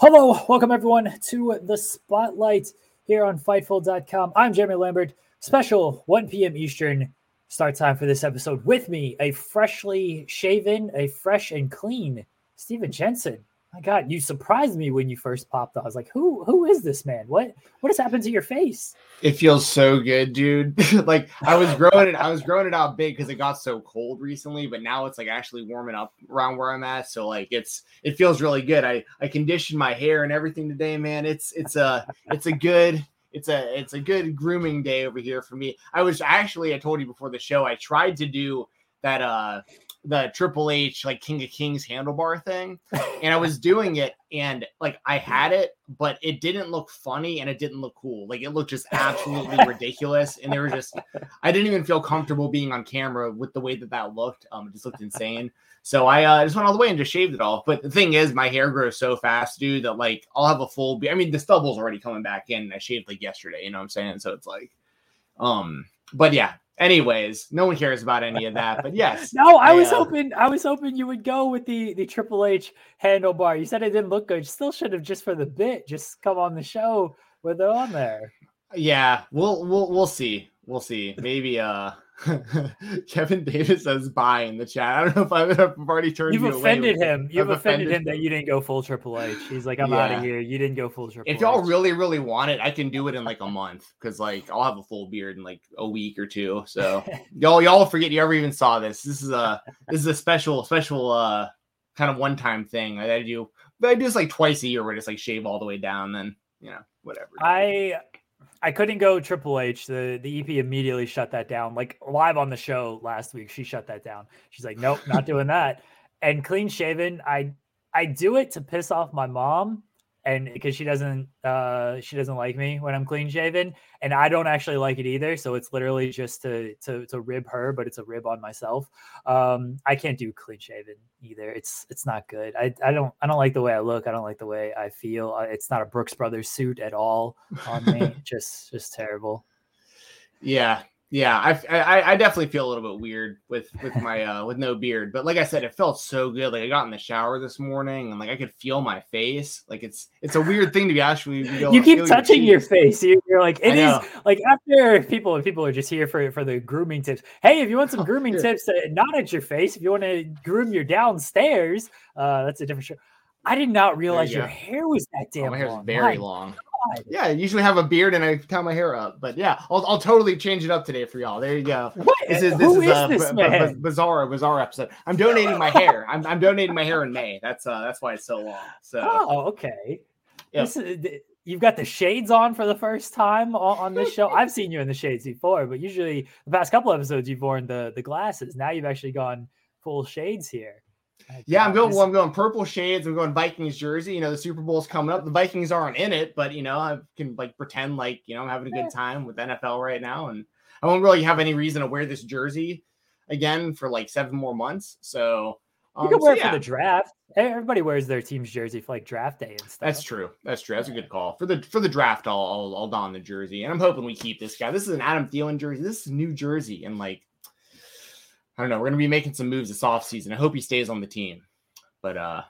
Hello, welcome everyone to the Spotlight here on Fightful.com. I'm Jeremy Lambert. Special 1 p.m. Eastern start time for this episode. With me, a freshly shaven, a fresh and clean Steven Jensen my God, you surprised me when you first popped up. I was like, who who is this man? What what has happened to your face? It feels so good, dude. like I was growing it, I was growing it out big because it got so cold recently, but now it's like actually warming up around where I'm at. So like it's it feels really good. I I conditioned my hair and everything today, man. It's it's a it's a good it's a it's a good grooming day over here for me. I was actually I told you before the show, I tried to do that uh the Triple H like King of Kings handlebar thing, and I was doing it, and like I had it, but it didn't look funny and it didn't look cool. Like it looked just absolutely ridiculous, and they were just I didn't even feel comfortable being on camera with the way that that looked. Um, it just looked insane. So I uh, just went all the way and just shaved it off. But the thing is, my hair grows so fast, dude, that like I'll have a full. Be- I mean, the stubble's already coming back in. I shaved like yesterday. You know what I'm saying? So it's like, um, but yeah, Anyways, no one cares about any of that. But yes. no, I, was uh, hoping I was hoping you would go with the the Triple H handlebar. You said it didn't look good. You still should have just for the bit, just come on the show with it on there. Yeah, we'll we'll we'll see. We'll see. Maybe uh Kevin Davis says bye in the chat. I don't know if I've, already turned. You've you offended him. You've offended, offended, him that you didn't go full Triple H. He's like, I'm yeah. out of here. You didn't go full Triple. If y'all really, really want it, I can do it in like a month because like I'll have a full beard in like a week or two. So y'all, y'all forget you ever even saw this. This is a this is a special, special uh kind of one time thing. I do. But I do this like twice a year where I just like shave all the way down. Then you know whatever. I I couldn't go Triple H. The the EP immediately shut that down. Like live on the show last week, she shut that down. She's like, "Nope, not doing that." And clean shaven, I I do it to piss off my mom and because she doesn't uh she doesn't like me when I'm clean shaven and I don't actually like it either so it's literally just to to to rib her but it's a rib on myself. Um I can't do clean shaven either it's it's not good. I I don't I don't like the way I look I don't like the way I feel it's not a Brooks Brothers suit at all on me just just terrible. Yeah yeah, I, I, I definitely feel a little bit weird with with my uh with no beard, but like I said, it felt so good. Like I got in the shower this morning and like I could feel my face. Like it's it's a weird thing to be actually. you keep touching your, your face. You're, you're like it is like after people people are just here for for the grooming tips. Hey, if you want some grooming tips, uh, not at your face. If you want to groom your downstairs, uh, that's a different show. I did not realize you your hair was that damn. Oh, my hair is very my long. Yeah, I usually have a beard and I tie my hair up, but yeah, I'll, I'll totally change it up today for y'all. There you go. What? This is this Who is, is a this b- b- bizarre bizarre episode. I'm donating my hair. I'm, I'm donating my hair in May. That's uh that's why it's so long. So oh okay. Yep. This is, you've got the shades on for the first time on, on this show. I've seen you in the shades before, but usually the past couple episodes you've worn the the glasses. Now you've actually gone full shades here. Yeah, I'm going. Well, I'm going purple shades. I'm going Vikings jersey. You know, the Super Bowl's coming up. The Vikings aren't in it, but you know, I can like pretend like you know I'm having a good time with NFL right now, and I won't really have any reason to wear this jersey again for like seven more months. So Um, you can wear so, it yeah. for the draft. Everybody wears their team's jersey for like draft day and stuff. That's true. That's true. That's a good call for the for the draft. I'll, I'll I'll don the jersey, and I'm hoping we keep this guy. This is an Adam Thielen jersey. This is New Jersey, and like I don't know, we're gonna be making some moves this offseason. I hope he stays on the team, but uh,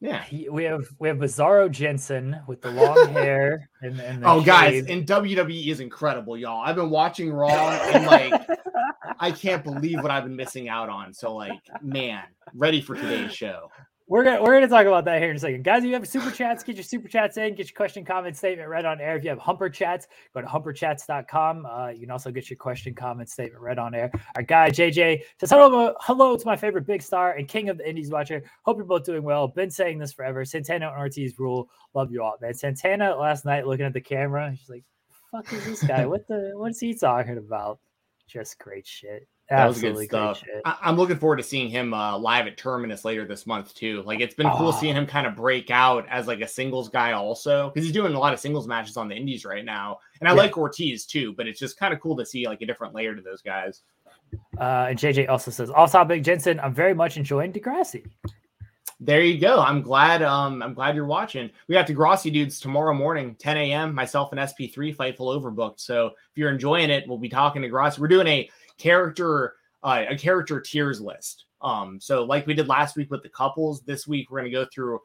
yeah, he, we have we have Bizarro Jensen with the long hair and, and oh, guys, and WWE is incredible, y'all. I've been watching Raw and like I can't believe what I've been missing out on. So like, man, ready for today's show we're gonna we're gonna talk about that here in a second, guys. If you have super chats, get your super chats in, get your question, comment, statement read on air. If you have Humper chats, go to humperchats.com. Uh, you can also get your question, comment, statement read on air. Our guy JJ says hello, hello to my favorite big star and king of the Indies watcher. Hope you're both doing well. Been saying this forever. Santana and Ortiz rule. Love you all, man. Santana last night looking at the camera, she's like, "Fuck is this guy? What the? What is he talking about?" Just great shit. That was good stuff. I- am looking forward to seeing him uh, live at Terminus later this month too. Like it's been oh. cool seeing him kind of break out as like a singles guy also because he's doing a lot of singles matches on the Indies right now. And I yeah. like Ortiz too, but it's just kind of cool to see like a different layer to those guys. Uh, and JJ also says, off topic, Jensen, I'm very much enjoying Degrassi. There you go. I'm glad. Um, I'm glad you're watching. We got Degrassi dudes tomorrow morning, 10 a.m. Myself and SP3 Fightful Overbooked. So if you're enjoying it, we'll be talking to Degrassi. We're doing a character uh, a character tiers list. Um, so like we did last week with the couples, this week we're gonna go through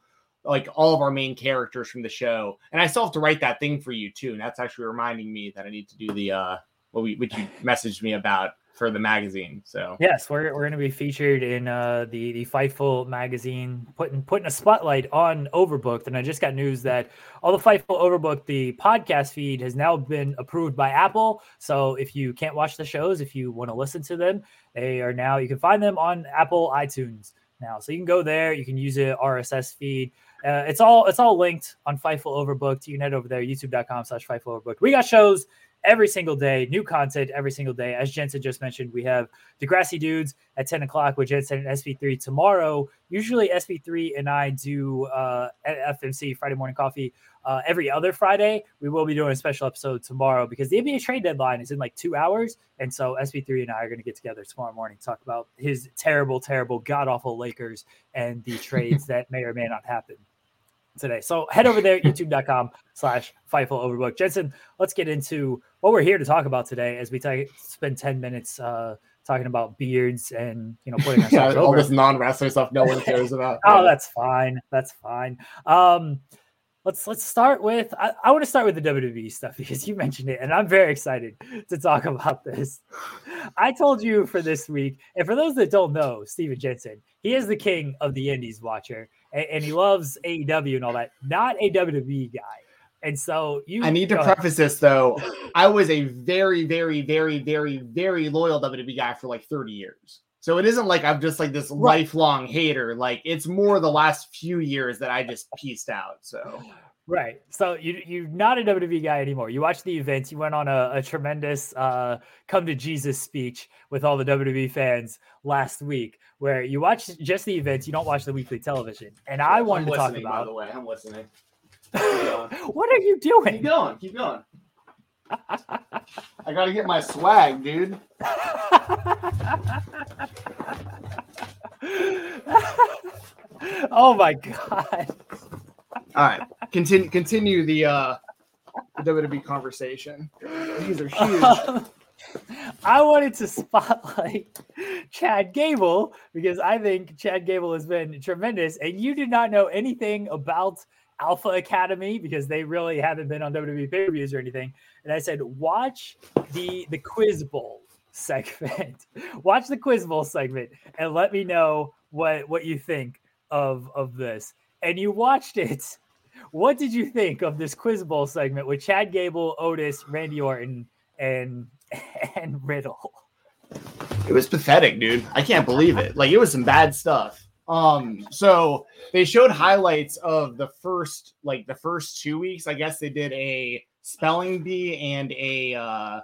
like all of our main characters from the show. And I still have to write that thing for you too. And that's actually reminding me that I need to do the uh what we what you messaged me about for the magazine. So yes, we're, we're going to be featured in uh, the the Fightful magazine, putting putting a spotlight on Overbooked. And I just got news that all the Fightful Overbooked, the podcast feed has now been approved by Apple. So if you can't watch the shows, if you want to listen to them, they are now you can find them on Apple iTunes now. So you can go there, you can use it RSS feed. Uh, it's all it's all linked on Fightful Overbooked. You can head over there, youtube.com slash Fightful Overbooked. We got shows every single day, new content every single day. As Jensen just mentioned, we have Degrassi Dudes at 10 o'clock with Jensen and SP3 tomorrow. Usually, SP3 and I do uh, FMC Friday Morning Coffee uh, every other Friday. We will be doing a special episode tomorrow because the NBA trade deadline is in like two hours. And so SP3 and I are going to get together tomorrow morning to talk about his terrible, terrible, god awful Lakers and the trades that may or may not happen today. So head over there, youtube.com slash Fightful Overbook. Jensen, let's get into what we're here to talk about today as we t- spend 10 minutes uh, talking about beards and, you know, putting ourselves yeah, all this non-wrestling stuff no one cares about. oh, yeah. that's fine. That's fine. Um, let's let's start with I, I want to start with the WWE stuff because you mentioned it and I'm very excited to talk about this. I told you for this week, and for those that don't know, Steven Jensen, he is the king of the Indies watcher and, and he loves AEW and all that, not a WWE guy. And so you I need to preface this though. I was a very, very, very, very, very loyal WWE guy for like 30 years. So it isn't like I'm just like this right. lifelong hater. Like it's more the last few years that I just pieced out. So right. So you you're not a WWE guy anymore. You watched the events. You went on a, a tremendous uh, come to Jesus speech with all the WWE fans last week, where you watch just the events. You don't watch the weekly television. And I wanted to talk about. By the way, I'm listening. what are you doing? Keep going. Keep going. I gotta get my swag, dude. oh my god. All right. Continue continue the uh the WWE conversation. These are huge. I wanted to spotlight Chad Gable because I think Chad Gable has been tremendous, and you did not know anything about Alpha Academy because they really haven't been on WWE pay per views or anything. And I said, watch the the Quiz Bowl segment. watch the Quiz Bowl segment and let me know what what you think of of this. And you watched it. What did you think of this Quiz Bowl segment with Chad Gable, Otis, Randy Orton, and and Riddle? It was pathetic, dude. I can't believe it. Like it was some bad stuff. Um, so they showed highlights of the first, like the first two weeks. I guess they did a spelling bee and a uh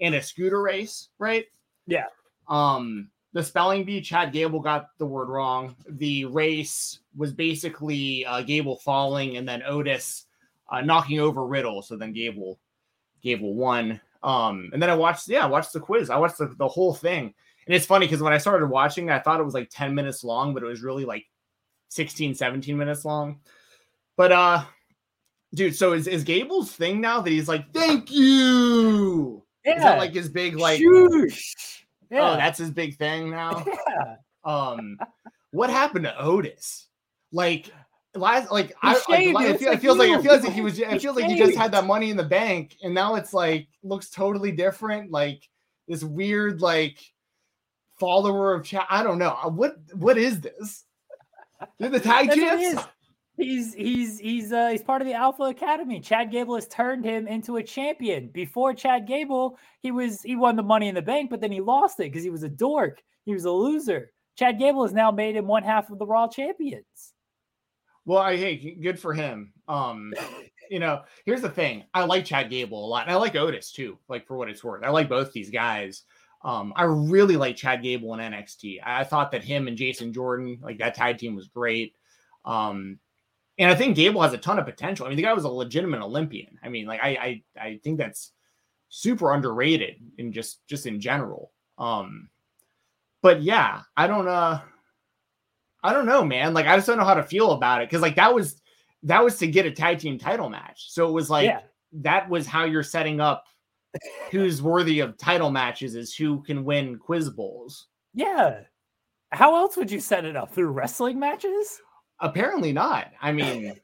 and a scooter race, right? Yeah. Um, the spelling bee, Chad Gable got the word wrong. The race was basically uh, Gable falling and then Otis uh, knocking over Riddle. So then Gable, Gable won. Um, and then I watched, yeah, I watched the quiz. I watched the, the whole thing and it's funny because when I started watching, I thought it was like 10 minutes long, but it was really like 16, 17 minutes long. But uh dude, so is, is Gable's thing now that he's like, thank you? Yeah. Is that like his big like Shoosh. oh Yeah. that's his big thing now? yeah. um what happened to Otis? Like last like He I like, shaved li- it. it, It's feel- it like feels like it feels like he was He it feels like he just had that money in the bank and now it's like looks totally different like this weird like follower of Chad I don't know what what is this they're the tag That's what it champs is. He's he's he's uh he's part of the Alpha Academy. Chad Gable has turned him into a champion. Before Chad Gable, he was he won the money in the bank, but then he lost it because he was a dork. He was a loser. Chad Gable has now made him one half of the Raw champions. well I hey good for him um you know here's the thing I like Chad Gable a lot and I like Otis too like for what it's worth I like both these guys um I really like Chad Gable in NXT I, I thought that him and Jason Jordan like that tag team was great um and I think Gable has a ton of potential I mean the guy was a legitimate Olympian I mean like I I, I think that's super underrated in just just in general um but yeah I don't uh I don't know man like I just don't know how to feel about it because like that was that was to get a tag team title match so it was like yeah. that was how you're setting up who's worthy of title matches is who can win quiz bowls. Yeah. How else would you set it up? Through wrestling matches? Apparently not. I mean,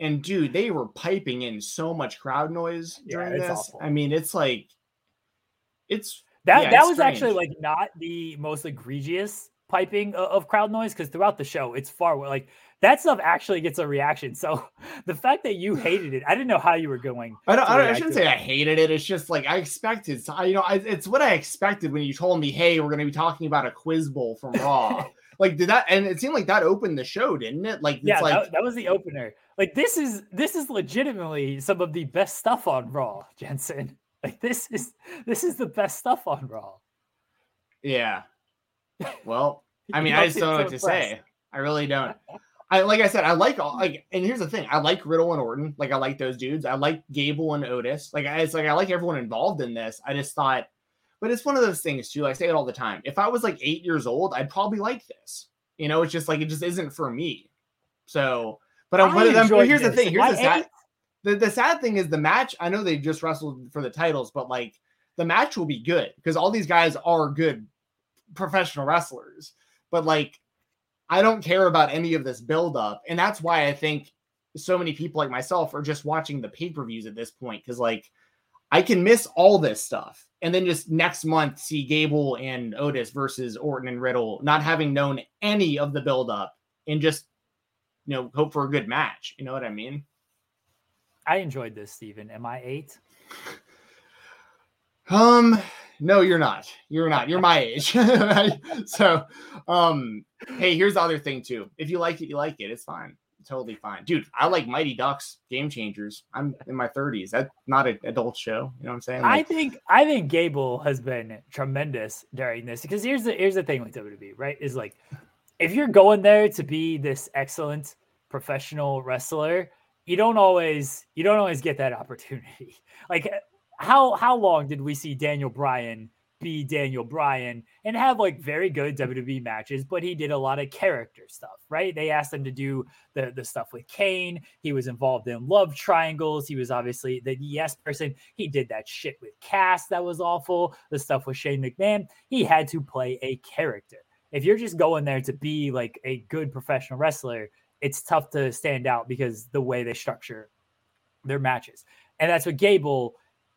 and dude, they were piping in so much crowd noise during it's this. awful. I mean, it's like it's That Yeah, that it's was actually like not the most egregious piping o- of, crowd noise because throughout the show it's far like that stuff actually gets a reaction. So the fact that you hated it, I didn't know how you were going. I don't, I, don't, I shouldn't say. I hated it. It's just like I expected. So, I- you know, I, it's what I expected when you told me, "Hey, we're going to be talking about a quiz bowl from Raw." like, did that? And it seemed like that opened the show, didn't it? Like, it's Yeah, like that, that was the opener. Like this is this is legitimately some of the best stuff on Raw, Jensen. Like this is this is the best stuff on Raw. Yeah. Well, I mean, I just don't know what to say. I really don't. I like I said, I like all like, and here's the thing: I like Riddle and Orton. Like, I like those dudes. I like Gable and Otis. Like, I, it's like I like everyone involved in this. I just thought, but it's one of those things too. I say it all the time. If I was like eight years old, I'd probably like this. You know, it's just like it just isn't for me. So, but I'm, I but, um, enjoyed here's the thing: here's my the sad, the, the sad thing is the match. I know they just wrestled for the titles, but like the match will be good because all these guys are good professional wrestlers. But like, I don't care about any of this buildup, and that's why I think so many people like myself are just watching the pay per views at this point because like I can miss all this stuff and then just next month see Gable and Otis versus Orton and Riddle, not having known any of the buildup, and just you know hope for a good match. You know what I mean? I enjoyed this, Steven. Am I eight? Um, no, you're not. You're not. You're my age. so, um, hey, here's the other thing too. If you like it, you like it. It's fine. Totally fine, dude. I like Mighty Ducks Game Changers. I'm in my 30s. That's not an adult show. You know what I'm saying? I think I think Gable has been tremendous during this because here's the here's the thing with WWE, right? Is like if you're going there to be this excellent professional wrestler, you don't always you don't always get that opportunity. Like how how long did we see Daniel Bryan be Daniel Bryan and have like very good WWE matches, but he did a lot of character stuff, right? They asked him to do the the stuff with Kane. He was involved in love triangles. He was obviously the yes person. He did that shit with Cass that was awful. The stuff with Shane McMahon. He had to play a character. If you're just going there to be like a good professional wrestler, it's tough to stand out because the way they structure their matches. And that's what Gable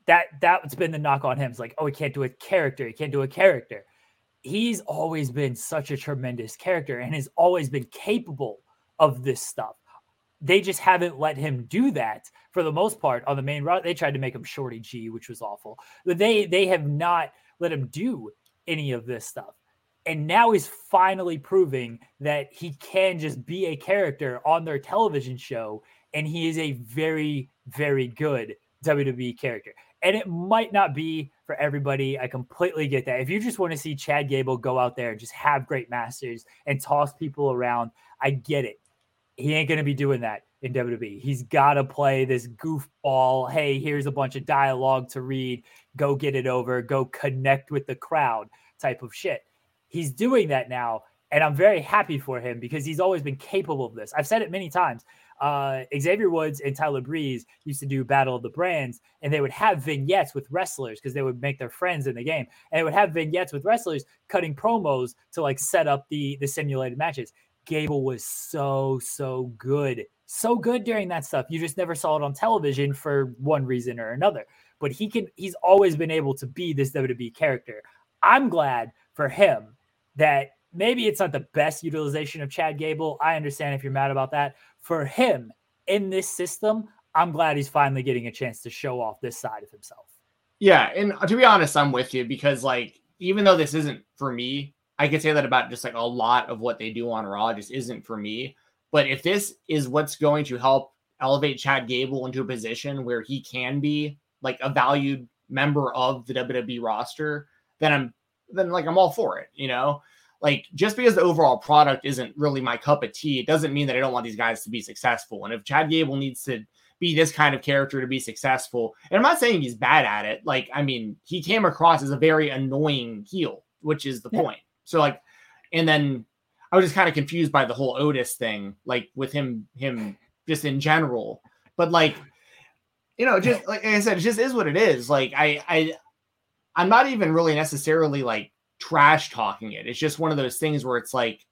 that that's been the knock on him. It's like, oh, he can't do a character. He can't do a character. He's always been such a tremendous character and has always been capable of this stuff. They just haven't let him do that for the most part on the main route. They tried to make him Shorty G, which was awful. But they they have not let him do any of this stuff. And now he's finally proving that he can just be a character on their television show. And he is a very, very good WWE character. And it might not be for everybody. I completely get that. If you just want to see Chad Gable go out there and just have great masters and toss people around, I get it. He ain't going to be doing that in WWE. He's got to play this goofball. Hey, here's a bunch of dialogue to read. Go get it over. Go connect with the crowd type of shit. he's doing that now. And I'm very happy for him because he's always been capable of this. I've said it many times. Uh, Xavier Woods and Tyler Breeze used to do Battle of the Brands, and they would have vignettes with wrestlers because they would make their friends in the game, and they would have vignettes with wrestlers cutting promos to like set up the the simulated matches. Gable was so so good, so good during that stuff. You just never saw it on television for one reason or another. But he can. He's always been able to be this WWE character. I'm glad for him that maybe it's not the best utilization of Chad Gable. I understand if you're mad about that. For him in this system, I'm glad he's finally getting a chance to show off this side of himself. Yeah, and uh, to be honest, I'm with you because like even though this isn't for me, I could say that about just like a lot of what they do on Raw just isn't for me. But if this is what's going to help elevate Chad Gable into a position where he can be like a valued member of the WWE roster, then I'm then like I'm all for it, you know? Like just because the overall product isn't really my cup of tea, it doesn't mean that I don't want these guys to be successful. And if Chad Gable needs to be this kind of character to be successful, and I'm not saying he's bad at it, like I mean, he came across as a very annoying heel, which is the yeah. point. So like, and then I was just kind of confused by the whole Otis thing, like with him, him just in general. But like, you know, just like I said, it just is what it is. Like I, I, I'm not even really necessarily like trash talking it. It's just one of those things where it's like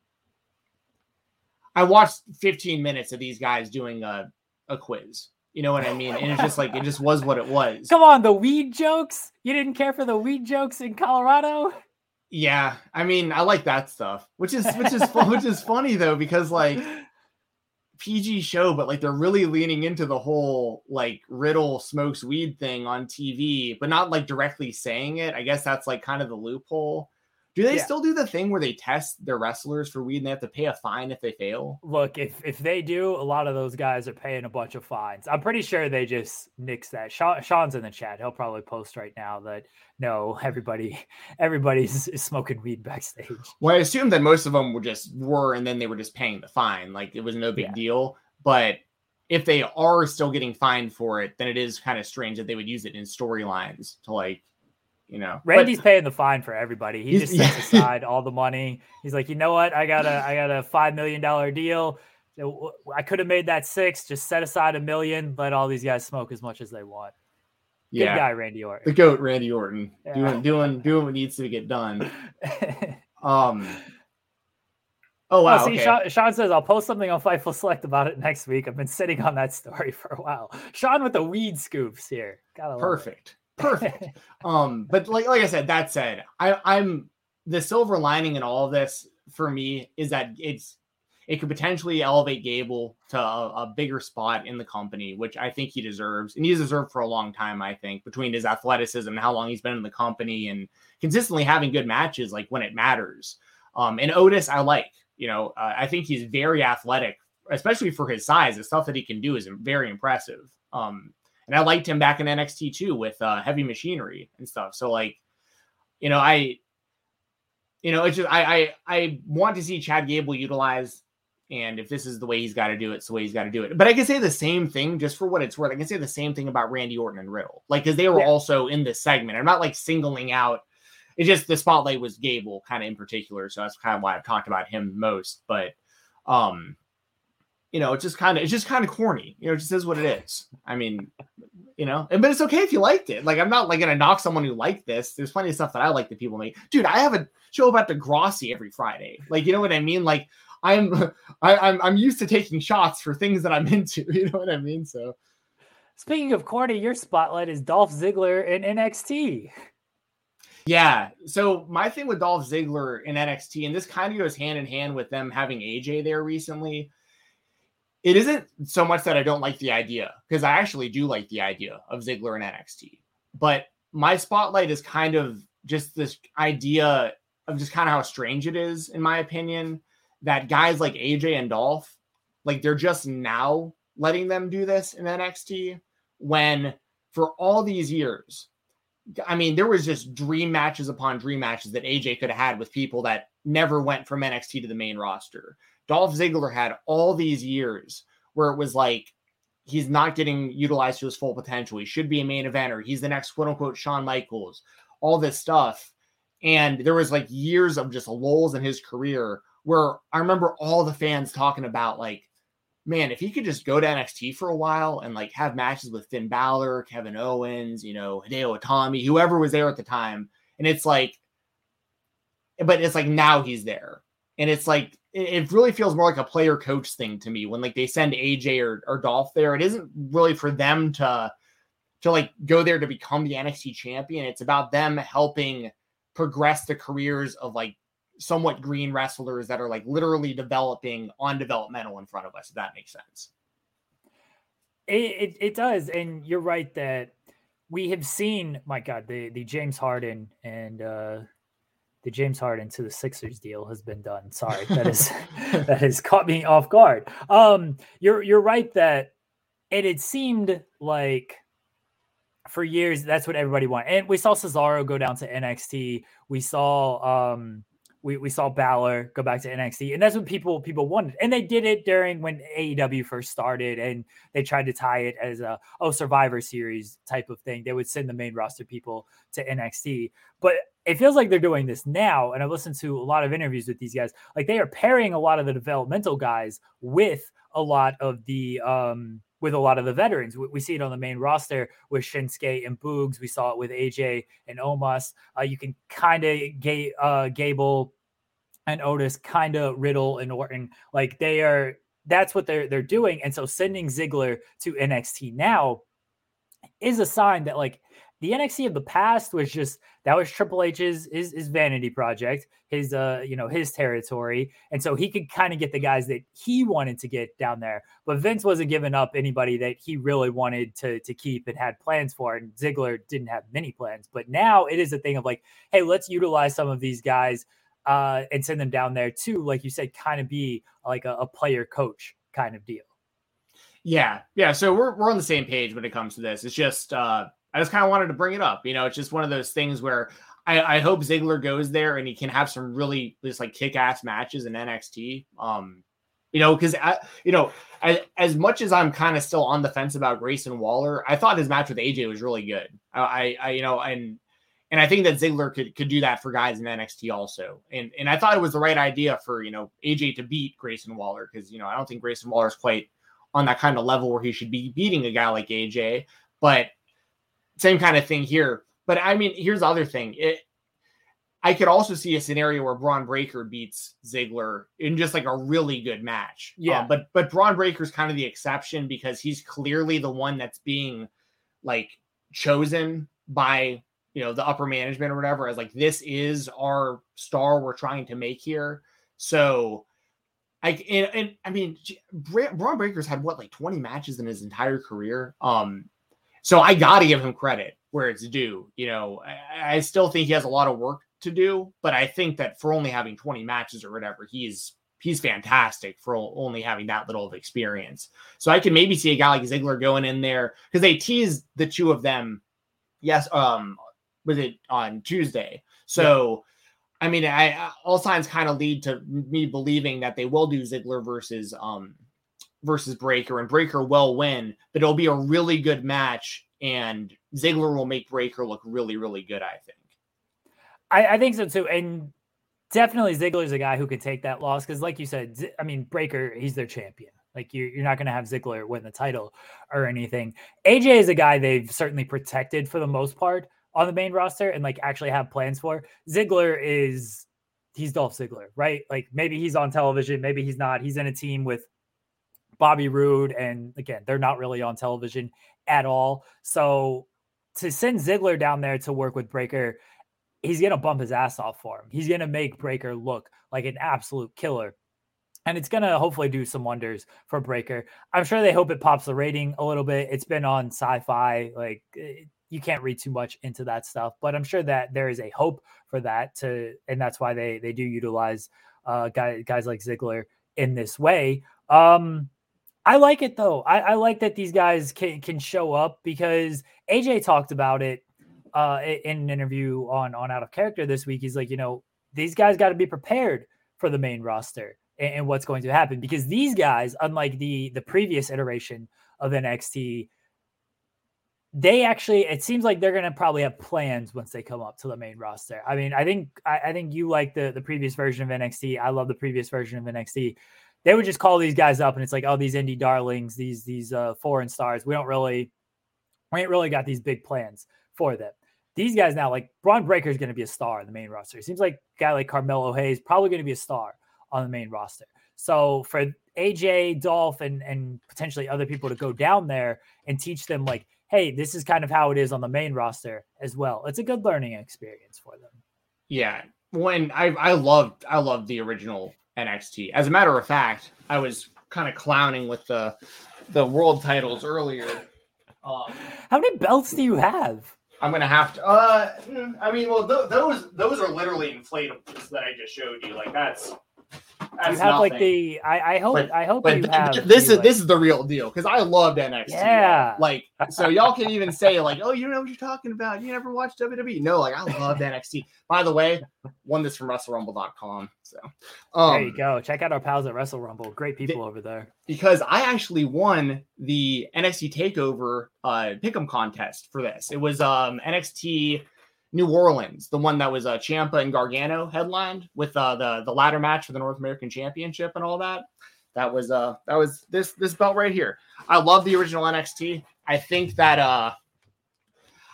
I watched 15 minutes of these guys doing a, a quiz. You know what I mean? And it's just like it just was what it was. Come on, the weed jokes. You didn't care for the weed jokes in Colorado? Yeah, I mean, I like that stuff, which is which is which is funny though because like PG show, but like they're really leaning into the whole like Riddle smokes weed thing on TV, but not like directly saying it. I guess that's like kind of the loophole. Do they yeah. still do the thing where they test their wrestlers for weed and they have to pay a fine if they fail? Look, if if they do, a lot of those guys are paying a bunch of fines. I'm pretty sure they just nix that. Sean, Sean's in the chat. He'll probably post right now that no, everybody everybody's smoking weed backstage. Well, I assume that most of them were just were, and then they were just paying the fine. Like it was no big yeah. deal. But if they are still getting fined for it, then it is kind of strange that they would use it in storylines to like you know. Randy's but, paying the fine for everybody. He just sets aside all the money. He's like, you know what? I got a I got a five million dollar deal. I could have made that six. Just set aside a million. Let all these guys smoke as much as they want. Good yeah. guy, Randy Orton. The goat, Randy Orton, yeah. doing doing doing what needs to get done. um. Oh wow! Oh, see, okay. Sean, Sean, says I'll post something on Fightful Select about it next week. I've been sitting on that story for a while. Sean with the weed scoops here. Perfect perfect. um, but like like I said, that said, I, I'm the silver lining in all of this for me is that it's it could potentially elevate Gable to a, a, bigger spot in the company, which I think he deserves. And he's deserved for a long time, I think, between his athleticism and how long he's been in the company and consistently having good matches like when it matters. Um, and Otis, I like, you know, uh, I think he's very athletic, especially for his size. The stuff that he can do is very impressive. Um, and I liked him back in NXT too with uh, heavy machinery and stuff. So like, you know, I, you know, it's just I I I want to see Chad Gable utilized, and if this is the way he's got to do it, it's the way he's got to do it. But I can say the same thing just for what it's worth. I can say the same thing about Randy Orton and Riddle, like because they were yeah. also in this segment. I'm not like singling out. It's just the spotlight was Gable kind of in particular, so that's kind of why I've talked about him most. But um, you know, it's just kind of it's just kind of corny. You know, it just is what it is. I mean, you know, and but it's okay if you liked it. Like I'm not like gonna knock someone who liked this. There's plenty of stuff that I like that people make. Dude, I have a show about Degrassi every Friday. Like, you know what I mean? Like I'm I, I'm I'm used to taking shots for things that I'm into. You know what I mean? So speaking of corny, your spotlight is Dolph Ziggler in NXT. Yeah. So my thing with Dolph Ziggler in NXT, and this kind of goes hand in hand with them having AJ there recently it isn't so much that I don't like the idea because I actually do like the idea of Ziggler and NXT. But my spotlight is kind of just this idea of just kind of how strange it is, in my opinion, that guys like AJ and Dolph, like they're just now letting them do this in NXT when for all these years, I mean, there was just dream matches upon dream matches that AJ could have had with people that never went from NXT to the main roster. Dolph Ziggler had all these years where it was like he's not getting utilized to his full potential. He should be a main eventer. He's the next quote unquote Shawn Michaels, all this stuff. And there was like years of just lulls in his career where I remember all the fans talking about like, man, if he could just go to NXT for a while and like have matches with Finn Balor, Kevin Owens, you know, Hideo Itami, whoever was there at the time. And it's like, but it's like now he's there. And it's like it really feels more like a player coach thing to me when like they send AJ or, or Dolph there. It isn't really for them to to like go there to become the NXT champion. It's about them helping progress the careers of like somewhat green wrestlers that are like literally developing on developmental in front of us, if that makes sense. It, it, it does. And you're right that we have seen, my God, the, the James Harden and uh, the James Harden to the Sixers deal has been done. Sorry, that is that has caught me off guard. Um, you're you're right that and it had seemed like for years that's what everybody wanted, and we saw Cesaro go down to NXT. We saw um, we, we saw Balor go back to NXT, and that's what people people wanted. And they did it during when AEW first started, and they tried to tie it as a oh Survivor Series type of thing. They would send the main roster people to NXT, but it feels like they're doing this now. And I've listened to a lot of interviews with these guys. Like they are pairing a lot of the developmental guys with a lot of the um with a lot of the veterans. We, we, see it on the main roster with Shinsuke and Boogs. We saw it with AJ and Omos. Uh, you can kind of ga- uh, Gable and Otis, kind of Riddle and Orton. Like they are, that's what they're they're doing. And so sending Ziggler to NXT now is a sign that like the NXT of the past was just that was Triple H's his, his vanity project, his uh you know his territory, and so he could kind of get the guys that he wanted to get down there. But Vince wasn't giving up anybody that he really wanted to to keep and had plans for, and Ziggler didn't have many plans. But now it is a thing of like, hey, let's utilize some of these guys uh, and send them down there too, like you said, kind of be like a, a player coach kind of deal. Yeah, yeah. So we're we're on the same page when it comes to this. It's just uh, I just kind of wanted to bring it up. You know, it's just one of those things where I, I hope Ziggler goes there and he can have some really just like kick ass matches in NXT. Um, you know, because you know, as, as much as I'm kind of still on the fence about Grayson Waller, I thought his match with AJ was really good. I, I, you know, and and I think that Ziggler could could do that for guys in NXT also. And and I thought it was the right idea for you know AJ to beat Grayson Waller because you know I don't think Grayson Waller is quite on that kind of level where he should be beating a guy like AJ. But same kind of thing here. But I mean, here's the other thing. It I could also see a scenario where Bron Breakker beats Ziggler in just like a really good match. Yeah. Um, but but Bron Breakker's kind of the exception because he's clearly the one that's being like chosen by you know the upper management or whatever as like this is our star we're trying to make here so I and, and I mean Bron Breakker's had what like 20 matches in his entire career um so I got to give him credit where it's due you know I, I still think he has a lot of work to do but I think that for only having 20 matches or whatever he's he's fantastic for only having that little of experience so I can maybe see a guy like Ziggler going in there because they teased the two of them yes um was it on Tuesday? So, yeah. I mean, I all signs kind of lead to me believing that they will do Ziggler versus um versus Breakker, and Breakker will win, but it'll be a really good match, and Ziggler will make Breakker look really, really good. I think. I, I think so too, and definitely Ziggler's a guy who could take that loss because, like you said, I mean, Breakker, he's their champion. Like you're, you're not going to have Ziggler win the title or anything. AJ is a guy they've certainly protected for the most part, on the main roster and like actually have plans for. Ziggler is he's Dolph Ziggler, right? Like maybe he's on television, maybe he's not. He's in a team with Bobby Roode, and again, they're not really on television at all. So to send Ziggler down there to work with Breakker, he's gonna bump his ass off for him. He's gonna make Breakker look like an absolute killer. And it's gonna hopefully do some wonders for Breakker. I'm sure they hope it pops the rating a little bit. It's been on sci-fi, like you can't read too much into that stuff, but I'm sure that there is a hope for that to, and that's why they they do utilize uh, guys guys like Ziggler in this way. Um, I like it though. I, I like that these guys can can show up because AJ talked about it uh, in an interview on on Out of Character this week. He's like, you know, these guys got to be prepared for the main roster and, and what's going to happen because these guys, unlike the the previous iteration of NXT, they actually it seems like they're gonna probably have plans once they come up to the main roster. I mean, I think I, I, think you like the the previous version of NXT. I love the previous version of NXT. They would just call these guys up and it's like, oh, these indie darlings, these these uh foreign stars. We don't really we ain't really got these big plans for them. These guys now, like Bron Breakker is going to be a star in the main roster. It seems like a guy like Carmelo Hayes probably going to be a star on the main roster. So for AJ, Dolph, and and potentially other people to go down there and teach them like hey, this is kind of how it is on the main roster as well. It's a good learning experience for them. Yeah. When I I loved I loved the original NXT. As a matter of fact, I was kind of clowning with the the world titles earlier. Um, how many belts do you have? I'm gonna have to. Uh, I mean, well, th- those those are literally inflatables that I just showed you. Like that's that's you have nothing. like the I, I hope but, I hope but you have this is like, this is the real deal because I loved NXT. Yeah, like so y'all can even say like, oh, you know what you're talking about. You never watched WWE? No, like I loved NXT. By the way, won this from WrestleRumble.com. So um, there you go. Check out our pals at Wrestle Rumble. Great people the, over there. Because I actually won the NXT Takeover uh pick'em contest for this. It was um NXT New Orleans, the one that was uh, Ciampa and Gargano headlined with uh, the the ladder match for the North American Championship and all that. That was uh that was this this belt right here. I love the original NXT. I think that uh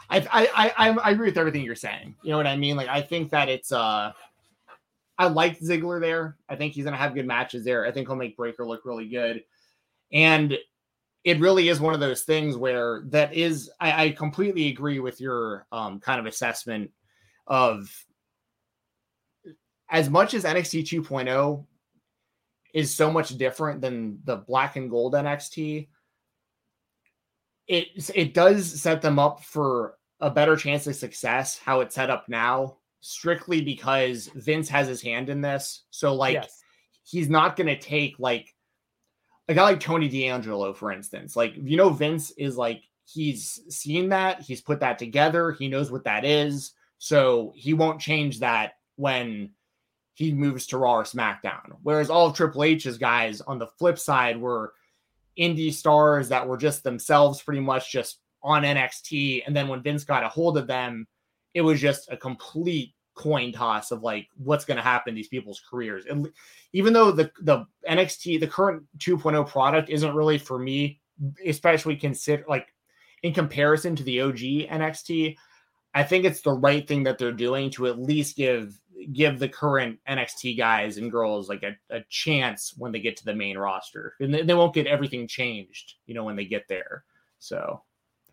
I I I I agree with everything you're saying. You know what I mean? Like I think that it's uh I like Ziggler there. I think he's gonna have good matches there. I think he'll make Breakker look really good. And it really is one of those things where that is I, I completely agree with your um, kind of assessment of as much as NXT 2.0 is so much different than the black and gold NXT, it it does set them up for a better chance of success how it's set up now, strictly because Vince has his hand in this. So like yes. he's not gonna take like a guy like Tony D'Angelo, for instance, like you know, Vince is like he's seen that, he's put that together, he knows what that is, so he won't change that when he moves to Raw or SmackDown. Whereas all of Triple H's guys on the flip side were indie stars that were just themselves pretty much just on NXT. And then when Vince got a hold of them, it was just a complete coin toss of like what's going to happen these people's careers. And even though the the NXT the current 2.0 product isn't really for me, especially consider like in comparison to the OG NXT, I think it's the right thing that they're doing to at least give give the current NXT guys and girls like a, a chance when they get to the main roster. And they, they won't get everything changed, you know, when they get there. So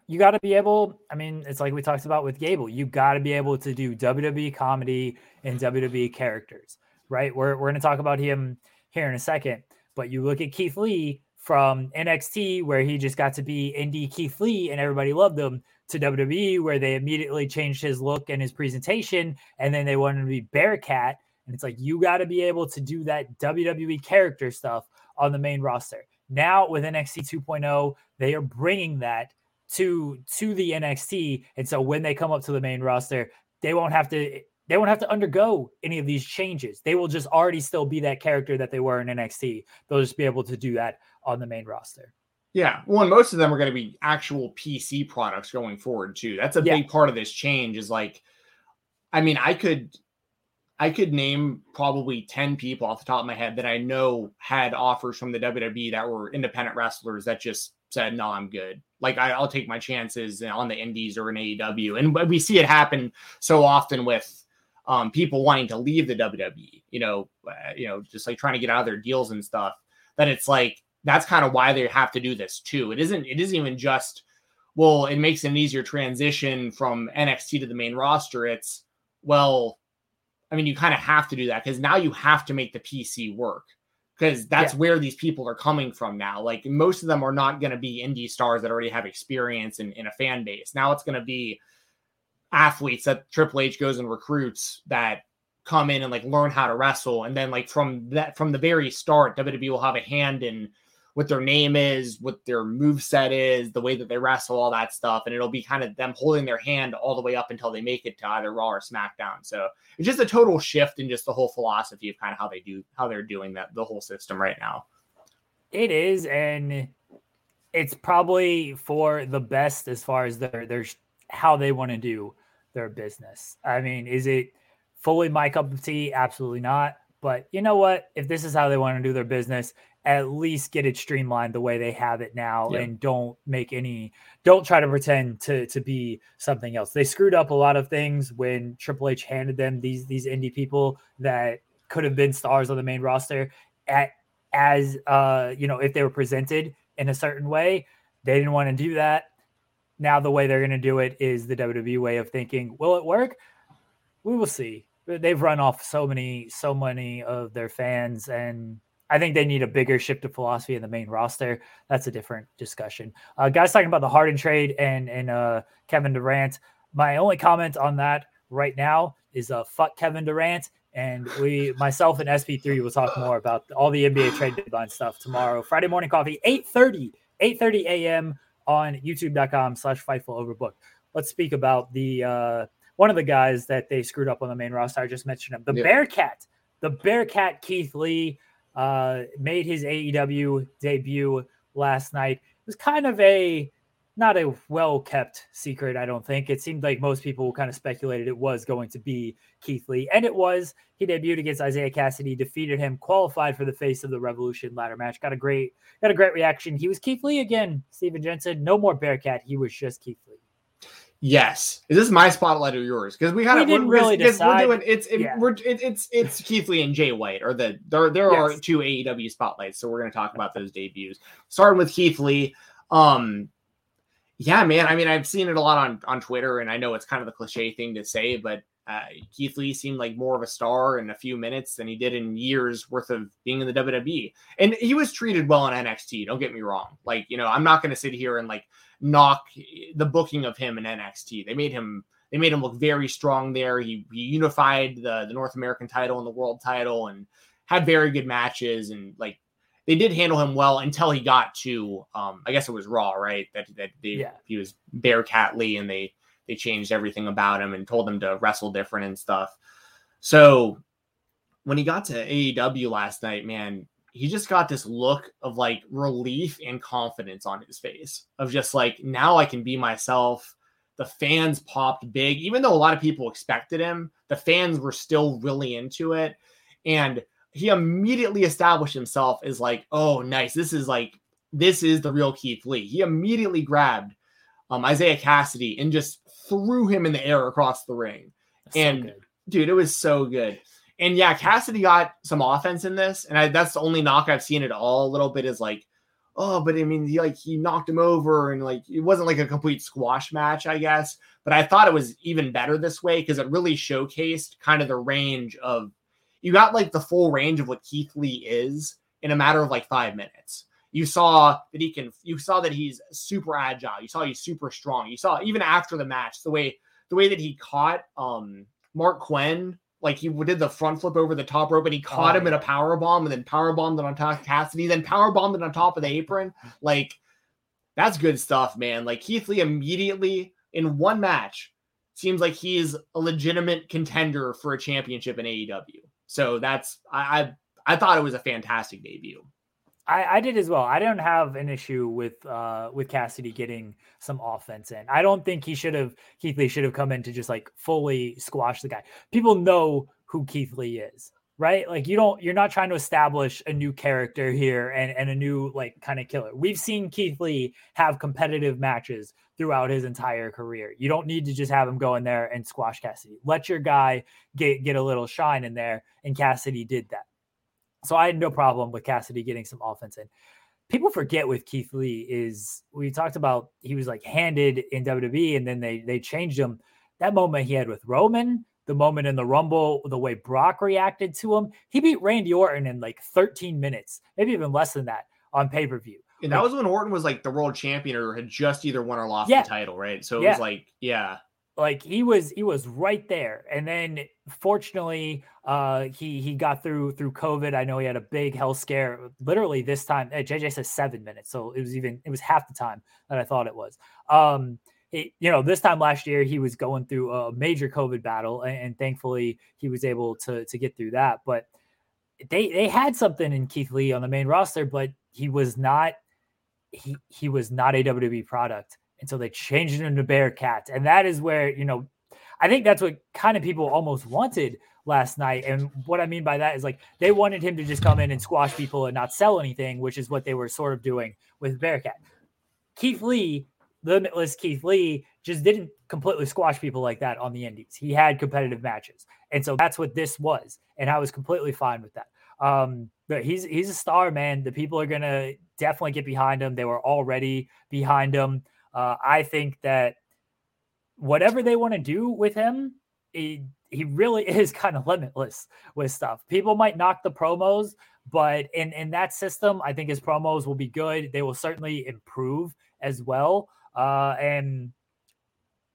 you got to be able. I mean, it's like we talked about with Gable. You got to be able to do WWE comedy and WWE characters, right? We're we're going to talk about him here in a second. But you look at Keith Lee from NXT, where he just got to be indie Keith Lee and everybody loved him, to WWE, where they immediately changed his look and his presentation, and then they wanted to be Bearcat. And it's like you got to be able to do that WWE character stuff on the main roster. Now with NXT 2.0, they are bringing that to to the NXT, and so when they come up to the main roster, they won't have to they won't have to undergo any of these changes. They will just already still be that character that they were in NXT. They'll just be able to do that on the main roster. Yeah, well, and most of them are going to be actual PC products going forward too. That's a yeah. big part of this change. Is like, I mean, I could, I could name probably ten people off the top of my head that I know had offers from the WWE that were independent wrestlers that just said, "No, I'm good." Like I, will take my chances on the Indies or in AEW, and we see it happen so often with um, people wanting to leave the WWE. You know, uh, you know, just like trying to get out of their deals and stuff. That it's like that's kind of why they have to do this too. It isn't. It isn't even just. Well, it makes an easier transition from NXT to the main roster. It's well, I mean, you kind of have to do that because now you have to make the PC work because that's yeah. where these people are coming from now. Like most of them are not going to be indie stars that already have experience in, in a fan base. Now it's going to be athletes that Triple H goes and recruits that come in and like learn how to wrestle. And then like from that from the very start, WWE will have a hand in what their name is, what their move set is, the way that they wrestle, all that stuff. And it'll be kind of them holding their hand all the way up until they make it to either Raw or SmackDown. So it's just a total shift in just the whole philosophy of kind of how they do how they're doing that the whole system right now. It is, and it's probably for the best as far as their their how they want to do their business. I mean, is it fully my cup of tea? Absolutely not. But you know what? If this is how they want to do their business, at least get it streamlined the way they have it now and don't make any don't try to pretend to to be something else. They screwed up a lot of things when Triple H handed them these these indie people that could have been stars on the main roster at as uh you know if they were presented in a certain way. They didn't want to do that. Now the way they're going to do it is the WWE way of thinking. Will it work? We will see. They've run off so many, so many of their fans, and I think they need a bigger shift of philosophy in the main roster. That's a different discussion. Uh, guys talking about the Harden trade and and uh, Kevin Durant. My only comment on that right now is uh, fuck Kevin Durant. And we, myself and SP3 will talk more about all the NBA trade deadline stuff tomorrow. Friday morning coffee, 8:30, 8:30 a.m. on youtube.com slash fightful overbook. Let's speak about the uh, one of the guys that they screwed up on the main roster. I just mentioned him, the yeah. Bearcat, the Bearcat Keith Lee uh, made his AEW debut last night. It was kind of a not a well kept secret, I don't think. It seemed like most people kind of speculated it was going to be Keith Lee, and it was. He debuted against Isiah Kassidy, defeated him, qualified for the face of the Revolution ladder match. Got a great, got a great reaction. He was Keith Lee again. Steven Jensen, no more Bearcat. He was just Keith Lee. Yes. Is this my spotlight or yours? Because we had we didn't really decide. We're doing it's it, yeah. we're it, it's it's Keith Lee and Jay White or the there there yes. are two AEW spotlights, so we're going to talk about those debuts. Starting with Keith Lee, um, yeah, man. I mean, I've seen it a lot on on Twitter, and I know it's kind of the cliche thing to say, but uh, Keith Lee seemed like more of a star in a few minutes than he did in years worth of being in the WWE. And he was treated well in NXT. Don't get me wrong. Like, you know, I'm not going to sit here and like knock the booking of him in NXT. They made him they made him look very strong there. He, he unified the the North American title and the world title and had very good matches and like they did handle him well until he got to um I guess it was Raw, right? That that they, yeah. he was Bearcat Lee and they they changed everything about him and told him to wrestle different and stuff. So when he got to AEW last night, man, he just got this look of like relief and confidence on his face of just like now I can be myself. The fans popped big, even though a lot of people expected him. The fans were still really into it, and he immediately established himself as like, oh, nice. This is like this is the real Keith Lee. He immediately grabbed um, Isiah Kassidy and just threw him in the air across the ring. That's and so dude, it was so good. And yeah, Kassidy got some offense in this, and I, that's the only knock I've seen at all. A little bit is like, oh, but I mean, he like he knocked him over, and like it wasn't like a complete squash match, I guess. But I thought it was even better this way because it really showcased kind of the range of you got like the full range of what Keith Lee is in a matter of like five minutes. You saw that he can. You saw that he's super agile. You saw he's super strong. You saw even after the match the way the way that he caught um Marq Quen like he did the front flip over the top rope and he caught oh, him yeah. in a power bomb and then power bombed it on top of Kassidy, then power bombed it on top of the apron. Like that's good stuff, man. Like Keith Lee immediately in one match seems like he's a legitimate contender for a championship in AEW. So that's I I, I thought it was a fantastic debut. I, I, did as well. I don't have an issue with uh with Kassidy getting some offense in. I don't think he should have Keith Lee should have come in to just like fully squash the guy. People know who Keith Lee is, right? Like you don't you're not trying to establish a new character here and, and a new like kind of killer. We've seen Keith Lee have competitive matches throughout his entire career. You don't need to just have him go in there and squash Kassidy. Let your guy get get a little shine in there, and Kassidy did that. So I had no problem with Kassidy getting some offense in. People forget with Keith Lee is we talked about he was like handed in WWE and then they they changed him. That moment he had with Roman, the moment in the Rumble, the way Brock reacted to him, he beat Randy Orton in like 13 minutes, maybe even less than that on pay per view. And that was when Orton was like the world champion or had just either won or lost yeah. the title, right? So it yeah. was like, yeah. Like he was he was right there. And then fortunately, uh he he got through through COVID. I know he had a big health scare literally this time. JJ uh, says seven minutes. So it was even it was half the time that I thought it was. Um it, you know, this time last year he was going through a major COVID battle, and, and, thankfully he was able to to get through that. But they they had something in Keith Lee on the main roster, but he was not he he was not a WWE product until they changed him to Bearcat, and that is where you know I think that's what kind of people almost wanted last night. And what I mean by that is like they wanted him to just come in and squash people and not sell anything, which is what they were sort of doing with Bearcat. Keith Lee, limitless Keith Lee, just didn't completely squash people like that on the indies. He had competitive matches. And so that's what this was. And I was completely fine with that. Um, but he's he's a star, man. The people are gonna definitely get behind him. They were already behind him. Uh, I think that whatever they want to do with him, he, he really is kind of limitless with stuff. People might knock the promos, but in in that system, I think his promos will be good. They will certainly improve as well. Uh, and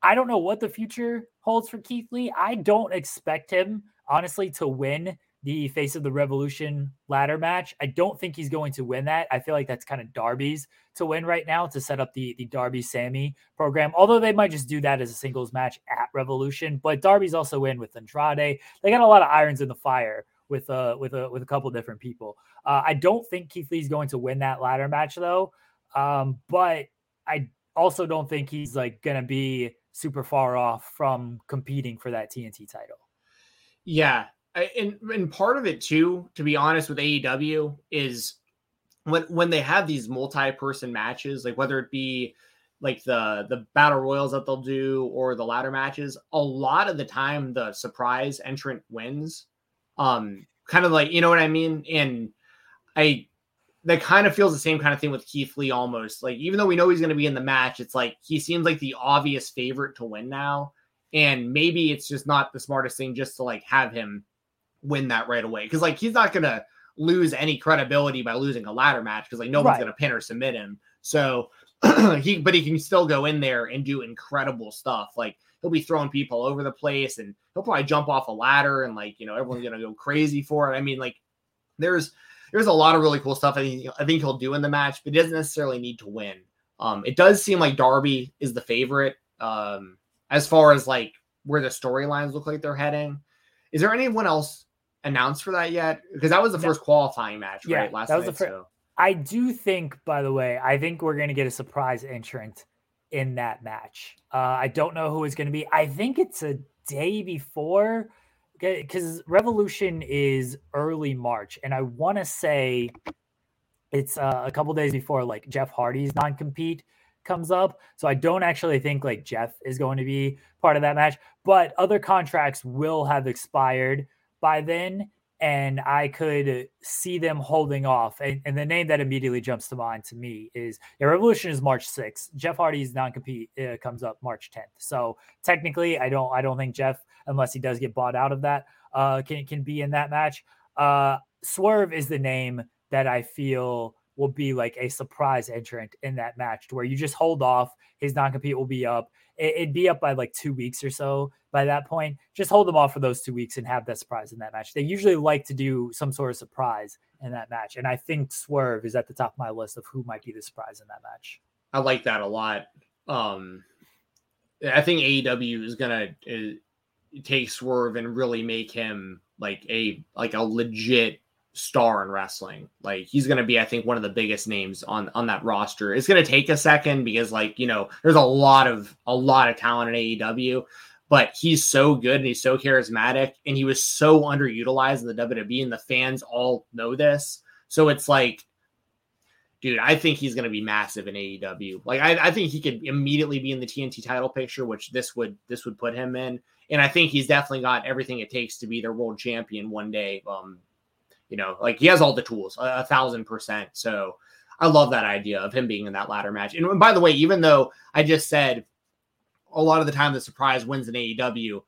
I don't know what the future holds for Keith Lee. I don't expect him honestly to win the face of the revolution ladder match. I don't think he's going to win that. I feel like that's kind of Darby's to win right now to set up the the Darby Sammy program. Although they might just do that as a singles match at Revolution, but Darby's also in with Andrade. They got a lot of irons in the fire with uh with a with a couple different people. Uh, I don't think Keith Lee's going to win that ladder match though. Um, but I also don't think he's like going to be super far off from competing for that TNT title. Yeah, and and part of it too, to be honest, with AEW is when when they have these multi-person matches, like whether it be like the the battle royals that they'll do or the ladder matches, a lot of the time the surprise entrant wins. Um, kind of like you know what I mean. And I that kind of feels the same kind of thing with Keith Lee almost. Like even though we know he's going to be in the match, it's like he seems like the obvious favorite to win now. And maybe it's just not the smartest thing just to like have him win that right away because like he's not gonna lose any credibility by losing a ladder match because like no right. one's gonna pin or submit him. So he but he can still go in there and do incredible stuff. Like he'll be throwing people over the place and he'll probably jump off a ladder and like you know everyone's gonna go crazy for it. I mean like there's there's a lot of really cool stuff I think I think he'll do in the match, but he doesn't necessarily need to win. Um, it does seem like Darby is the favorite um, as far as like where the storylines look like they're heading. Is there anyone else announced for that yet? Because that was the first qualifying match, yeah, right? Last that was night, the first. So. I do think, by the way, I think we're going to get a surprise entrant in that match. Uh, I don't know who it's going to be. I think it's a day before because Revolution is early March, and I want to say it's uh, a couple days before like Jeff Hardy's non compete comes up. So I don't actually think like Jeff is going to be part of that match, but other contracts will have expired by then and I could see them holding off. And, and, the name that immediately jumps to mind to me is yeah, Revolution is March 6th. Jeff Hardy's non-compete uh, comes up March 10th. So technically, I don't I don't think Jeff, unless he does get bought out of that, uh, can can be in that match. Uh, Swerve is the name that I feel will be like a surprise entrant in that match, to where you just hold off. His non-compete will be up. It, it'd be up by like two weeks or so by that point. Just hold them off for those two weeks and have that surprise in that match. They usually like to do some sort of surprise in that match. And I think Swerve is at the top of my list of who might be the surprise in that match. I like that a lot. Um, I think AEW is gonna uh, take Swerve and really make him like a like a legit star in wrestling. Like he's going to be, I think, one of the biggest names on on that roster. It's going to take a second because, like, you know, there's a lot of a lot of talent in AEW but he's so good and he's so charismatic and he was so underutilized in the WWE and the fans all know this. So it's like, dude, I think he's going to be massive in AEW. Like, I, I, think he could immediately be in the TNT title picture, which this would this would put him in. And I think he's definitely got everything it takes to be their world champion one day. Um, you know, like he has all the tools, a, a thousand percent. So I love that idea of him being in that ladder match. And by the way, even though I just said a lot of the time the surprise wins in AEW.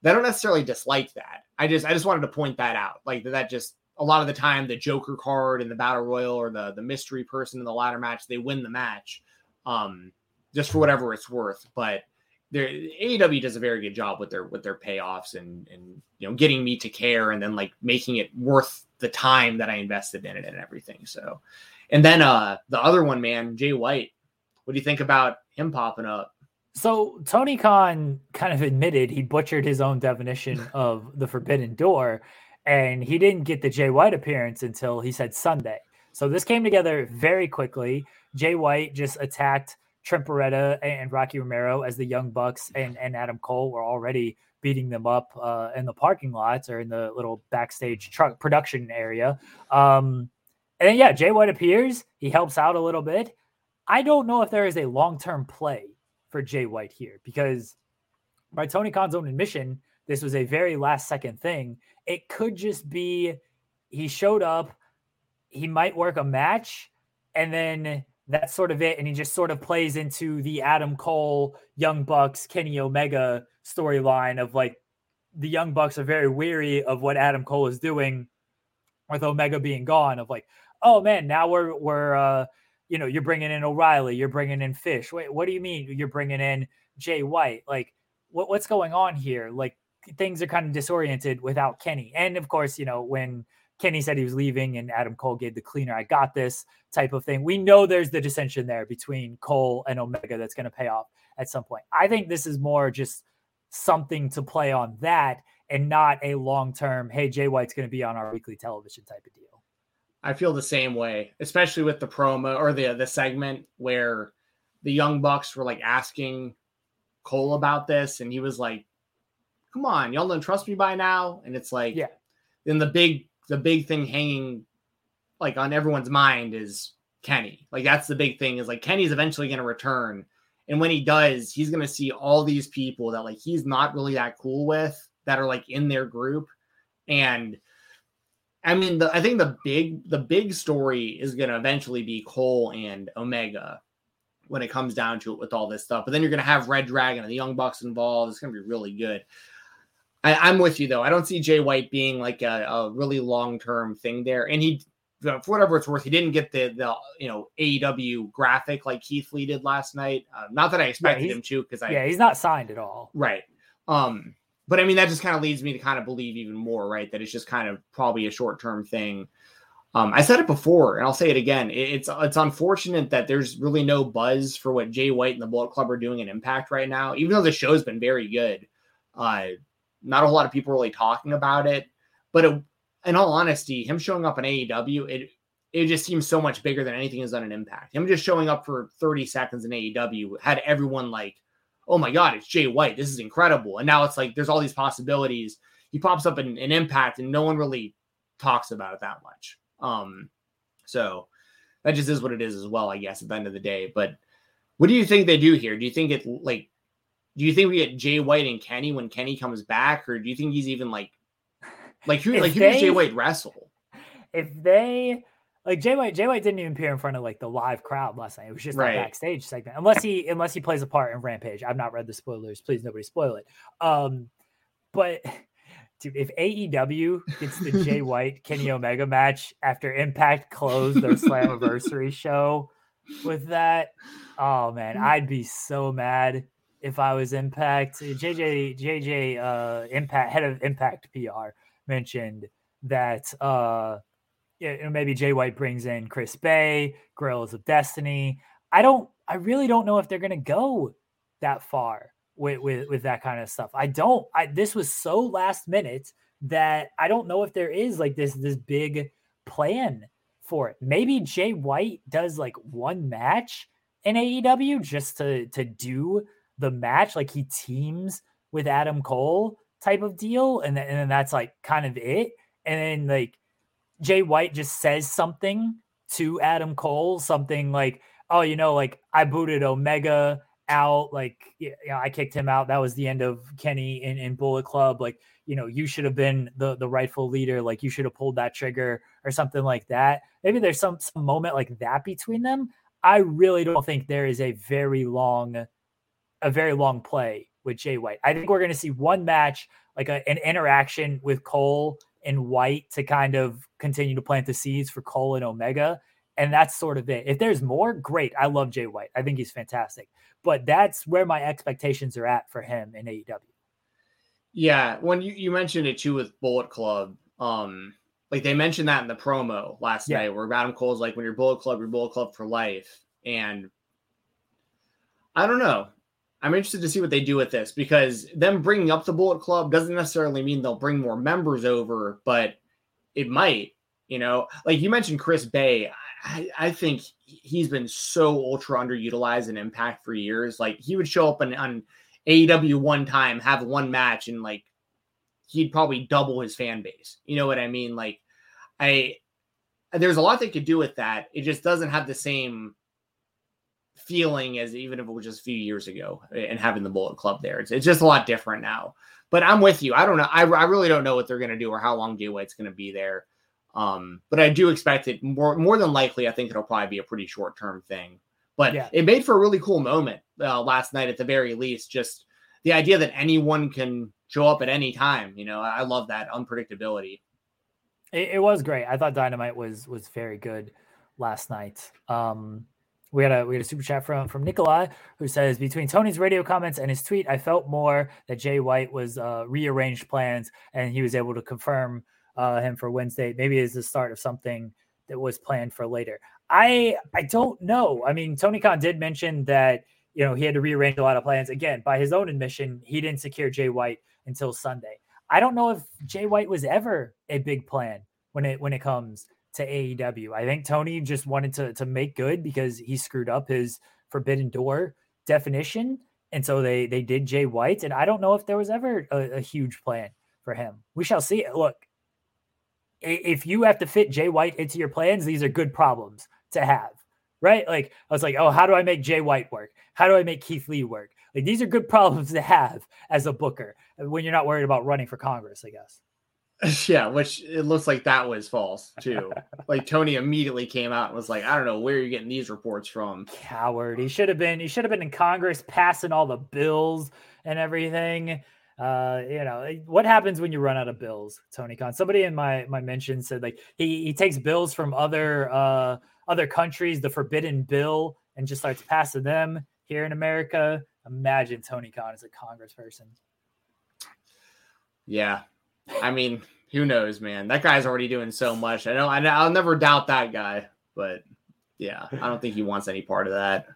They don't necessarily dislike that. I just I just wanted to point that out. Like that just a lot of the time the Joker card and the battle royal or the the mystery person in the ladder match, they win the match. Um just for whatever it's worth. But there AEW does a very good job with their with their payoffs and and you know getting me to care and then like making it worth the time that I invested in it and everything. So and then uh the other one, man, Jay White. What do you think about him popping up? So Tony Khan kind of admitted he butchered his own definition of the Forbidden Door, and he didn't get the Jay White appearance until he said Sunday. So this came together very quickly. Jay White just attacked Trent Beretta and Rocky Romero as the Young Bucks and, and Adam Cole were already beating them up uh, in the parking lots or in the little backstage truck production area. Um, and yeah, Jay White appears. He helps out a little bit. I don't know if there is a long term play for Jay White here because by Tony Khan's own admission, this was a very last second thing. It could just be he showed up, he might work a match, and then that's sort of it. And he just sort of plays into the Adam Cole, Young Bucks, Kenny Omega storyline of like the Young Bucks are very weary of what Adam Cole is doing with Omega being gone. Of like, oh man, now we're we're uh, you know you're bringing in O'Reilly, you're bringing in Fish. Wait, what do you mean you're bringing in Jay White? Like, what, what's going on here? Like things are kind of disoriented without Kenny. And of course, you know when Kenny said he was leaving and Adam Cole gave the cleaner, I got this type of thing. We know there's the dissension there between Cole and Omega that's going to pay off at some point. I think this is more just something to play on that and not a long term, hey, Jay White's going to be on our weekly television type of deal. I feel the same way, especially with the promo or the the segment where the Young Bucks were like asking Cole about this, and he was like, "Come on, y'all don't trust me by now." And it's like, yeah. Then the big the big thing hanging like on everyone's mind is Kenny. Like that's the big thing is like Kenny's eventually going to return. And when he does, he's going to see all these people that like he's not really that cool with that are like in their group. And I mean, the, I think the big the big story is going to eventually be Cole and Omega when it comes down to it with all this stuff. But then you're going to have Red Dragon and the Young Bucks involved. It's going to be really good. I, am with you though. I don't see Jay White being like a, a really long term thing there. And he, for whatever it's worth, he didn't get the the you know AEW graphic like Keith Lee did last night. Uh, not that I expected yeah, him to, because I yeah he's not signed at all. Right. Um, but I mean that just kind of leads me to kind of believe even more, right? That it's just kind of probably a short term thing. Um, I said it before, and I'll say it again. It, it's it's unfortunate that there's really no buzz for what Jay White and the Bullet Club are doing in Impact right now, even though the show's been very good. Uh, not a whole lot of people really talking about it. But it, in all honesty, him showing up in AEW, it it just seems so much bigger than anything has done an impact. Him just showing up for 30 seconds in AEW had everyone like, oh my God, it's Jay White. This is incredible. And now it's like there's all these possibilities. He pops up in, in impact and no one really talks about it that much. Um, so that just is what it is as well, I guess, at the end of the day. But what do you think they do here? Do you think it like do you think we get Jay White and Kenny when Kenny comes back, or do you think he's even like like who like who does Jay White wrestle? If they like Jay White, Jay White didn't even appear in front of like the live crowd last night. It was just right. a backstage segment. Unless he unless he plays a part in Rampage. I've not read the spoilers. Please nobody spoil it. Um, but dude, if AEW gets the Jay White Kenny Omega match after Impact closed their Slammiversary show with that, oh man, I'd be so mad if I was Impact. JJ JJ uh, Impact head of Impact PR mentioned that uh, maybe Jay White brings in Chris Bey, Guerrillas of Destiny. I don't. I really don't know if they're to go that far with, with with that kind of stuff. I don't. I this was so last minute that I don't know if there is like this this big plan for it. Maybe Jay White does like one match in AEW just to to do the match, like he teams with Adam Cole type of deal, and then, and then that's like kind of it. And then like Jay White just says something to Adam Cole, something like, "Oh, you know, like I booted Omega out, like you know, I kicked him out. That was the end of Kenny in, in Bullet Club. Like, you know, you should have been the the rightful leader. Like, you should have pulled that trigger or something like that. Maybe there's some some moment like that between them. I really don't think there is a very long a very long play with Jay White. I think we're going to see one match, like a, an interaction with Cole and White to kind of continue to plant the seeds for Cole and Omega. And that's sort of it. If there's more, great. I love Jay White. I think he's fantastic. But that's where my expectations are at for him in AEW. Yeah. When you, you mentioned it too with Bullet Club, um, like they mentioned that in the promo last yeah. night where Adam Cole's like, when you're Bullet Club, you're Bullet Club for life. And I don't know. I'm interested to see what they do with this because them bringing up the Bullet Club doesn't necessarily mean they'll bring more members over, but it might. You know, like you mentioned Chris Bey. I, I think he's been so ultra underutilized in Impact for years. Like he would show up on, on AEW one time, have one match, and like he'd probably double his fan base. You know what I mean? Like I there's a lot they could do with that. It just doesn't have the same feeling as even if it was just a few years ago and having the Bullet Club there. It's, it's just a lot different now. But I'm with you. I don't know. I, I really don't know what they're going to do or how long Jay White's going to be there. Um, but I do expect it more more than likely. I think it'll probably be a pretty short term thing. But yeah. it made for a really cool moment uh, last night at the very least. Just the idea that anyone can show up at any time. You know, I love that unpredictability. It, it was great. I thought Dynamite was was very good last night. Um, we had a we had a super chat from from Nikolai who says between Tony's radio comments and his tweet, I felt more that Jay White was uh, rearranged plans and he was able to confirm uh, him for Wednesday. Maybe it's the start of something that was planned for later. I I don't know. I mean, Tony Khan did mention that you know he had to rearrange a lot of plans. Again, by his own admission, he didn't secure Jay White until Sunday. I don't know if Jay White was ever a big plan when it when it comes to AEW. I think Tony just wanted to to make good because he screwed up his Forbidden Door definition, and so they they did Jay White. And I don't know if there was ever a, a huge plan for him. We shall see. Look, if you have to fit Jay White into your plans, these are good problems to have, right? Like I was like, oh, how do I make Jay White work? How do I make Keith Lee work? Like these are good problems to have as a booker when you're not worried about running for Congress, I guess. Yeah, which it looks like that was false too. like Tony immediately came out and was like, "I don't know where you're getting these reports from." Coward. He should have been. He should have been in Congress passing all the bills and everything. Uh, you know what happens when you run out of bills, Tony Khan. Somebody in my my mention said like he he takes bills from other uh other countries, the forbidden bill, and just starts passing them here in America. Imagine Tony Khan as a congressperson. Yeah, I mean, who knows, man? That guy's already doing so much. I know, I'll never doubt that guy, but yeah, I don't think he wants any part of that.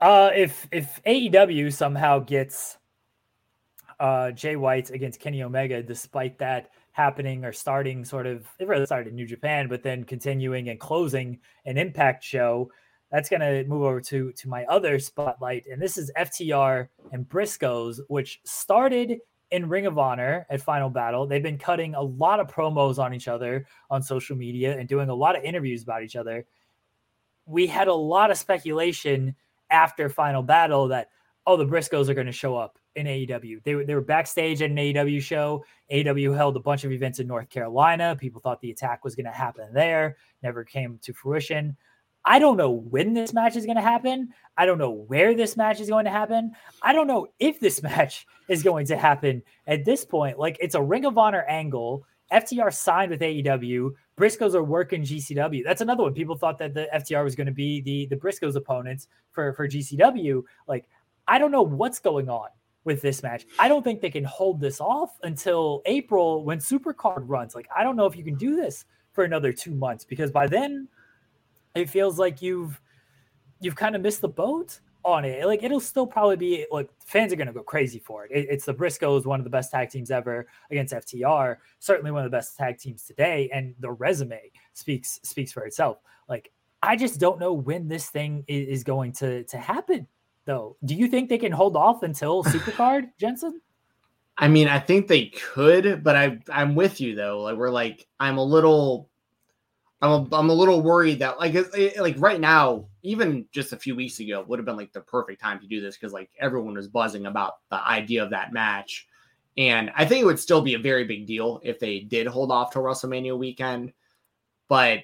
Uh, if if AEW somehow gets uh, Jay White against Kenny Omega, despite that happening or starting sort of it really started in New Japan, but then continuing and closing an Impact show. That's gonna move over to to my other spotlight, and this is FTR and Briscoes, which started in Ring of Honor at Final Battle. They've been cutting a lot of promos on each other on social media and doing a lot of interviews about each other. We had a lot of speculation after Final Battle that, oh, the Briscoes are going to show up in AEW. They, they were backstage at an AEW show. AEW held a bunch of events in North Carolina. People thought the attack was going to happen there, never came to fruition. I don't know when this match is going to happen. I don't know where this match is going to happen. I don't know if this match is going to happen at this point. Like it's a Ring of Honor angle. FTR signed with AEW. Briscoes are working GCW. That's another one. People thought that the FTR was going to be the the Briscoes opponents for for GCW. Like I don't know what's going on with this match. I don't think they can hold this off until April when Supercard runs. Like I don't know if you can do this for another 2 months because by then it feels like you've you've kind of missed the boat on it. Like it'll still probably be like fans are going to go crazy for it. it. It's the Briscoes, one of the best tag teams ever against FTR, certainly one of the best tag teams today, and the resume speaks speaks for itself. Like I just don't know when this thing is, going to to happen. Though, do you think they can hold off until Supercard, Jensen? I mean, I think they could, but I I'm with you though. Like we're like I'm a little I'm a, I'm a little worried that like like right now, even just a few weeks ago, would have been like the perfect time to do this because like everyone was buzzing about the idea of that match, and I think it would still be a very big deal if they did hold off to WrestleMania weekend. But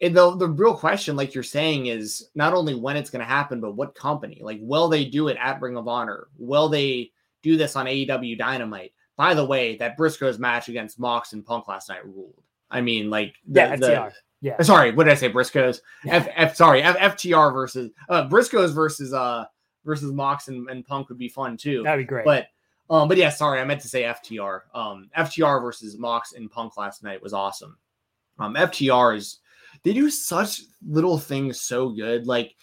the the real question, like you're saying, is not only when it's going to happen, but what company? Like, will they do it at Ring of Honor? Will they do this on AEW Dynamite? By the way, that Briscoes match against Mox and Punk last night ruled. I mean, like the, yeah, FTR. The, yeah. Sorry, what did I say? Briscoes. Yeah. F, F sorry, F, FTR versus uh Briscoes versus uh versus Mox and, and Punk would be fun too. That'd be great. But um, but yeah, sorry, I meant to say FTR. Um, FTR versus Mox and Punk last night was awesome. Um, FTR is they do such little things so good, like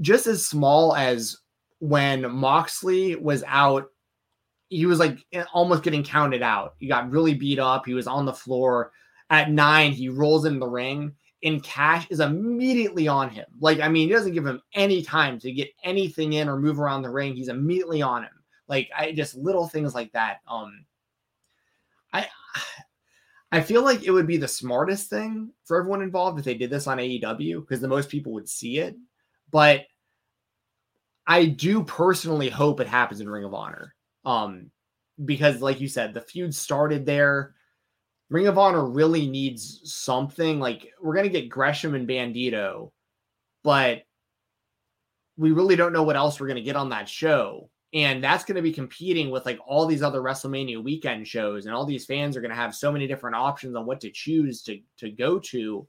just as small as when Moxley was out, he was like almost getting counted out. He got really beat up. He was on the floor at nine, he rolls in the ring and Cash is immediately on him. Like, I mean, he doesn't give him any time to get anything in or move around the ring. He's immediately on him. Like, I just little things like that. Um, I I feel like it would be the smartest thing for everyone involved if they did this on AEW because the most people would see it. But I do personally hope it happens in Ring of Honor. Um, because like you said, the feud started there. Ring of Honor really needs something. Like we're gonna get Gresham and Bandito, but we really don't know what else we're gonna get on that show. And that's to be competing with like all these other WrestleMania weekend shows, and all these fans are to have so many different options on what to choose to to go to.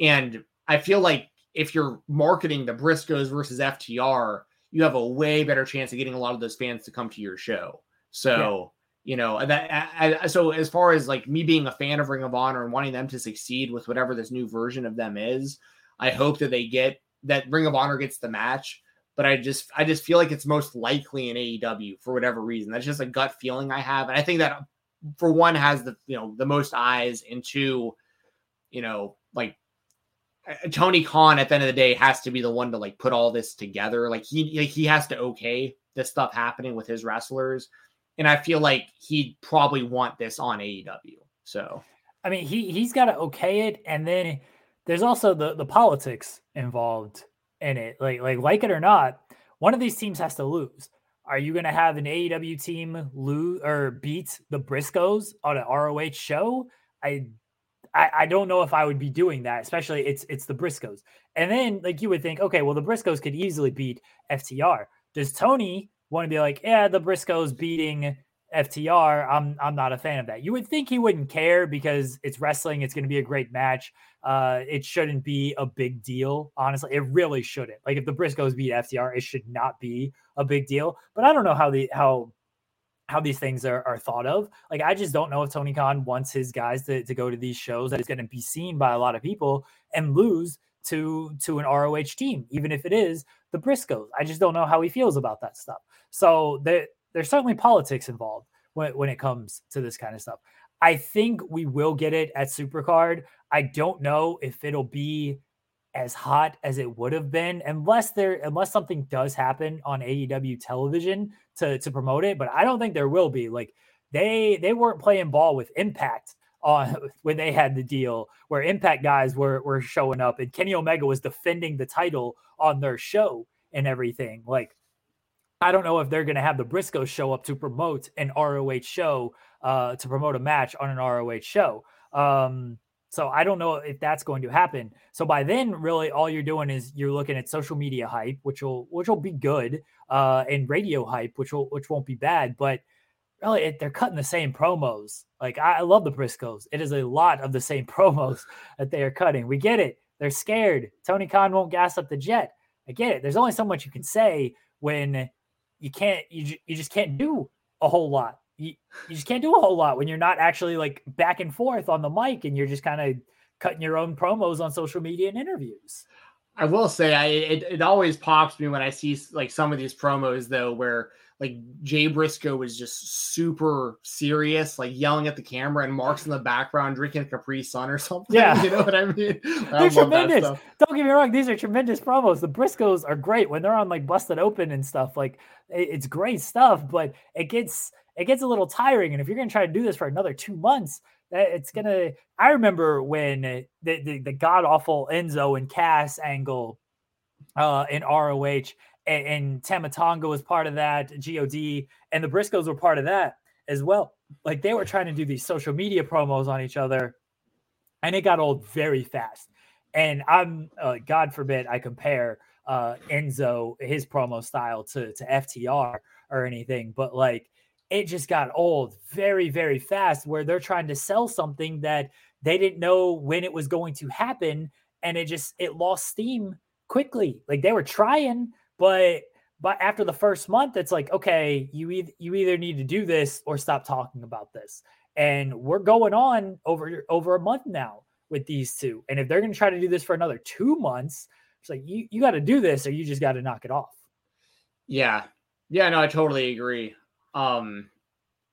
And I feel like if you're marketing the Briscoes versus FTR, you have a way better chance of getting a lot of those fans to come to your show. So. You know, that I, I, so as far as like me being a fan of Ring of Honor and wanting them to succeed with whatever this new version of them is, I hope that they get that Ring of Honor gets the match. But I just I just feel like it's most likely in AEW for whatever reason. That's just a gut feeling I have. And I think that for one has the you know the most eyes and two, you know, like Tony Khan at the end of the day has to be the one to like put all this together. Like he like he has to okay this stuff happening with his wrestlers, and I feel like he'd probably want this on AEW. So, I mean, he he's got to okay it, and then there's also the the politics involved in it. Like like like it or not, one of these teams has to lose. Are you going to have an AEW team lose or beat the Briscoes on an ROH show? I I, I don't know if I would be doing that, especially it's it's the Briscoes. And then like you would think, okay, well the Briscoes could easily beat FTR. Does Tony want to be like, yeah, the Briscoes beating FTR? I'm I'm not a fan of that. You would think he wouldn't care because it's wrestling. It's going to be a great match. Uh, it shouldn't be a big deal. Honestly, it really shouldn't. Like if the Briscoes beat FTR, it should not be a big deal. But I don't know how the how how these things are, are thought of. Like, I just don't know if Tony Khan wants his guys to, to go to these shows that is going to be seen by a lot of people and lose to to an ROH team, even if it is the Briscoes. I just don't know how he feels about that stuff. So there, there's certainly politics involved when, when it comes to this kind of stuff. I think we will get it at Supercard. I don't know if it'll be as hot as it would have been unless there unless something does happen on AEW television to to promote it but I don't think there will be like they they weren't playing ball with Impact on when they had the deal where Impact guys were were showing up and Kenny Omega was defending the title on their show and everything like I don't know if they're going to have the Briscoes show up to promote an ROH show uh to promote a match on an ROH show um so I don't know if that's going to happen. So by then, really, all you're doing is you're looking at social media hype, which will which will be good, uh, and radio hype, which will which won't be bad. But really, it, they're cutting the same promos. Like I, I love the Briscoes. It is a lot of the same promos that they are cutting. We get it. They're scared. Tony Khan won't gas up the jet. I get it. There's only so much you can say when you can't. You you just can't do a whole lot you, you just can't do a whole lot when you're not actually like back and forth on the mic and you're just kind of cutting your own promos on social media and interviews. I will say, I it, it always pops me when I see like some of these promos though, where like Jay Briscoe was just super serious, like yelling at the camera, and Mark's in the background drinking a Capri Sun or something. Yeah, you know what I mean. I they're tremendous. Don't get me wrong; these are tremendous promos. The Briscoes are great when they're on like Busted Open and stuff. Like it's great stuff, but it gets it gets a little tiring. And if you're going to try to do this for another two months, it's going to. I remember when the, the, the god awful Enzo and Cass angle uh, in ROH, and, and Tama Tonga was part of that, God, and the Briscoes were part of that as well. Like they were trying to do these social media promos on each other, and it got old very fast. And I'm, uh, God forbid, I compare uh, Enzo his promo style to to FTR or anything, but like it just got old very, very fast where they're trying to sell something that they didn't know when it was going to happen. And it just, it lost steam quickly. Like they were trying, but, but after the first month, it's like, okay, you either, you either need to do this or stop talking about this. And we're going on over, over a month now with these two. And if they're going to try to do this for another two months, it's like, you, you got to do this or you just got to knock it off. Yeah. Yeah, no, I totally agree. Um,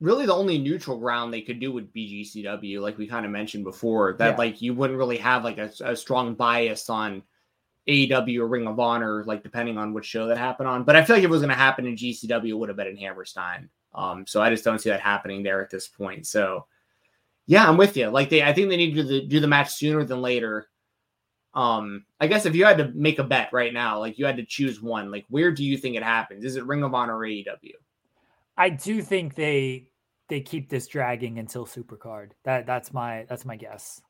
really the only neutral ground they could do would be GCW, like we kind of mentioned before. That yeah. like you wouldn't really have like a, a, strong bias on AEW or Ring of Honor, like depending on which show that happened on. But I feel like if it was going to happen in GCW, it would have been in Hammerstein. Um, so I just don't see that happening there at this point. So yeah, I'm with you. Like they, I think they need to do the, do the match sooner than later. Um, I guess if you had to make a bet right now, like you had to choose one, like where do you think it happens? Is it Ring of Honor or AEW? I do think they they keep this dragging until Supercard. That that's my that's my guess.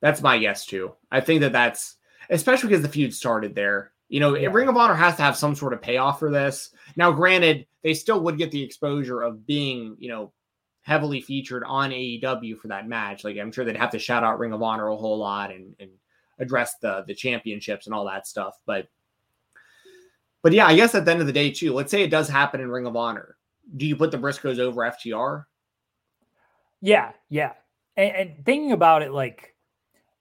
That's my guess too. I think that that's especially because the feud started there. You know, yeah. Ring of Honor has to have some sort of payoff for this. Now, granted, they still would get the exposure of being, you know, heavily featured on AEW for that match. Like I'm sure they'd have to shout out Ring of Honor a whole lot and, and address the the championships and all that stuff. But but yeah, I guess at the end of the day, too, let's say it does happen in Ring of Honor do you put the Briscoes over FTR? Yeah, yeah. And, and, thinking about it, like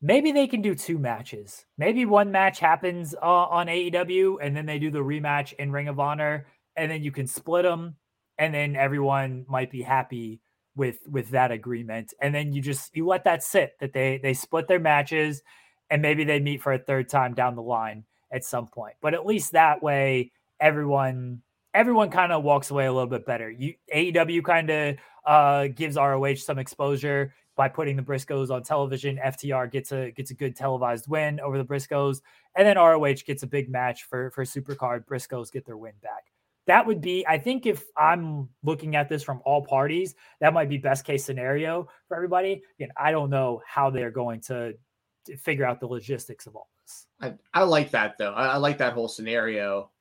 maybe they can do two matches. Maybe one match happens uh, on AEW, and then they do the rematch in Ring of Honor, and then you can split them, and then everyone might be happy with with that agreement. And then you just you let that sit that they they split their matches, and maybe they meet for a third time down the line at some point. But at least that way, everyone everyone kind of walks away a little bit better. You AEW kind of uh, gives ROH some exposure by putting the Briscoes on television. FTR gets a gets a good televised win over the Briscoes, and then ROH gets a big match for for Supercard. Briscoes get their win back. That would be, I think, if I'm looking at this from all parties, that might be best case scenario for everybody. Again, I don't know how they're going to figure out the logistics of all this. I, I like that though. I, I like that whole scenario.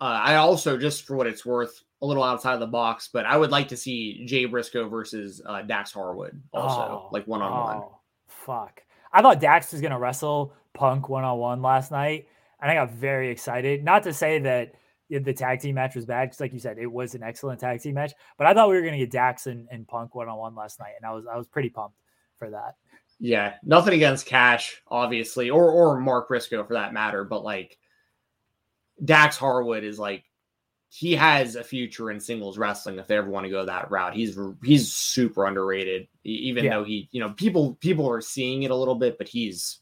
Uh, I also, just for what it's worth, a little outside of the box, but I would like to see Jay Briscoe versus uh, Dax Harwood also, oh, like one on one. Fuck. I thought Dax was going to wrestle Punk one on one last night, and I got very excited. Not to say that the tag team match was bad, because like you said, it was an excellent tag team match. But I thought we were going to get Dax and, and Punk one on one last night, and I was I was pretty pumped for that. Yeah, nothing against Cash, obviously, or or Mark Briscoe for that matter, but like Dax Harwood is like he has a future in singles wrestling if they ever want to go that route. He's he's super underrated, even yeah. though he you know people people are seeing it a little bit, but he's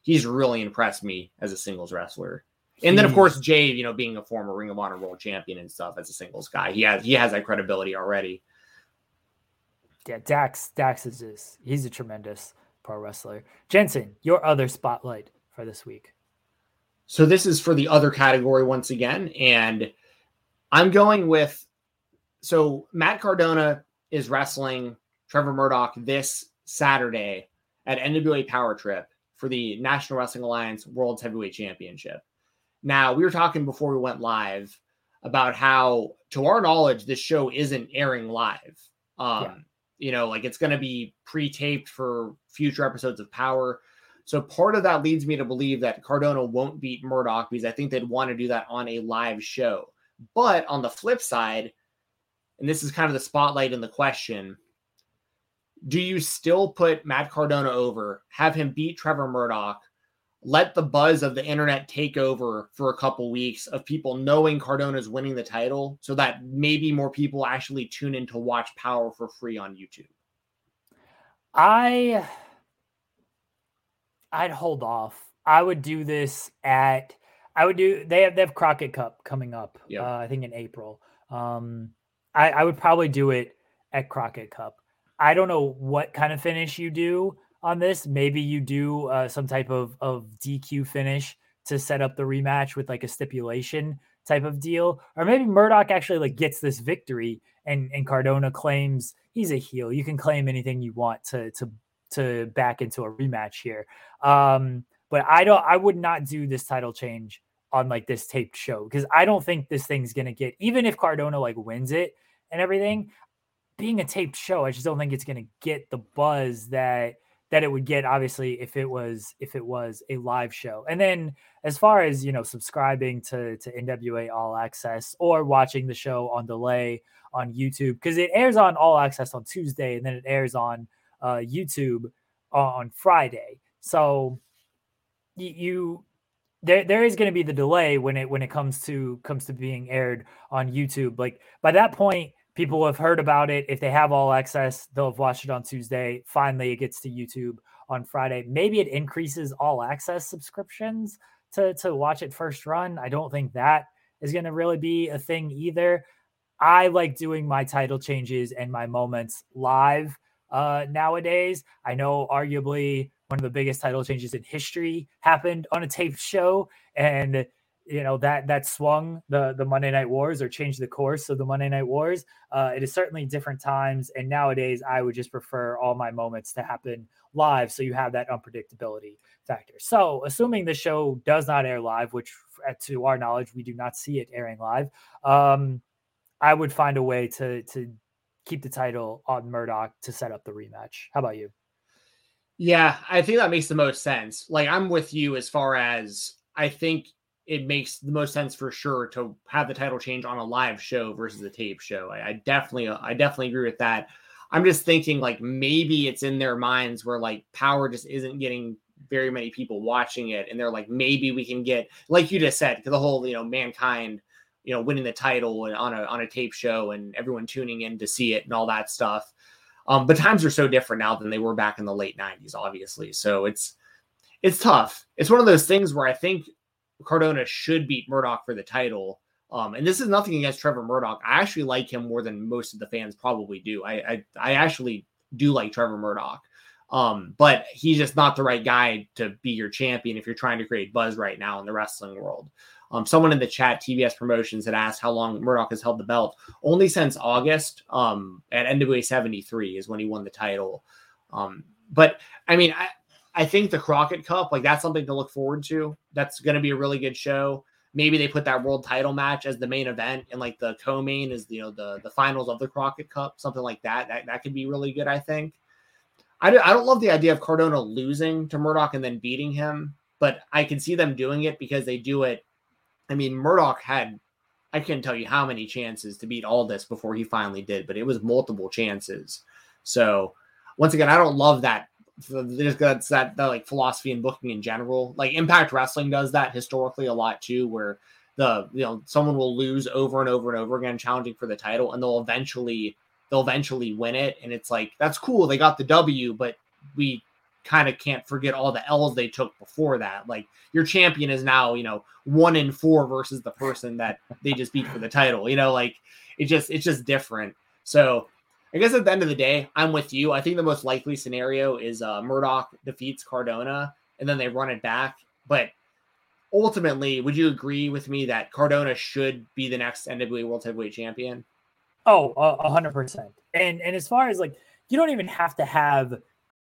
he's really impressed me as a singles wrestler. And then of course Jay, you know, being a former Ring of Honor World Champion and stuff as a singles guy, he has he has that credibility already. Yeah, Dax Dax is just, he's a tremendous pro wrestler. Jensen, your other spotlight for this week. So this is for the other category once again. And I'm going with so Matt Cardona is wrestling Trevor Murdoch this Saturday at NWA Power Trip for the National Wrestling Alliance World Heavyweight Championship. Now, we were talking before we went live about how, to our knowledge, this show isn't airing live. Um, yeah. You know, like it's going to be pre taped for future episodes of Power. So part of that leads me to believe that Cardona won't beat Murdoch because I think they'd want to do that on a live show. But on the flip side, and this is kind of the spotlight in the question, do you still put Matt Cardona over, have him beat Trevor Murdoch, let the buzz of the internet take over for a couple weeks of people knowing Cardona's winning the title so that maybe more people actually tune in to watch Power for free on YouTube? I I'd hold off. I would do this at I would do they have they have Crockett Cup coming up. Yep. Uh, I think in April. Um, I, I would probably do it at Crockett Cup. I don't know what kind of finish you do on this. Maybe you do uh, some type of of DQ finish to set up the rematch with like a stipulation type of deal, or maybe Murdoch actually like gets this victory and and Cardona claims he's a heel. You can claim anything you want to to to back into a rematch here. Um, but I don't I would not do this title change on like this taped show because I don't think this thing's gonna get even if Cardona like wins it and everything, being a taped show, I just don't think it's gonna get the buzz that that it would get obviously if it was if it was a live show. And then as far as you know subscribing to to NWA All Access or watching the show on delay on YouTube because it airs on All Access on Tuesday and then it airs on uh, YouTube on Friday. So you there there is going to be the delay when it when it comes to comes to being aired on YouTube. Like by that point, people have heard about it. If they have all access, they'll have watched it on Tuesday. Finally, it gets to YouTube on Friday. Maybe it increases all access subscriptions to, to watch it first run. I don't think that is going to really be a thing either. I like doing my title changes and my moments live uh, nowadays. I know arguably one of the biggest title changes in history happened on a taped show. And you know that that swung the the Monday Night Wars or changed the course of the Monday Night Wars. Uh, it is certainly different times, and nowadays I would just prefer all my moments to happen live, so you have that unpredictability factor. So, assuming the show does not air live, which to our knowledge we do not see it airing live, um, I would find a way to to keep the title on Murdoch to set up the rematch. How about you? Yeah, I think that makes the most sense. Like I'm with you as far as I think it makes the most sense for sure to have the title change on a live show versus a tape show. I, I definitely, I definitely agree with that. I'm just thinking like maybe it's in their minds where like power just isn't getting very many people watching it, and they're like maybe we can get like you just said the whole you know mankind you know winning the title on a on a tape show and everyone tuning in to see it and all that stuff. Um, but times are so different now than they were back in the late 90s, obviously. So it's it's tough. It's one of those things where I think Cardona should beat Murdoch for the title. Um, and this is nothing against Trevor Murdoch. I actually like him more than most of the fans probably do. I I, I actually do like Trevor Murdoch. Um, but he's just not the right guy to be your champion if you're trying to create buzz right now in the wrestling world. Um, someone in the chat, TBS Promotions, had asked how long Murdoch has held the belt. Only since August um, at NWA 73 is when he won the title. Um, but I mean, I, I think the Crockett Cup, like that's something to look forward to. That's going to be a really good show. Maybe they put that world title match as the main event, and like the co-main is you know the the finals of the Crockett Cup, something like that. That that could be really good. I think. I don't, I don't love the idea of Cardona losing to Murdoch and then beating him, but I can see them doing it because they do it. I mean, Murdoch had I can't tell you how many chances to beat Aldis before he finally did, but it was multiple chances. So once again, I don't love that there's that, that like philosophy and booking in general. Like Impact Wrestling does that historically a lot too, where the you know someone will lose over and over and over again, challenging for the title, and they'll eventually they'll eventually win it. And it's like that's cool, they got the W, but we kind of can't forget all the L's they took before that. Like your champion is now, you know, one in four versus the person that they just beat for the title. You know, like it just it's just different. So I guess at the end of the day, I'm with you. I think the most likely scenario is uh, Murdoch defeats Cardona and then they run it back. But ultimately, would you agree with me that Cardona should be the next NWA World Heavyweight Champion? Oh, a hundred percent. And and as far as like, you don't even have to have.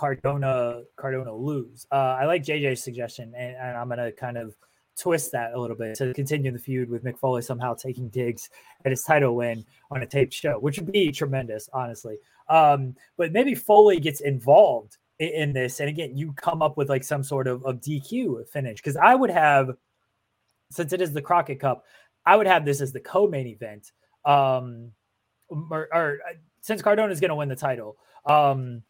Cardona, Cardona lose. Uh, I like JJ's suggestion, and, and I'm to kind of twist that a little bit to continue the feud with Mick Foley somehow taking digs at his title win on a taped show, which would be tremendous, honestly. Um, but maybe Foley gets involved in, in, this, and again, you come up with like some sort of, of DQ finish because I would have, since it is the Crockett Cup, I would have this as the co-main event. Um, or, or uh, since Cardona is going to win the title, um,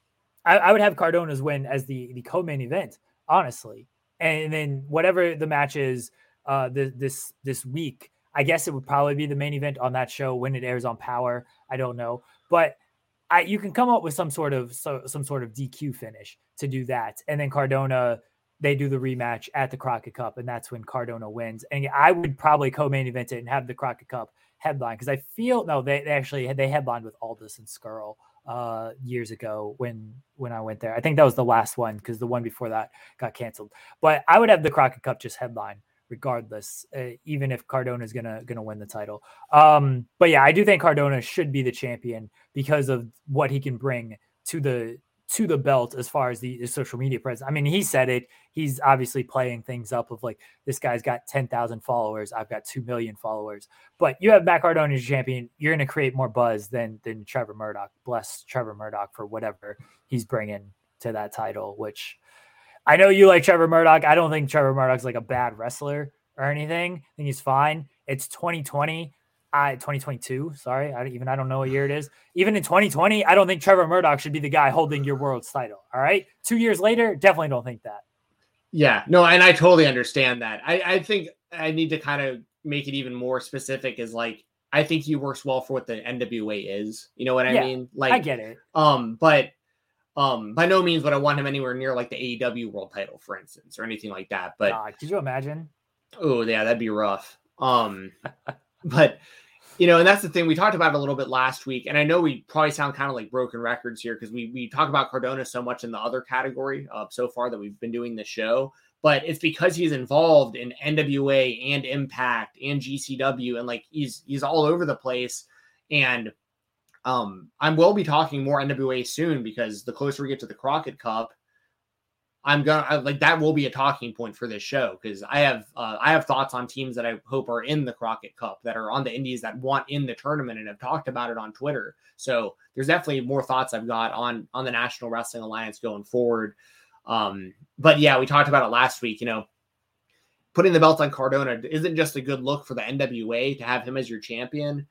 I, I would have Cardona's win as the the co-main event, honestly and then whatever the match is uh, this this this week, I guess it would probably be the main event on that show when it airs on Power. I don't know, but I you can come up with some sort of so, some sort of DQ finish to do that, and then Cardona they do the rematch at the Crockett Cup, and that's when Cardona wins. And I would probably co-main event it and have the Crockett Cup headline because I feel no, they, they actually they headlined with Aldis and Scurll uh, years ago when when I went there. I think that was the last one because the one before that got canceled. But I would have the Crockett Cup just headline regardless, uh, even if Cardona is gonna gonna win the title. Um, but yeah, I do think Cardona should be the champion because of what he can bring to the to the belt as far as the, the, social media presence. I mean, he said it. He's obviously playing things up of like this guy's got ten thousand followers. I've got two million followers. But you have Matt Cardona as champion. You're going to create more buzz than than Trevor Murdoch. Bless Trevor Murdoch for whatever he's bringing to that title. Which I know you like Trevor Murdoch. I don't think Trevor Murdoch's like a bad wrestler or anything. I think he's fine. It's 2020. I 2022. Sorry, I even I don't know what year it is. Even in 2020, I don't think Trevor Murdoch should be the guy holding your world's title. All right, two years later, definitely don't think that. Yeah, no, and I totally understand that. I, I think I need to kind of make it even more specific. Is like I think he works well for what the NWA is. You know what I yeah, mean? Like I get it. Um, but um, by no means would I want him anywhere near like the AEW world title, for instance, or anything like that. But God, could you imagine? Oh yeah, that'd be rough. Um, but you know, and that's the thing we talked about a little bit last week, and I know we probably sound kind of like broken records here because we we talk about Cardona so much in the other category uh, so far that we've been doing the show, but it's because he's involved in NWA and Impact and GCW, and like he's he's all over the place, and um, I will be talking more NWA soon because the closer we get to the Crockett Cup, I'm gonna I, like that will be a talking point for this show because I have uh, I have thoughts on teams that I hope are in the Crockett Cup that are on the Indies that want in the tournament and have talked about it on Twitter. So there's definitely more thoughts I've got on on the National Wrestling Alliance going forward. Um, but yeah, we talked about it last week. You know, putting the belt on Cardona isn't just a good look for the NWA to have him as your champion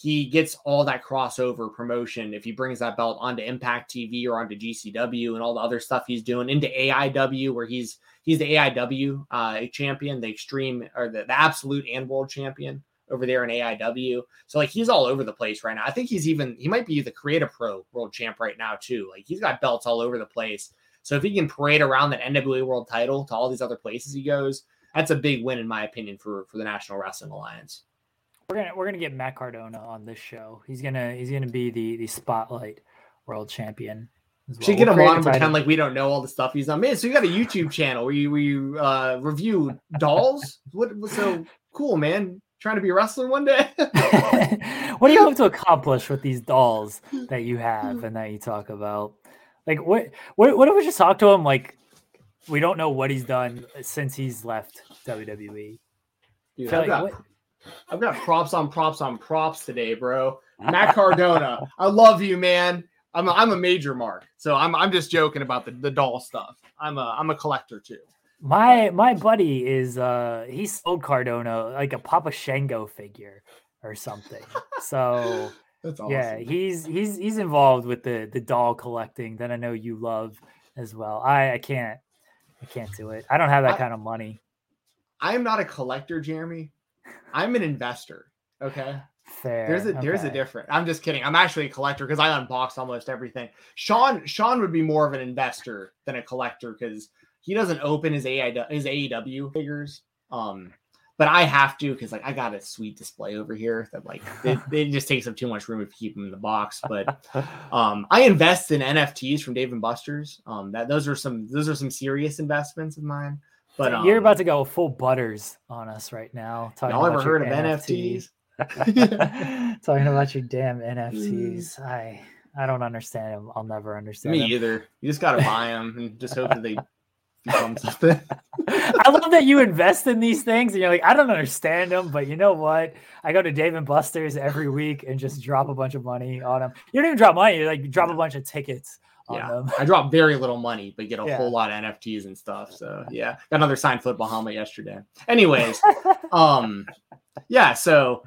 he gets all that crossover promotion if he brings that belt onto Impact TV or onto GCW and all the other stuff he's doing into AIW where he's he's the AIW uh, champion, the extreme or the, the absolute and world champion over there in AIW. So like he's all over the place right now. I think he's even he might be the Create-A Pro world champ right now too. Like he's got belts all over the place. So if he can parade around that NWA world title to all these other places he goes, that's a big win in my opinion for for the National Wrestling Alliance. We're gonna we're gonna get Matt Cardona on this show. He's gonna he's gonna be the the spotlight world champion. Well. Should get we'll him on and pretend like we don't know all the stuff he's done. Man, so you got a YouTube channel where you where you uh, review dolls? what so cool, man? Trying to be a wrestler one day? what do you hope to accomplish with these dolls that you have and that you talk about? Like what what what if we just talk to him like we don't know what he's done since he's left WWE? Dude, like, got, what, I've got props on props on props today, bro. Matt Cardona, I love you, man. I'm a, I'm a major mark, so I'm I'm just joking about the, the doll stuff. I'm a I'm a collector too. My my buddy is uh he sold Cardona like a Papa Shango figure or something. So awesome. yeah, he's he's he's involved with the the doll collecting that I know you love as well. I I can't I can't do it. I don't have that I, kind of money. I am not a collector, Jeremy, I'm an investor. Okay. Fair. There's a there's a difference. I'm just kidding. I'm actually a collector because I unbox almost everything. Sean Sean would be more of an investor than a collector because he doesn't open his AI his AEW figures. Um, but I have to because like I got a sweet display over here that like it, it just takes up too much room if you keep them in the box. But um, I invest in NFTs from Dave and Buster's. Um, that those are some those are some serious investments of mine. But um, you're about to go full butters on us right now. Y'all ever heard of NFTs? NFTs? talking about your damn NFTs. I I don't understand them. I'll never understand. Me them. either. You just gotta buy them and just hope that they become something. I love that you invest in these things and you're like, I don't understand them, but you know what? I go to Dave and Buster's every week and just drop a bunch of money on them. You don't even drop money, you like drop a bunch of tickets yeah. I dropped very little money, but get a yeah. whole lot of NFTs and stuff. So yeah, got another signed football helmet yesterday. Anyways, um, yeah. So,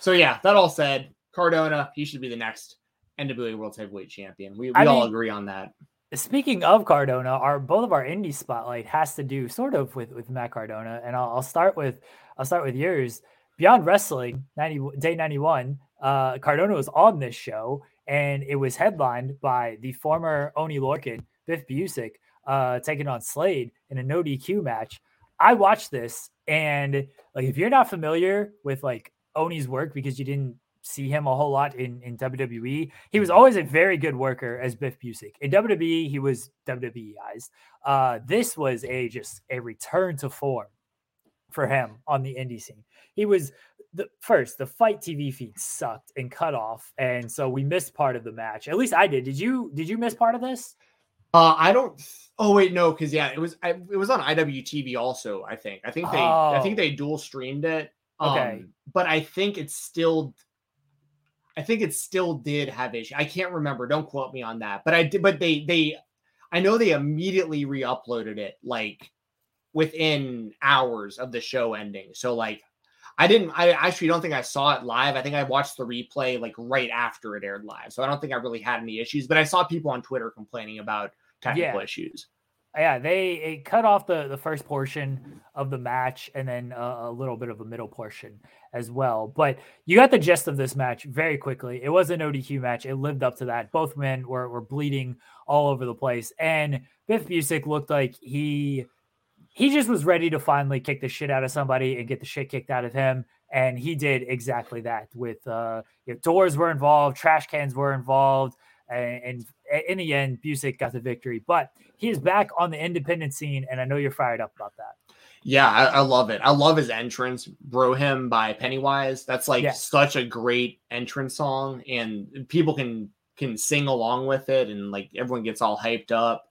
so yeah. That all said, Cardona, he should be the next NWA World Heavyweight Champion. We, we I all mean, agree on that. Speaking of Cardona, our both of our indie spotlight has to do sort of with with Matt Cardona, and I'll, I'll start with I'll start with yours. Beyond Wrestling, ninety day ninety one. Uh, Cardona was on this show, and it was headlined by the former Oney Lorcan, Biff Busick, uh, taking on Slade in a no DQ match. I watched this, and like if you're not familiar with like Oney's work because you didn't see him a whole lot in, in WWE. He was always a very good worker as Biff Busick. In WWE, he was WWEized. Uh, this was a just a return to form for him on the indie scene. He was the first the FITE TV feed sucked and cut off, and so we missed part of the match. At least I did. Did you? Did you miss part of this? Uh, I don't. Oh wait, no, because yeah, it was I, it was on IWTV also. I think I think they oh. I think they dual streamed it. Okay, um, but I think it's still. I think it still did have issue. I can't remember. Don't quote me on that. But I did. But they they, I know they immediately re-uploaded it like within hours of the show ending. So like I didn't I actually don't think I saw it live. I think I watched the replay like right after it aired live. So I don't think I really had any issues, but I saw people on Twitter complaining about technical yeah. issues. Yeah, they cut off the the first portion of the match and then a, a little bit of a middle portion as well. But you got the gist of this match very quickly. It was an ODQ match. It lived up to that. Both men were, were bleeding all over the place. And Biff Busick looked like he he just was ready to finally kick the shit out of somebody and get the shit kicked out of him. And he did exactly that. With uh, you know, doors were involved, trash cans were involved, and, and in the end, Busick got the victory. But he is back on the independent scene, and I know you're fired up about that. Yeah, I, I, love it. I love his entrance, "Bro Hymn by Pennywise. That's like yes. such a great entrance song, and people can can sing along with it, and like everyone gets all hyped up.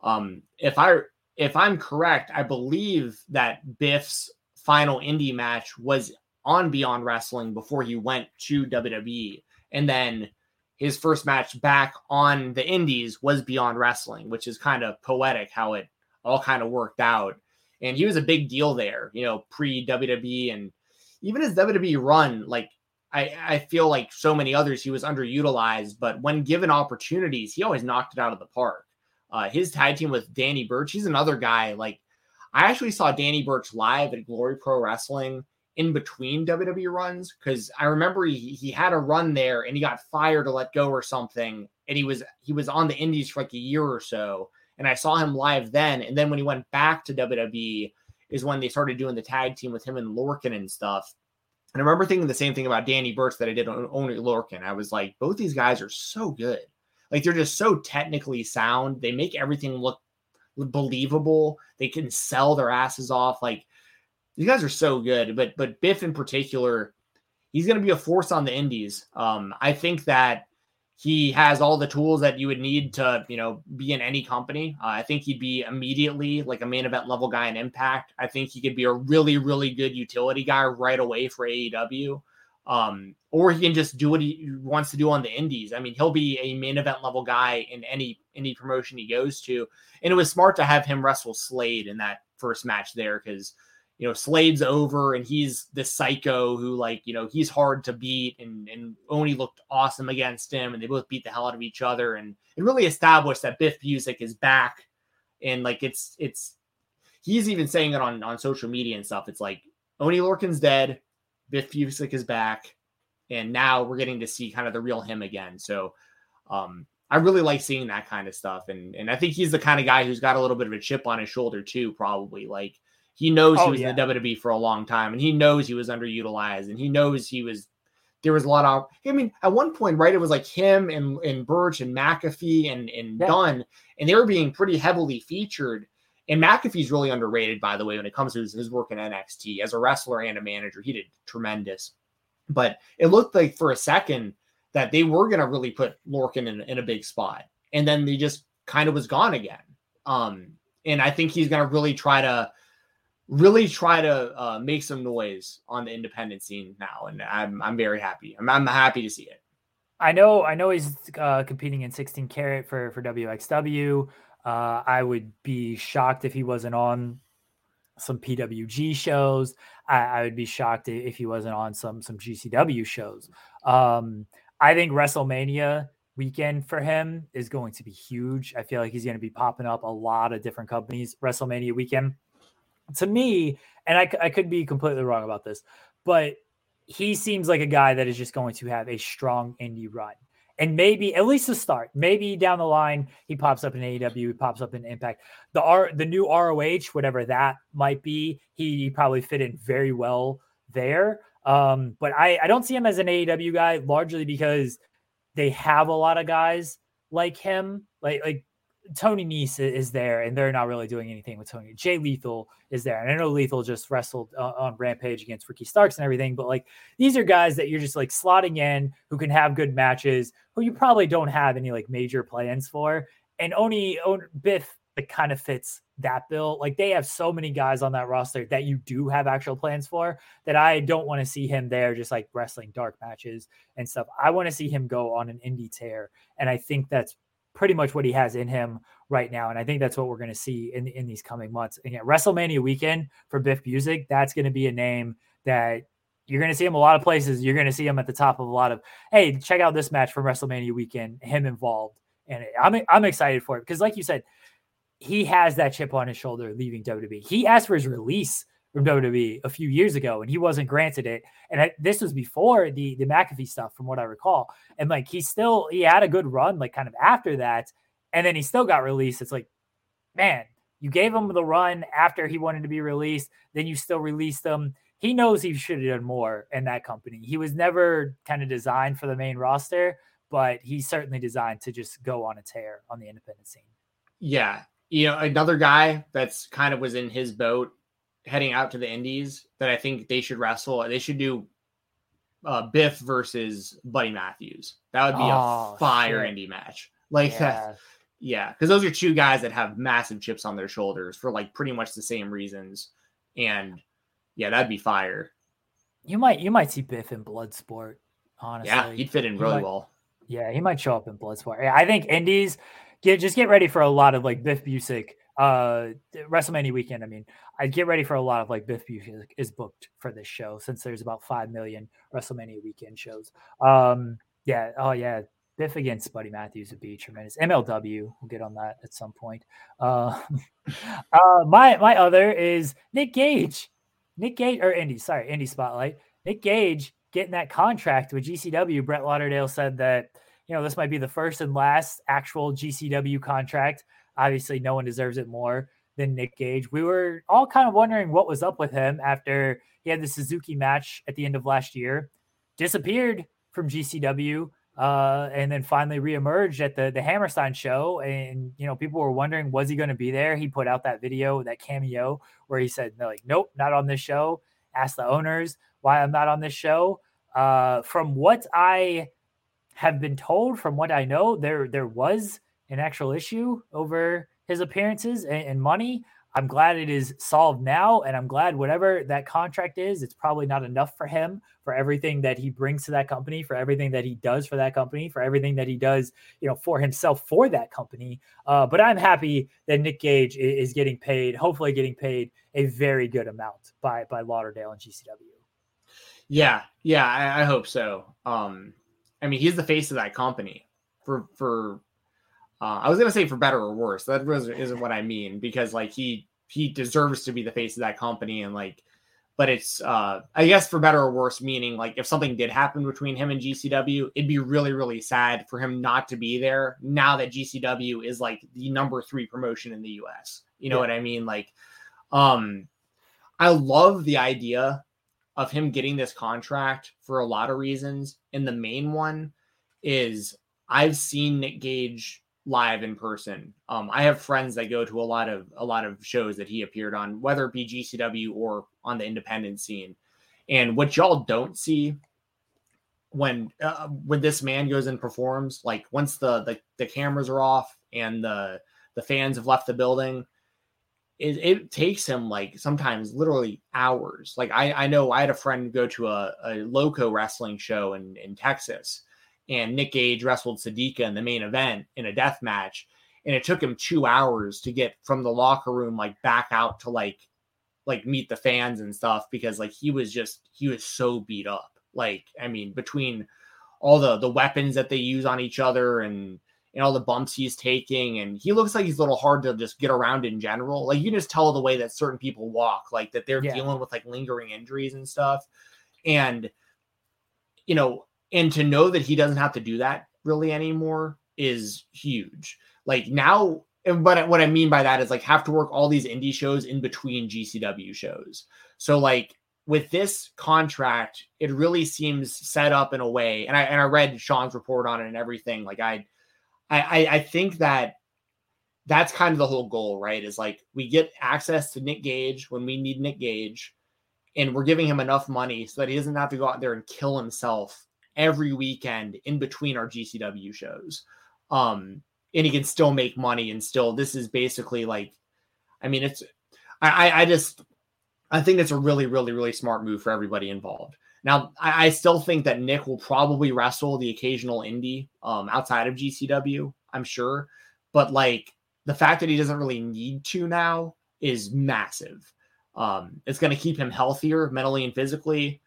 Um, if I if I'm correct, I believe that Biff's final indie match was on Beyond Wrestling before he went to WWE. And then his first match back on the indies was Beyond Wrestling, which is kind of poetic how it all kind of worked out. And he was a big deal there, you know, pre WWE and even his WWE run, like I, I feel like so many others, he was underutilized, but when given opportunities, he always knocked it out of the park. Uh, his tag team with Danny Burch, he's another guy. Like, I actually saw Danny Burch live at Glory Pro Wrestling in between WWE runs because I remember he, he had a run there and he got fired to let go or something, and he was he was on the Indies for like a year or so, and I saw him live then, and then when he went back to WWE is when they started doing the tag team with him and Lorcan and stuff. And I remember thinking the same thing about Danny Burch that I did on Oney Lorcan. I was like, both these guys are so good. Like they're just so technically sound. They make everything look believable. They can sell their asses off. Like these guys are so good. But but Biff in particular, he's going to be a force on the indies. Um, I think that he has all the tools that you would need to, you know, be in any company. Uh, I think he'd be immediately like a main event level guy in Impact. I think he could be a really, really good utility guy right away for AEW. Um, or he can just do what he wants to do on the indies. I mean, he'll be a main event level guy in any any promotion he goes to. And it was smart to have him wrestle Slade in that first match there because you know Slade's over and he's the psycho who like you know he's hard to beat and and Oney looked awesome against him and they both beat the hell out of each other and it really established that Biff Busick is back and like it's it's he's even saying it on on social media and stuff. It's like Oney Lorcan's dead. Biff Busick is back, and now we're getting to see kind of the real him again. So um, I really like seeing that kind of stuff, and and I think he's the kind of guy who's got a little bit of a chip on his shoulder too. Probably like he knows oh, he was yeah. in the WWE for a long time, and he knows he was underutilized, and he knows he was. There was a lot of. I mean, at one point, right? It was like him and and Burch and McAfee and and yeah. Dunne, and they were being pretty heavily featured and McAfee's really underrated, by the way, when it comes to his, his work in NXT as a wrestler and a manager. He did tremendous. But it looked like for a second that they were going to really put Lorcan in, in a big spot. And then they just kind of was gone again. Um, and I think he's going to really try to really try to uh, make some noise on the independent scene now. And I'm, I'm very happy. I'm, I'm happy to see it. I know, I know he's uh, competing in 16 Carat for, for WXW. Uh, I would be shocked if he wasn't on some PWG shows. I, I, would be shocked if he wasn't on some some GCW shows. Um, I think WrestleMania weekend for him is going to be huge. I feel like he's going to be popping up a lot of different companies WrestleMania weekend. To me, and I, I could be completely wrong about this, but he seems like a guy that is just going to have a strong indie run and maybe at least to start. Maybe down the line he pops up in AEW, he pops up in Impact. The R, the new ROH, whatever that might be, he probably fit in very well there. Um, but I, I don't see him as an AEW guy largely because they have a lot of guys like him, like like Tony Nese is there, and they're not really doing anything with Tony. Jay Lethal is there, and I know Lethal just wrestled uh, on Rampage against Ricky Starks and everything, but like these are guys that you're just like slotting in who can have good matches, who you probably don't have any like major plans for. and Oney, Oney Biff that kind of fits that bill. Like they have so many guys on that roster that you do have actual plans for that I don't want to see him there just like wrestling dark matches and stuff. I want to see him go on an indie tear. And I think that's pretty much what he has in him right now. And I think that's what we're going to see in, in these coming months. And yeah, WrestleMania weekend for Biff Busick, that's going to be a name that you're going to see him a lot of places. You're going to see him at the top of a lot of, hey, check out this match from WrestleMania weekend, him involved. And I'm, I'm excited for it because, like you said, he has that chip on his shoulder leaving WWE. He asked for his release from WWE a few years ago, and he wasn't granted it. And I, this was before the the McAfee stuff, from what I recall. And like he still he had a good run, like kind of after that, and then he still got released. It's like, man, you gave him the run after he wanted to be released, then you still released him. He knows he should have done more in that company. He was never kind of designed for the main roster, but he's certainly designed to just go on a tear on the independent scene. Yeah, you know, another guy that's kind of was in his boat heading out to the Indies that I think they should wrestle. They should do uh, Biff versus Buddy Matthews. That would be oh, a fire shit. indie match. Like yeah. that. Yeah, because those are two guys that have massive chips on their shoulders for like pretty much the same reasons. And yeah, that'd be fire. You might you might see Biff in Bloodsport, honestly. Yeah, he'd fit in really might, well. Yeah, he might show up in Bloodsport. I think Indies get just get ready for a lot of like Biff Busick uh WrestleMania weekend. I mean, I'd get ready for a lot of like Biff Busick is booked for this show since there's about five million WrestleMania weekend shows. Um, yeah, oh yeah, Biff against Buddy Matthews would be tremendous. MLW, we'll get on that at some point. Uh, uh, my my other is Nick Gage, Nick Gage or Indy, sorry, Indy Spotlight. Nick Gage getting that contract with GCW. Brett Lauderdale said that you know, this might be the first and last actual GCW contract. Obviously, no one deserves it more than Nick Gage. We were all kind of wondering what was up with him after he had the Suzuki match at the end of last year, disappeared from GCW, uh, and then finally reemerged at the the Hammerstein show. And you know, people were wondering was he going to be there? He put out that video, that cameo, where he said, "Like, nope, not on this show." Ask the owners why I'm not on this show. Uh, from what I have been told from what I know, there there was an actual issue over his appearances and, and, money. I'm glad it is solved now, and I'm glad whatever that contract is, it's probably not enough for him for everything that he brings to that company, for everything that he does for that company, for everything that he does, you know, for himself for that company. Uh, but I'm happy that Nick Gage is, getting paid, hopefully getting paid a very good amount by by Lauderdale and GCW. Yeah, yeah, I, I hope so. Um, I mean, he's the face of that company for for. Uh, I was gonna say for better or worse. That was, isn't what I mean because like he he deserves to be the face of that company and like, but it's uh I guess for better or worse meaning like if something did happen between him and GCW, it'd be really really sad for him not to be there now that GCW is like the number three promotion in the U.S. You know yeah. what I mean? Like, um, I love the idea of him getting this contract for a lot of reasons. And the main one is I've seen Nick Gage live in person. Um, I have friends that go to a lot of a lot of shows that he appeared on, whether it be GCW or on the independent scene. And what y'all don't see when uh, when this man goes and performs, like once the, the the cameras are off and the the fans have left the building, it, it takes him like sometimes literally hours. Like I, I know I had a friend go to a, a loco wrestling show in, in Texas and Nick Gage wrestled Sadika in the main event in a death match. And it took him two hours to get from the locker room like back out to like like meet the fans and stuff because like he was just he was so beat up. Like, I mean, between all the the weapons that they use on each other and and all the bumps he's taking. And he looks like he's a little hard to just get around in general. Like you just tell the way that certain people walk, like that they're yeah. dealing with like lingering injuries and stuff. And, you know, and to know that he doesn't have to do that really anymore is huge. Like now, but what I mean by that is like have to work all these indie shows in between GCW shows. So like with this contract, it really seems set up in a way, and I and I read Sean's report on it and everything. Like I I, I, think that that's kind of the whole goal, right? Is like we get access to Nick Gage when we need Nick Gage, and we're giving him enough money so that he doesn't have to go out there and kill himself every weekend in between our GCW shows. Um, and he can still make money and still this is basically like I mean it's I I just I think it's a really, really, really smart move for everybody involved. Now, I, I still think that Nick will probably wrestle the occasional indie um, outside of GCW, I'm sure. But like the fact that he doesn't really need to now is massive. Um, it's going to keep him healthier mentally and physically.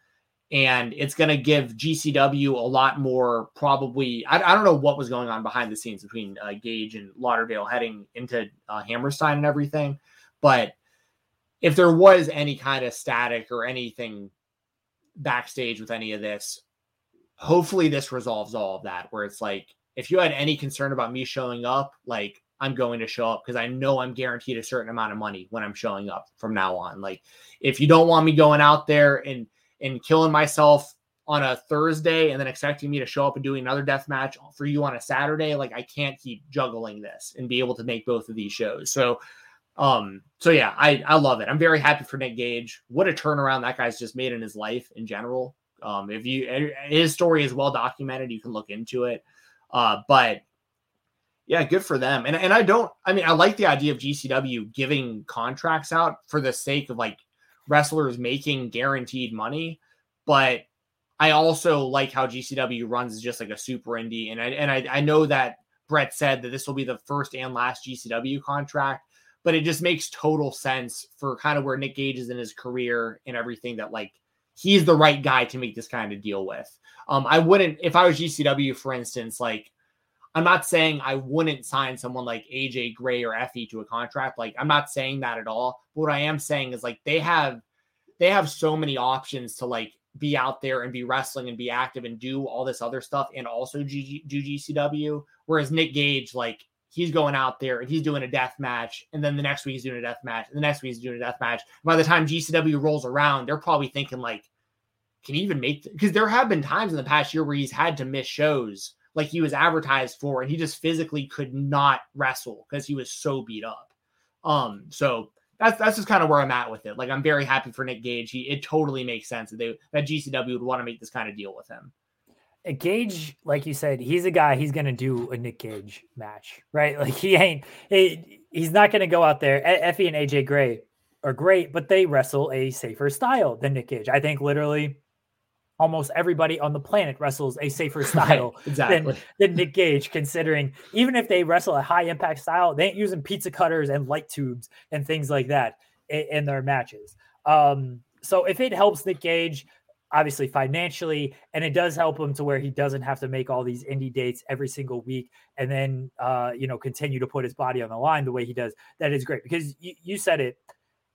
And it's going to give GCW a lot more probably. I, I, don't know what was going on behind the scenes between uh, Gage and Lauderdale heading into uh, Hammerstein and everything. But if there was any kind of static or anything backstage with any of this, hopefully this resolves all of that. Where it's like, if you had any concern about me showing up, like I'm going to show up because I know I'm guaranteed a certain amount of money when I'm showing up from now on. Like, if you don't want me going out there and and killing myself on a Thursday and then expecting me to show up and doing another death match for you on a Saturday, like I can't keep juggling this and be able to make both of these shows. So um, so yeah, I I love it. I'm very happy for Nick Gage. What a turnaround that guy's just made in his life in general. Um, if you his story is well documented, you can look into it. Uh, but yeah, good for them. And and I don't. I mean, I like the idea of GCW giving contracts out for the sake of like wrestlers making guaranteed money, but I also like how GCW runs is just like a super indie. And I and I, I know that Brett said that this will be the first and last GCW contract but it just makes total sense for kind of where Nick Gage is in his career and everything that like he's the right guy to make this kind of deal with. Um, I wouldn't if I was GCW, for instance, like I'm not saying I wouldn't sign someone like AJ Gray or Effy to a contract. Like I'm not saying that at all. But what I am saying is like they have they have so many options to like be out there and be wrestling and be active and do all this other stuff and also do GCW. Whereas Nick Gage, like he's going out there and he's doing a death match, and then the next week he's doing a death match, and the next week he's doing a death match. By the time GCW rolls around, they're probably thinking like, can he even make? Because there have been times in the past year where he's had to miss shows like he was advertised for, and he just physically could not wrestle because he was so beat up. Um, so that's that's just kind of where I'm at with it. Like I'm very happy for Nick Gage. He it totally makes sense that they that GCW would want to make this kind of deal with him. Gage, like you said, he's a guy. He's gonna do a Nick Gage match, right? Like he ain't. He, he's not gonna go out there. Effy and AJ Gray are great, but they wrestle a safer style than Nick Gage. I think literally almost everybody on the planet wrestles a safer style right, exactly. than, than Nick Gage, considering even if they wrestle a high impact style, they ain't using pizza cutters and light tubes and things like that in, in their matches. Um, so if it helps Nick Gage obviously financially, and it does help him to where he doesn't have to make all these indie dates every single week and then uh, you know continue to put his body on the line the way he does. That is great because you, you said it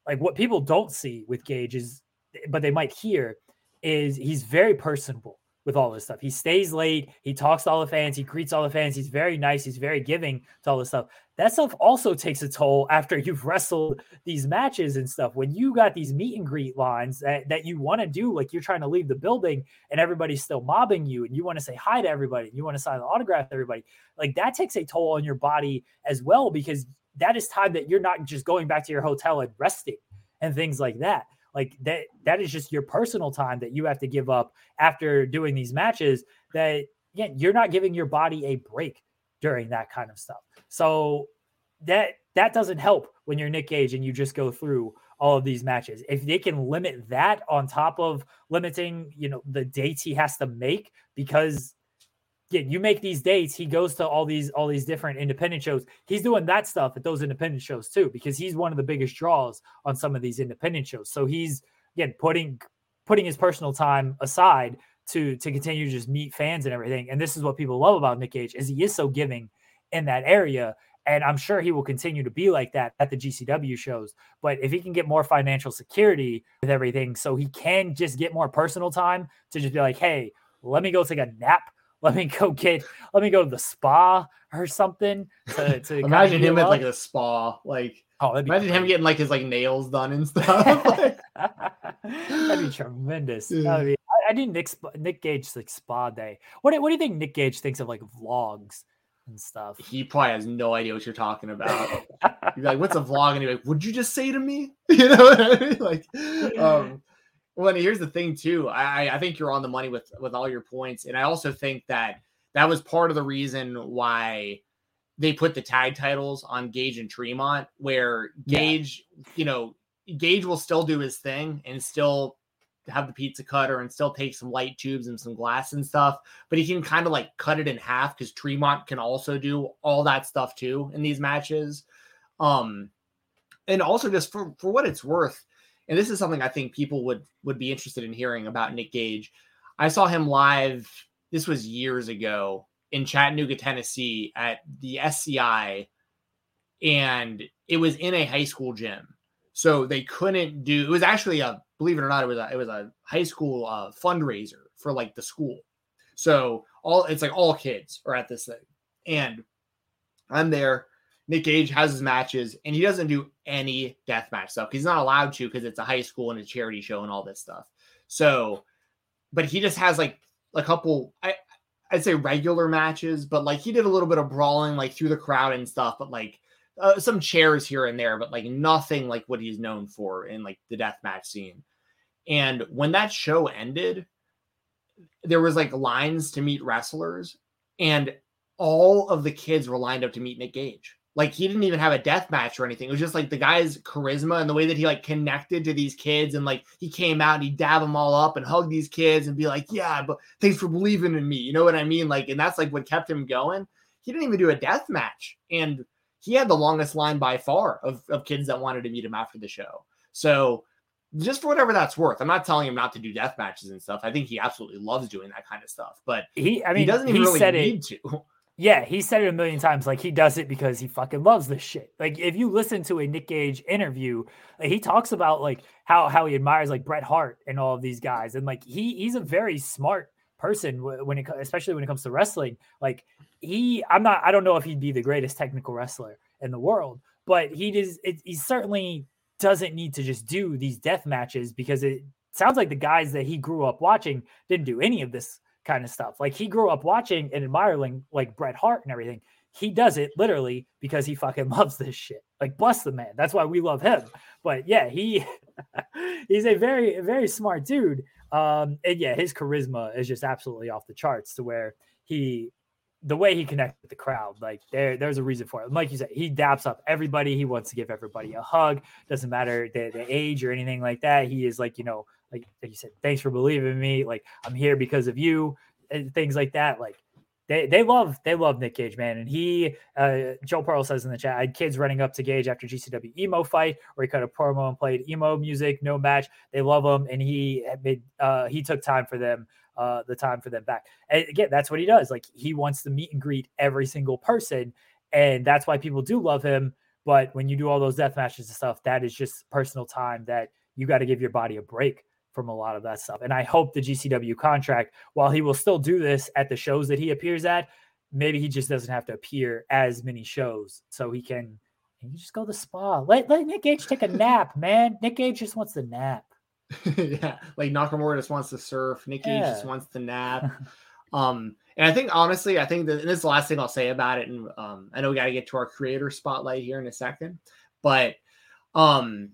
like what people don't see with Gage is, but they might hear is he's very personable with all this stuff. He stays late. He talks to all the fans. He greets all the fans. He's very nice. He's very giving to all this stuff. That stuff also takes a toll after you've wrestled these matches and stuff. When you got these meet and greet lines that, that you want to do, like you're trying to leave the building and everybody's still mobbing you and you want to say hi to everybody, and you want to sign the autograph to everybody, like that takes a toll on your body as well because that is time that you're not just going back to your hotel and resting and things like that. Like that that is just your personal time that you have to give up after doing these matches that yeah, you're not giving your body a break during that kind of stuff. So that that doesn't help when you're Nick Gage and you just go through all of these matches. If they can limit that on top of limiting, you know, the dates he has to make because yeah, you make these dates. He goes to all these all these different independent shows. He's doing that stuff at those independent shows too, because he's one of the biggest draws on some of these independent shows. So he's again putting putting his personal time aside to to continue to just meet fans and everything. And this is what people love about Nick Gage is he is so giving in that area. And I'm sure he will continue to be like that at the GCW shows. But if he can get more financial security with everything, so he can just get more personal time to just be like, hey, let me go take a nap let me go get let me go to the spa or something to, to imagine him at like a spa like oh imagine him getting like his like nails done and stuff that'd be tremendous. Yeah. that'd be, I, I need Nick Nick Gage like spa day. What, what do you think Nick Gage thinks of like vlogs and stuff? He probably has no idea what you're talking about. You're like what's a vlog? And he's like what'd you just say to me? You know what I mean? like um well, and here's the thing too. I I think you're on the money with with all your points, and I also think that that was part of the reason why they put the tag titles on Gage and Tremont, where Gage, yeah. you know, Gage will still do his thing and still have the pizza cutter and still take some light tubes and some glass and stuff, but he can kind of like cut it in half because Tremont can also do all that stuff too in these matches. Um, and also just for for what it's worth, and this is something I think people would would be interested in hearing about Nick Gage. I saw him live. This was years ago in Chattanooga, Tennessee, at the SCI, and it was in a high school gym. So they couldn't do. It was actually a believe it or not, it was a, it was a high school uh, fundraiser for like the school. So all it's like all kids are at this thing, and I'm there. Nick Gage has his matches, and he doesn't do any death match stuff. He's not allowed to because it's a high school and a charity show and all this stuff. So, but he just has like a couple. I I'd say regular matches, but like he did a little bit of brawling like through the crowd and stuff, but like uh, some chairs here and there, but like nothing like what he's known for in like the death match scene. And when that show ended, there was like lines to meet wrestlers, and all of the kids were lined up to meet Nick Gage. Like he didn't even have a death match or anything. It was just like the guy's charisma and the way that he like connected to these kids and like he came out and he dab them all up and hug these kids and be like, yeah, but thanks for believing in me. You know what I mean? Like, and that's like what kept him going. He didn't even do a death match. And he had the longest line by far of, of kids that wanted to meet him after the show. So just for whatever that's worth, I'm not telling him not to do death matches and stuff. I think he absolutely loves doing that kind of stuff. But he, I mean, he doesn't even he really need it, to. Yeah, he said it a million times. Like he does it because he fucking loves this shit. Like if you listen to a Nick Gage interview, like, he talks about like how how he admires like Bret Hart and all of these guys, and like he he's a very smart person when it especially when it comes to wrestling. Like he, I'm not, I don't know if he'd be the greatest technical wrestler in the world, but he does. It, he certainly doesn't need to just do these death matches because it sounds like the guys that he grew up watching didn't do any of this kind of stuff. Like he grew up watching and admiring like Bret Hart and everything. He does it literally because he fucking loves this shit. Like bless the man. That's why we love him. But yeah, he he's a very very smart dude. Um and yeah, his charisma is just absolutely off the charts to where he the way he connects with the crowd, like there, there's a reason for it. Like you said, he daps up everybody. He wants to give everybody a hug. Doesn't matter the, the age or anything like that. He is like, you know, like, like you said, thanks for believing in me. Like I'm here because of you, and things like that. Like they they love they love Nick Gage, man. And he uh Joe Pearl says in the chat, I had kids running up to Gage after GCW emo fight, where he cut a promo and played emo music, no match. They love him, and he made uh he took time for them uh, the time for them back. And again, that's what he does. Like he wants to meet and greet every single person, and that's why people do love him. But when you do all those death matches and stuff, that is just personal time that you got to give your body a break from a lot of that stuff. And I hope the GCW contract, while he will still do this at the shows that he appears at, maybe he just doesn't have to appear as many shows so he can. Can just go to the spa. Let, let Nick Gage take a nap, man. Nick Gage just wants to nap. yeah, like Nakamura just wants to surf. Nick Gage yeah. just wants to nap. um, and I think honestly, I think that this is the last thing I'll say about it. And um, I know we got to get to our creator spotlight here in a second, but um,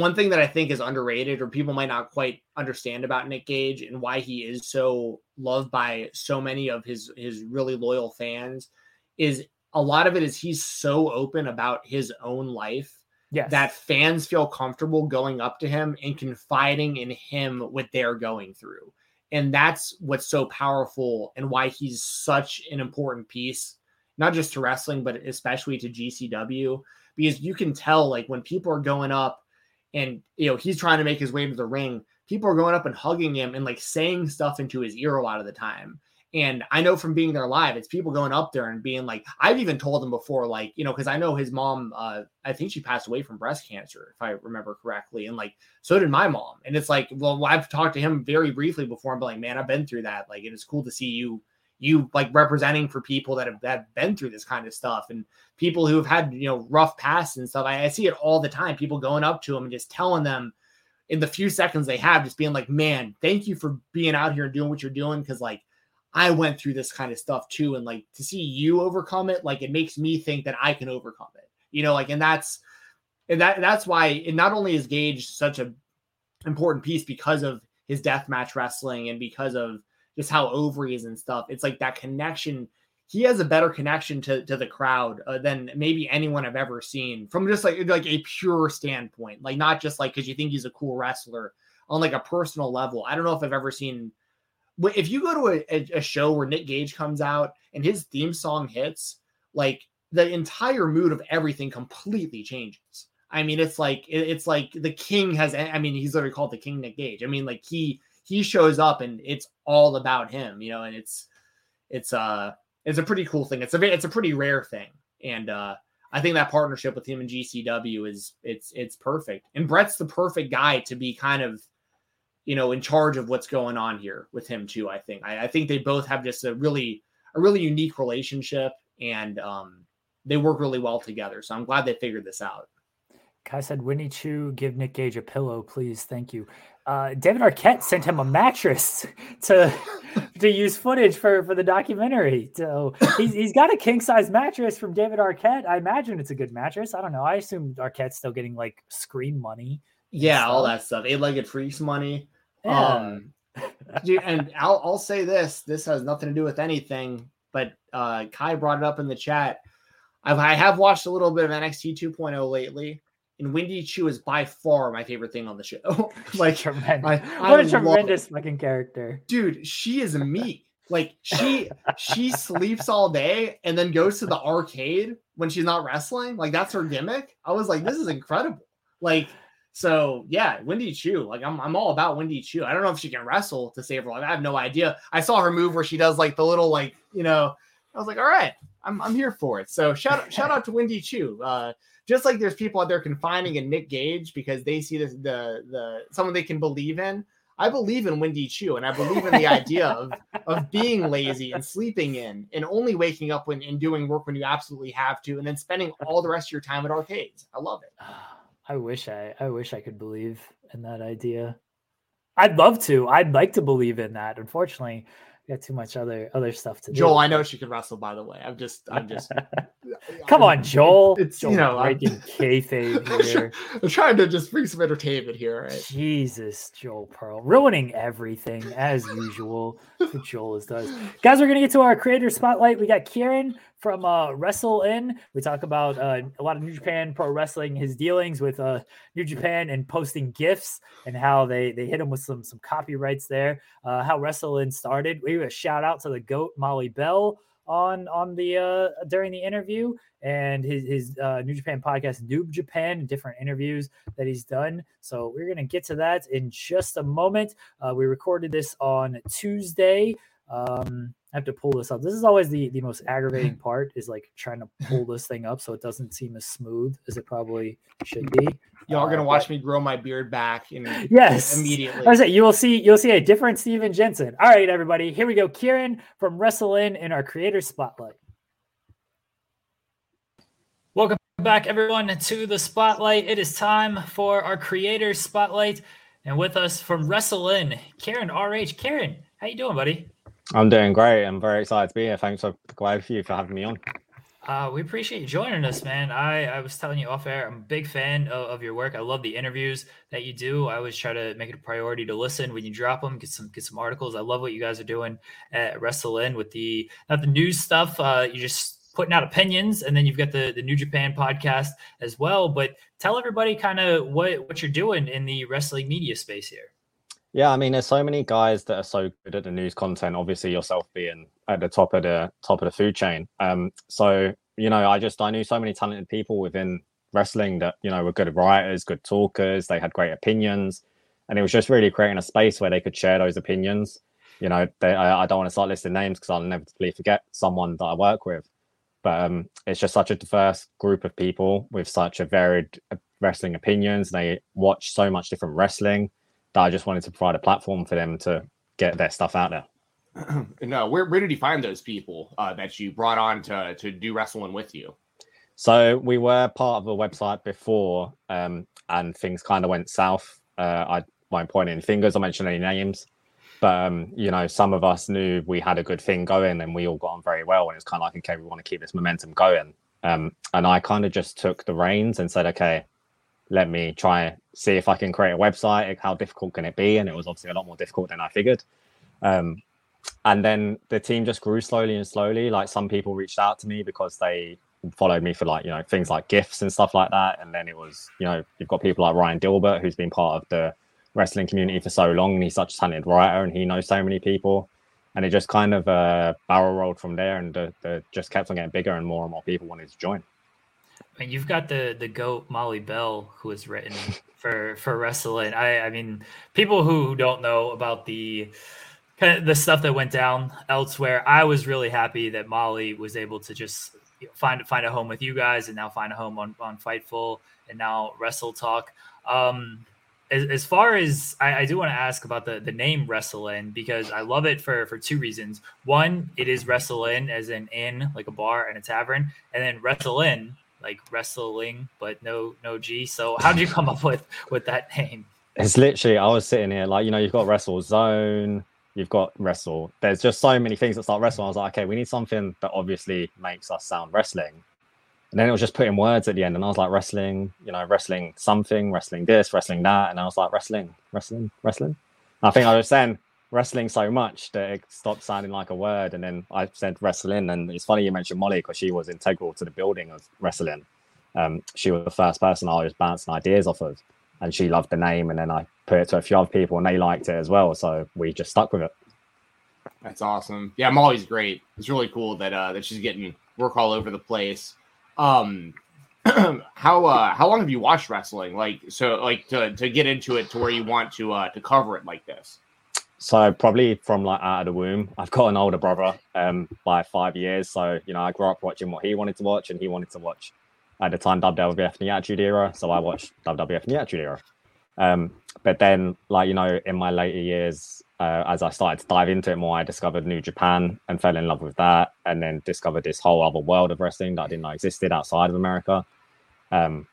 one thing that I think is underrated or people might not quite understand about Nick Gage and why he is so loved by so many of his his really loyal fans is a lot of it is he's so open about his own life Yes. That fans feel comfortable going up to him and confiding in him what they're going through. And that's what's so powerful and why he's such an important piece, not just to wrestling, but especially to GCW, because you can tell like when people are going up and you know he's trying to make his way to the ring, people are going up and hugging him and like saying stuff into his ear a lot of the time. And I know from being there live, it's people going up there and being like, I've even told him before, like, you know, because I know his mom, uh, I think she passed away from breast cancer, if I remember correctly. And like, so did my mom. And it's like, well, I've talked to him very briefly before and be like, man, I've been through that. Like, it is cool to see you, you like representing for people that have, that have been through this kind of stuff and people who have had, you know, rough pasts and stuff. I, I see it all the time. People going up to them and just telling them, in the few seconds they have, just being like, man, thank you for being out here and doing what you're doing. Cause like I went through this kind of stuff too. And like to see you overcome it, like it makes me think that I can overcome it, you know, like, and that's, and that, that's why, and not only is Gage such a important piece because of his death match wrestling and because of just how is and stuff, it's like that connection he has a better connection to to the crowd uh, than maybe anyone I've ever seen from just like like a pure standpoint, like not just like because you think he's a cool wrestler on like a personal level. I don't know if I've ever seen. If you go to a, a show where Nick Gage comes out and his theme song hits, like the entire mood of everything completely changes. I mean, it's like it's like the king has. I mean, he's literally called the King Nick Gage. I mean, like he he shows up and it's all about him, you know, and it's it's uh it's a pretty cool thing. It's a it's a pretty rare thing, and uh, I think that partnership with him and GCW is it's it's perfect. And Brett's the perfect guy to be kind of you know in charge of what's going on here with him too. I think I, I think they both have just a really a really unique relationship, and um, they work really well together. So I'm glad they figured this out. Kai said, Wendy Choo, give Nick Gage a pillow, please. Thank you. Uh, David Arquette sent him a mattress to to use footage for for the documentary. So he's, he's got a king size mattress from David Arquette. I imagine it's a good mattress. I don't know. I assume Arquette's still getting like screen money. Yeah, all that stuff. Eight legged freaks money. Yeah. Um, and I'll I'll say this. This has nothing to do with anything, but uh, Kai brought it up in the chat. I've, I have watched a little bit of NXT 2.0 lately and Wendy Choo is by far my favorite thing on the show. like, tremendous. I, I what a tremendous fucking character, dude. She is me. Like she she sleeps all day and then goes to the arcade when she's not wrestling. Like that's her gimmick. I was like, this is incredible. Like so, yeah, Wendy Choo. Like I'm I'm all about Wendy Choo. I don't know if she can wrestle to save her life. I have no idea. I saw her move where she does like the little like you know. I was like, all right, I'm I'm here for it. So shout shout out to Wendy Choo. Uh, just like there's people out there confining in Nick Gage because they see this, the the someone they can believe in. I believe in Wendy Choo and I believe in the idea of of being lazy and sleeping in and only waking up when and doing work when you absolutely have to and then spending all the rest of your time at arcades. I love it. Ah, I wish I I wish I could believe in that idea. I'd love to. I'd like to believe in that. Unfortunately, got too much other other stuff to do. Joel, I know she can wrestle. By the way, I'm just, I'm just. Come on, Joel. It's Joel you know breaking I'm, kayfabe here. I'm trying to just bring some entertainment here. Right? Jesus, Joel Pearl, ruining everything as usual. Joel is does. Guys, we're gonna get to our creator spotlight. We got Kieran from uh, Wrestle Inn. We talk about uh, a lot of New Japan Pro Wrestling, his dealings with uh, New Japan and posting gifs and how they they hit him with some some copyrights there. Uh, how Wrestle In started. We a shout out to the goat Molly Bell on on the uh during the interview and his his uh, New Japan podcast Noob Japan different interviews that he's done. So we're gonna get to that in just a moment. Uh, we recorded this on Tuesday. Um, I have to pull this up. This is always the the most aggravating part is like trying to pull this thing up so it doesn't seem as smooth as it probably should be. Y'all are gonna uh, watch but, me grow my beard back in yes immediately. I say you will see you'll see a different Steven Jensen. All right, everybody, here we go. Kieran from Wrestle Inn in our creator spotlight. Welcome back, everyone, to the spotlight. It is time for our creator spotlight, and with us from Wrestle Inn, Kieran RH. Kieran, how you doing, buddy? I'm doing great. I'm very excited to be here. Thanks for glad for you for having me on. Uh, we appreciate you joining us, man. I, I was telling you off air, I'm a big fan of, of, your work. I love the interviews that you do. I always try to make it a priority to listen when you drop them, get some get some articles. I love what you guys are doing at Wrestle Inn with the not the news stuff. Uh, you just putting out opinions, and then you've got the the New Japan podcast as well. But tell everybody kind of what what you're doing in the wrestling media space here. Yeah, I mean, there's so many guys that are so good at the news content. Obviously, yourself being at the top of the top of the food chain. Um, so you know, I just I knew so many talented people within wrestling that you know were good writers, good talkers. They had great opinions, and it was just really creating a space where they could share those opinions. You know, they, I, I, don't want to start listing names because I'll inevitably forget someone that I work with. But um, it's just such a diverse group of people with such a varied uh, wrestling opinions. They watch so much different wrestling that I just wanted to provide a platform for them to get their stuff out there. no, where, where did you find those people uh, that you brought on to, to do wrestling with you? So we were part of a website before, um, and things kind of went south. Uh, I won't point any fingers or mention any names, but um, you know, some of us knew we had a good thing going, and we all got on very well. And it's kind of like, okay, we want to keep this momentum going. Um, and I kind of just took the reins and said, okay, let me try see if I can create a website. How difficult can it be? And it was obviously a lot more difficult than I figured. Um, and then the team just grew slowly and slowly. Like some people reached out to me because they followed me for like you know things like gifs and stuff like that. And then it was you know you've got people like Ryan Dilbert who's been part of the wrestling community for so long, and he's such a talented writer, and he knows so many people. And it just kind of uh, barrel rolled from there, and the just kept on getting bigger, and more and more people wanted to join. And you've got the the goat Molly Bell who has written for for wrestling. I I mean, people who don't know about the the stuff that went down elsewhere. I was really happy that Molly was able to just find find a home with you guys, and now find a home on on Fightful, and now Wrestle Talk. Um, as, as far as I, I do want to ask about the the name Wrestle Inn because I love it for for two reasons. One, it is Wrestle Inn as an inn like a bar and a tavern, and then Wrestle In like wrestling but no no G. So how did you come up with with that name? It's literally I was sitting here like you know you've got Wrestle Zone, you've got Wrestle. There's just so many things that start wrestling. I was like, okay, we need something that obviously makes us sound wrestling. And then it was just putting words at the end, and I was like, wrestling, you know, wrestling something, wrestling this, wrestling that, and I was like, wrestling, wrestling, wrestling. And I think I was saying wrestling so much that it stopped sounding like a word, and then I said wrestling. And it's funny you mentioned Molly because she was integral to the building of wrestling. Um, she was the first person I was bouncing ideas off of, and she loved the name. And then I put it to a few other people, and they liked it as well. So we just stuck with it. That's awesome. Yeah, Molly's great. It's really cool that uh, that she's getting work all over the place. Um, how uh, how long have you watched wrestling? Like so, like to, to get into it to where you want to uh, to cover it like this. So probably from like out of the womb. I've got an older brother um, by five years. So you know, I grew up watching what he wanted to watch, and he wanted to watch at the time WWF in the Attitude Era. So I watched WWF in the Attitude Era. Um, but then, like you know, in my later years, uh, as I started to dive into it more, I discovered New Japan and fell in love with that, and then discovered this whole other world of wrestling that I didn't know existed outside of America. Um,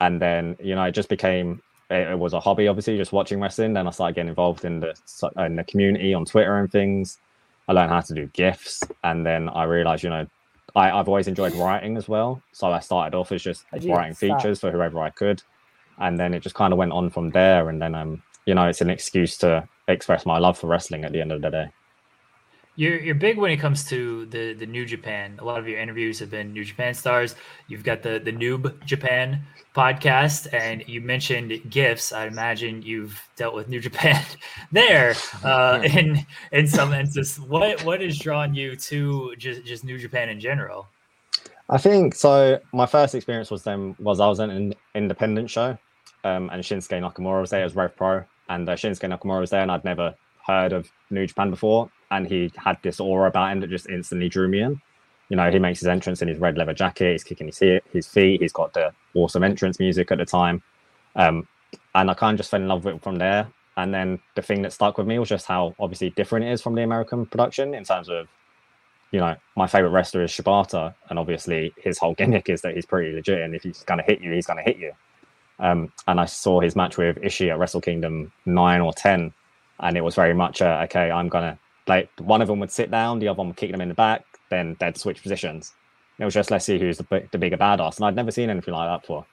and then you know, it just became it, it, was a hobby, obviously, just watching wrestling. Then I started getting involved in the in the community on Twitter and things. I learned how to do gifs, and then I realized, you know, I, have always enjoyed writing as well. So I started off as just writing features for whoever I could, and then it just kind of went on from there. And then um, you know, it's an excuse to express my love for wrestling at the end of the day. You're, you're big when it comes to the, the New Japan. A lot of your interviews have been New Japan stars. You've got the, the Noob Japan podcast, and you mentioned gifs. I imagine you've dealt with New Japan there uh, in in some instances. What what has drawn you to just, just New Japan in general? I think so. My first experience was them was I was in an independent show, um, and Shinsuke Nakamura was there as Rev Pro, and uh, Shinsuke Nakamura was there, and I'd never heard of New Japan before, and he had this aura about him that just instantly drew me in. You know, he makes his entrance in his red leather jacket, he's kicking his, his feet, he's got the awesome entrance music at the time, um, and I kind of just fell in love with it from there. And then the thing that stuck with me was just how obviously different it is from the American production in terms of, you know, my favorite wrestler is Shibata, and obviously his whole gimmick is that he's pretty legit, and if he's going to hit you, he's going to hit you. Um, and I saw his match with Ishii at Wrestle Kingdom nine or ten, and it was very much a, okay. I'm gonna like one of them would sit down, the other one would kick them in the back, then they'd switch positions. It was just let's see who's the, the bigger badass, and I'd never seen anything like that before.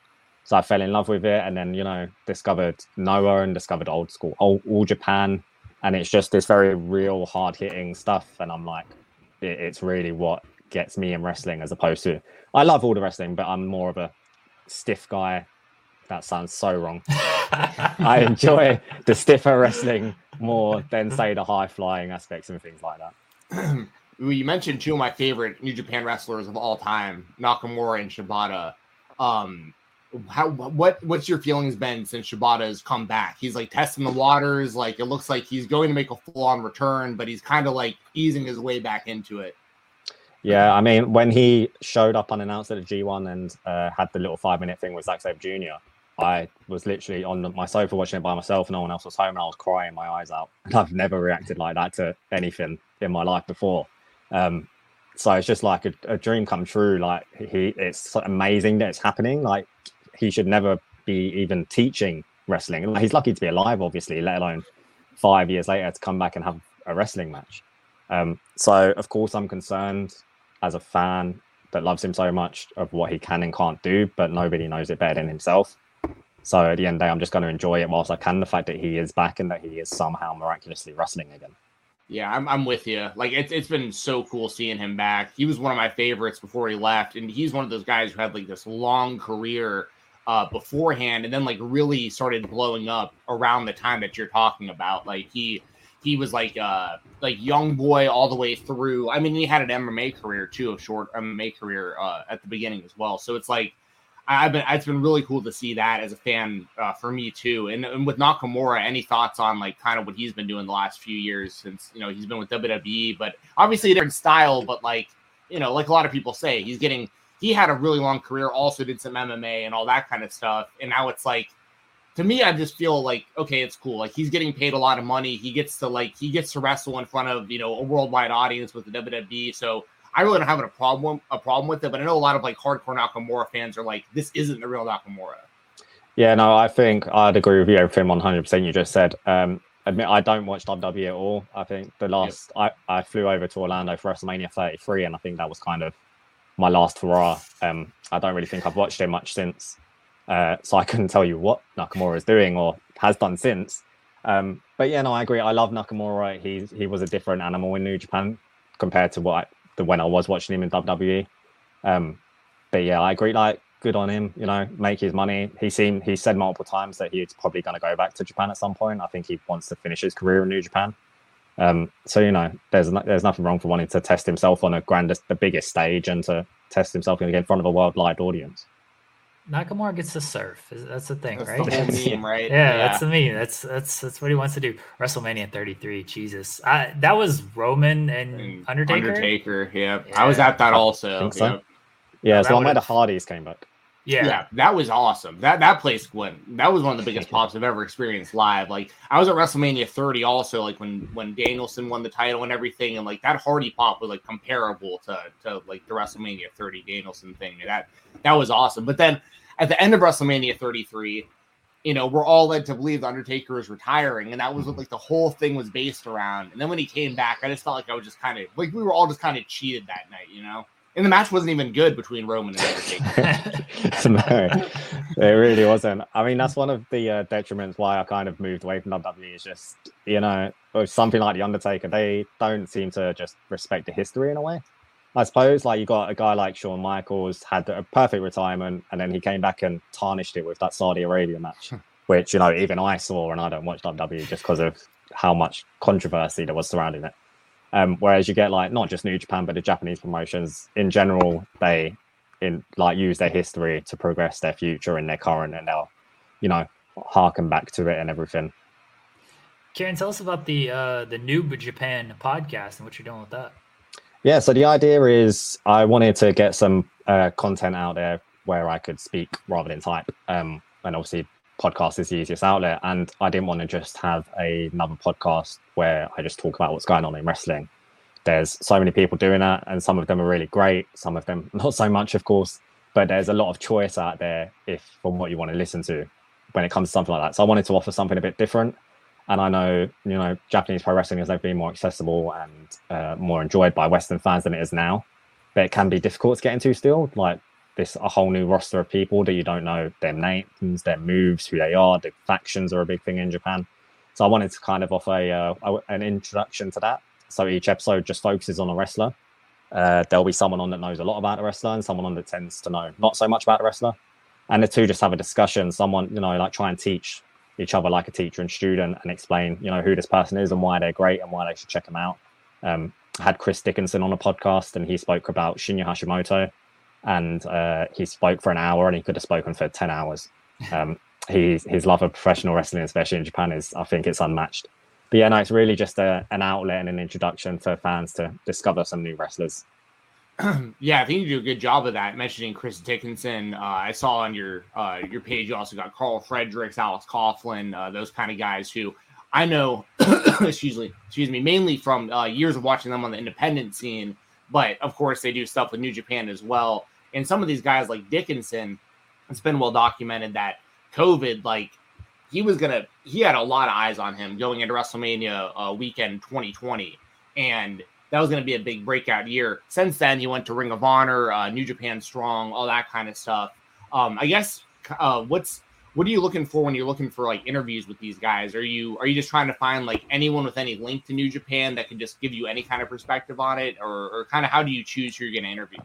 So I fell in love with it, and then you know discovered Noah and discovered old school old all Japan, and it's just this very real, hard hitting stuff. And I'm like, it, it's really what gets me in wrestling, as opposed to I love all the wrestling, but I'm more of a stiff guy that sounds so wrong. I enjoy the stiffer wrestling more than say the high flying aspects and things like that. you mentioned two of my favorite New Japan wrestlers of all time, Nakamura and Shibata. Um, how what what's your feelings been since Shibata has come back? He's like testing the waters. Like it looks like he's going to make a full on return, but he's kind of like easing his way back into it. Yeah, I mean, when he showed up unannounced at the G1 and uh, had the little five minute thing with Zack Sabre Jr., I was literally on my sofa watching it by myself. No one else was home, and I was crying my eyes out. And I've never reacted like that to anything in my life before. Um, so it's just like a, a, dream come true. Like he, it's amazing that it's happening. Like he should never be even teaching wrestling. Like, he's lucky to be alive, obviously, let alone five years later to come back and have a wrestling match. Um, so of course I'm concerned as a fan that loves him so much of what he can and can't do, but nobody knows it better than himself. So at the end of the day, I'm just going to enjoy it whilst I can. The fact that he is back and that he is somehow miraculously wrestling again. Yeah, I'm, I'm with you. Like it's it's been so cool seeing him back. He was one of my favorites before he left, and he's one of those guys who had like this long career uh, beforehand, and then like really started blowing up around the time that you're talking about. Like he he was like uh like young boy all the way through. I mean, he had an MMA career too, a short MMA career uh, at the beginning as well. So it's like I've been it's been really cool to see that as a fan uh, for me too. And, and, with Nakamura, any thoughts on like kind of what he's been doing the last few years since you know he's been with WWE, but obviously a different style. But like you know, like a lot of people say, he's getting he had a really long career, also did some MMA and all that kind of stuff, and now it's like to me, I just feel like okay, it's cool. Like he's getting paid a lot of money. He gets to like he gets to wrestle in front of you know a worldwide audience with the WWE. So I really don't have a problem a problem with it, but I know a lot of like hardcore Nakamura fans are like, this isn't the real Nakamura. Yeah, no, I think I'd agree with you everything 100 percent you just said. Um, admit I don't watch WWE at all. I think the last yep. I, I flew over to Orlando for WrestleMania 33, and I think that was kind of my last hurrah. Um, I don't really think I've watched it much since, uh, so I couldn't tell you what Nakamura is doing or has done since. Um, but yeah, no, I agree. I love Nakamura. He's he was a different animal in New Japan compared to what the when I was watching him in WWE. Um, but yeah, I agree. Like, good on him. You know, make his money. He seemed he said multiple times that he's probably going to go back to Japan at some point. I think he wants to finish his career in New Japan. Um, so you know, there's there's nothing wrong for wanting to test himself on a grandest, the biggest stage, and to test himself in front of a worldwide audience. Nakamura gets to surf. That's the thing, that's right? The meme, right? Yeah, yeah, that's the meme. That's that's that's what he wants to do. WrestleMania 33. Jesus, I, that was Roman and, and Undertaker. Undertaker. Yeah. yeah. I was at that also. So. Yep. Yeah, so where the Hardys came back. Yeah. yeah, that was awesome. That that place went. That was one of the biggest pops I've ever experienced live. Like I was at WrestleMania 30 also, like when when Danielson won the title and everything, and like that Hardy pop was like comparable to to like the WrestleMania 30 Danielson thing. That that was awesome. But then at the end of WrestleMania 33, you know, we're all led to believe the Undertaker is retiring, and that was what like the whole thing was based around. And then when he came back, I just felt like I was just kind of like we were all just kind of cheated that night, you know. And the match wasn't even good between Roman and Undertaker. no, it really wasn't. I mean, that's one of the uh, detriments why I kind of moved away from WWE. Is just you know, something like the Undertaker, they don't seem to just respect the history in a way. I suppose like you got a guy like Shawn Michaels had a perfect retirement, and then he came back and tarnished it with that Saudi Arabia match, which you know even I saw, and I don't watch WWE just because of how much controversy there was surrounding it. Um, whereas you get like not just New Japan, but the Japanese promotions in general, they in like use their history to progress their future in their current, and they'll, you know, harken back to it and everything. Kieran, tell us about the uh, the Noob Japan podcast and what you're doing with that. Yeah, so the idea is I wanted to get some uh, content out there where I could speak rather than type, um, and obviously podcast is the easiest outlet. And I didn't want to just have a, another podcast where I just talk about what's going on in wrestling. There's so many people doing that, and some of them are really great, some of them not so much, of course. But there's a lot of choice out there if from what you want to listen to when it comes to something like that. So I wanted to offer something a bit different. And I know, you know, Japanese pro wrestling has never been more accessible and uh, more enjoyed by Western fans than it is now. But it can be difficult to get into still. Like this a whole new roster of people that you don't know their names, their moves, who they are. The factions are a big thing in Japan. So I wanted to kind of offer a, uh, an introduction to that. So each episode just focuses on a wrestler. Uh, there'll be someone on that knows a lot about the wrestler and someone on that tends to know not so much about the wrestler. And the two just have a discussion. Someone, you know, like try and teach each other like a teacher and student and explain, you know, who this person is and why they're great and why they should check them out. Um, I had Chris Dickinson on a podcast and he spoke about Shinya Hashimoto, and uh, he spoke for an hour and he could have spoken for 10 hours. Um, his love of professional wrestling especially in japan is i think it's unmatched. But yeah no it's really just a, an outlet and an introduction for fans to discover some new wrestlers yeah, I think you do a good job of that. Mentioning Chris Dickinson, uh, I saw on your uh, your page. You also got Karl Fredericks, Alex Coughlin, uh, those kind of guys who I know. excuse me, excuse me, mainly from uh, years of watching them on the independent scene. But of course, they do stuff with New Japan as well. And some of these guys like Dickinson, it's been well documented that COVID, like he was gonna, he had a lot of eyes on him going into WrestleMania uh, weekend 2020, and that was gonna be a big breakout year. Since then, he went to Ring of Honor, uh, New Japan Strong, all that kind of stuff. Um, I guess uh, what's what are you looking for when you're looking for like interviews with these guys? Are you are you just trying to find like anyone with any link to New Japan that can just give you any kind of perspective on it, or, or kind of how do you choose who you're going to interview?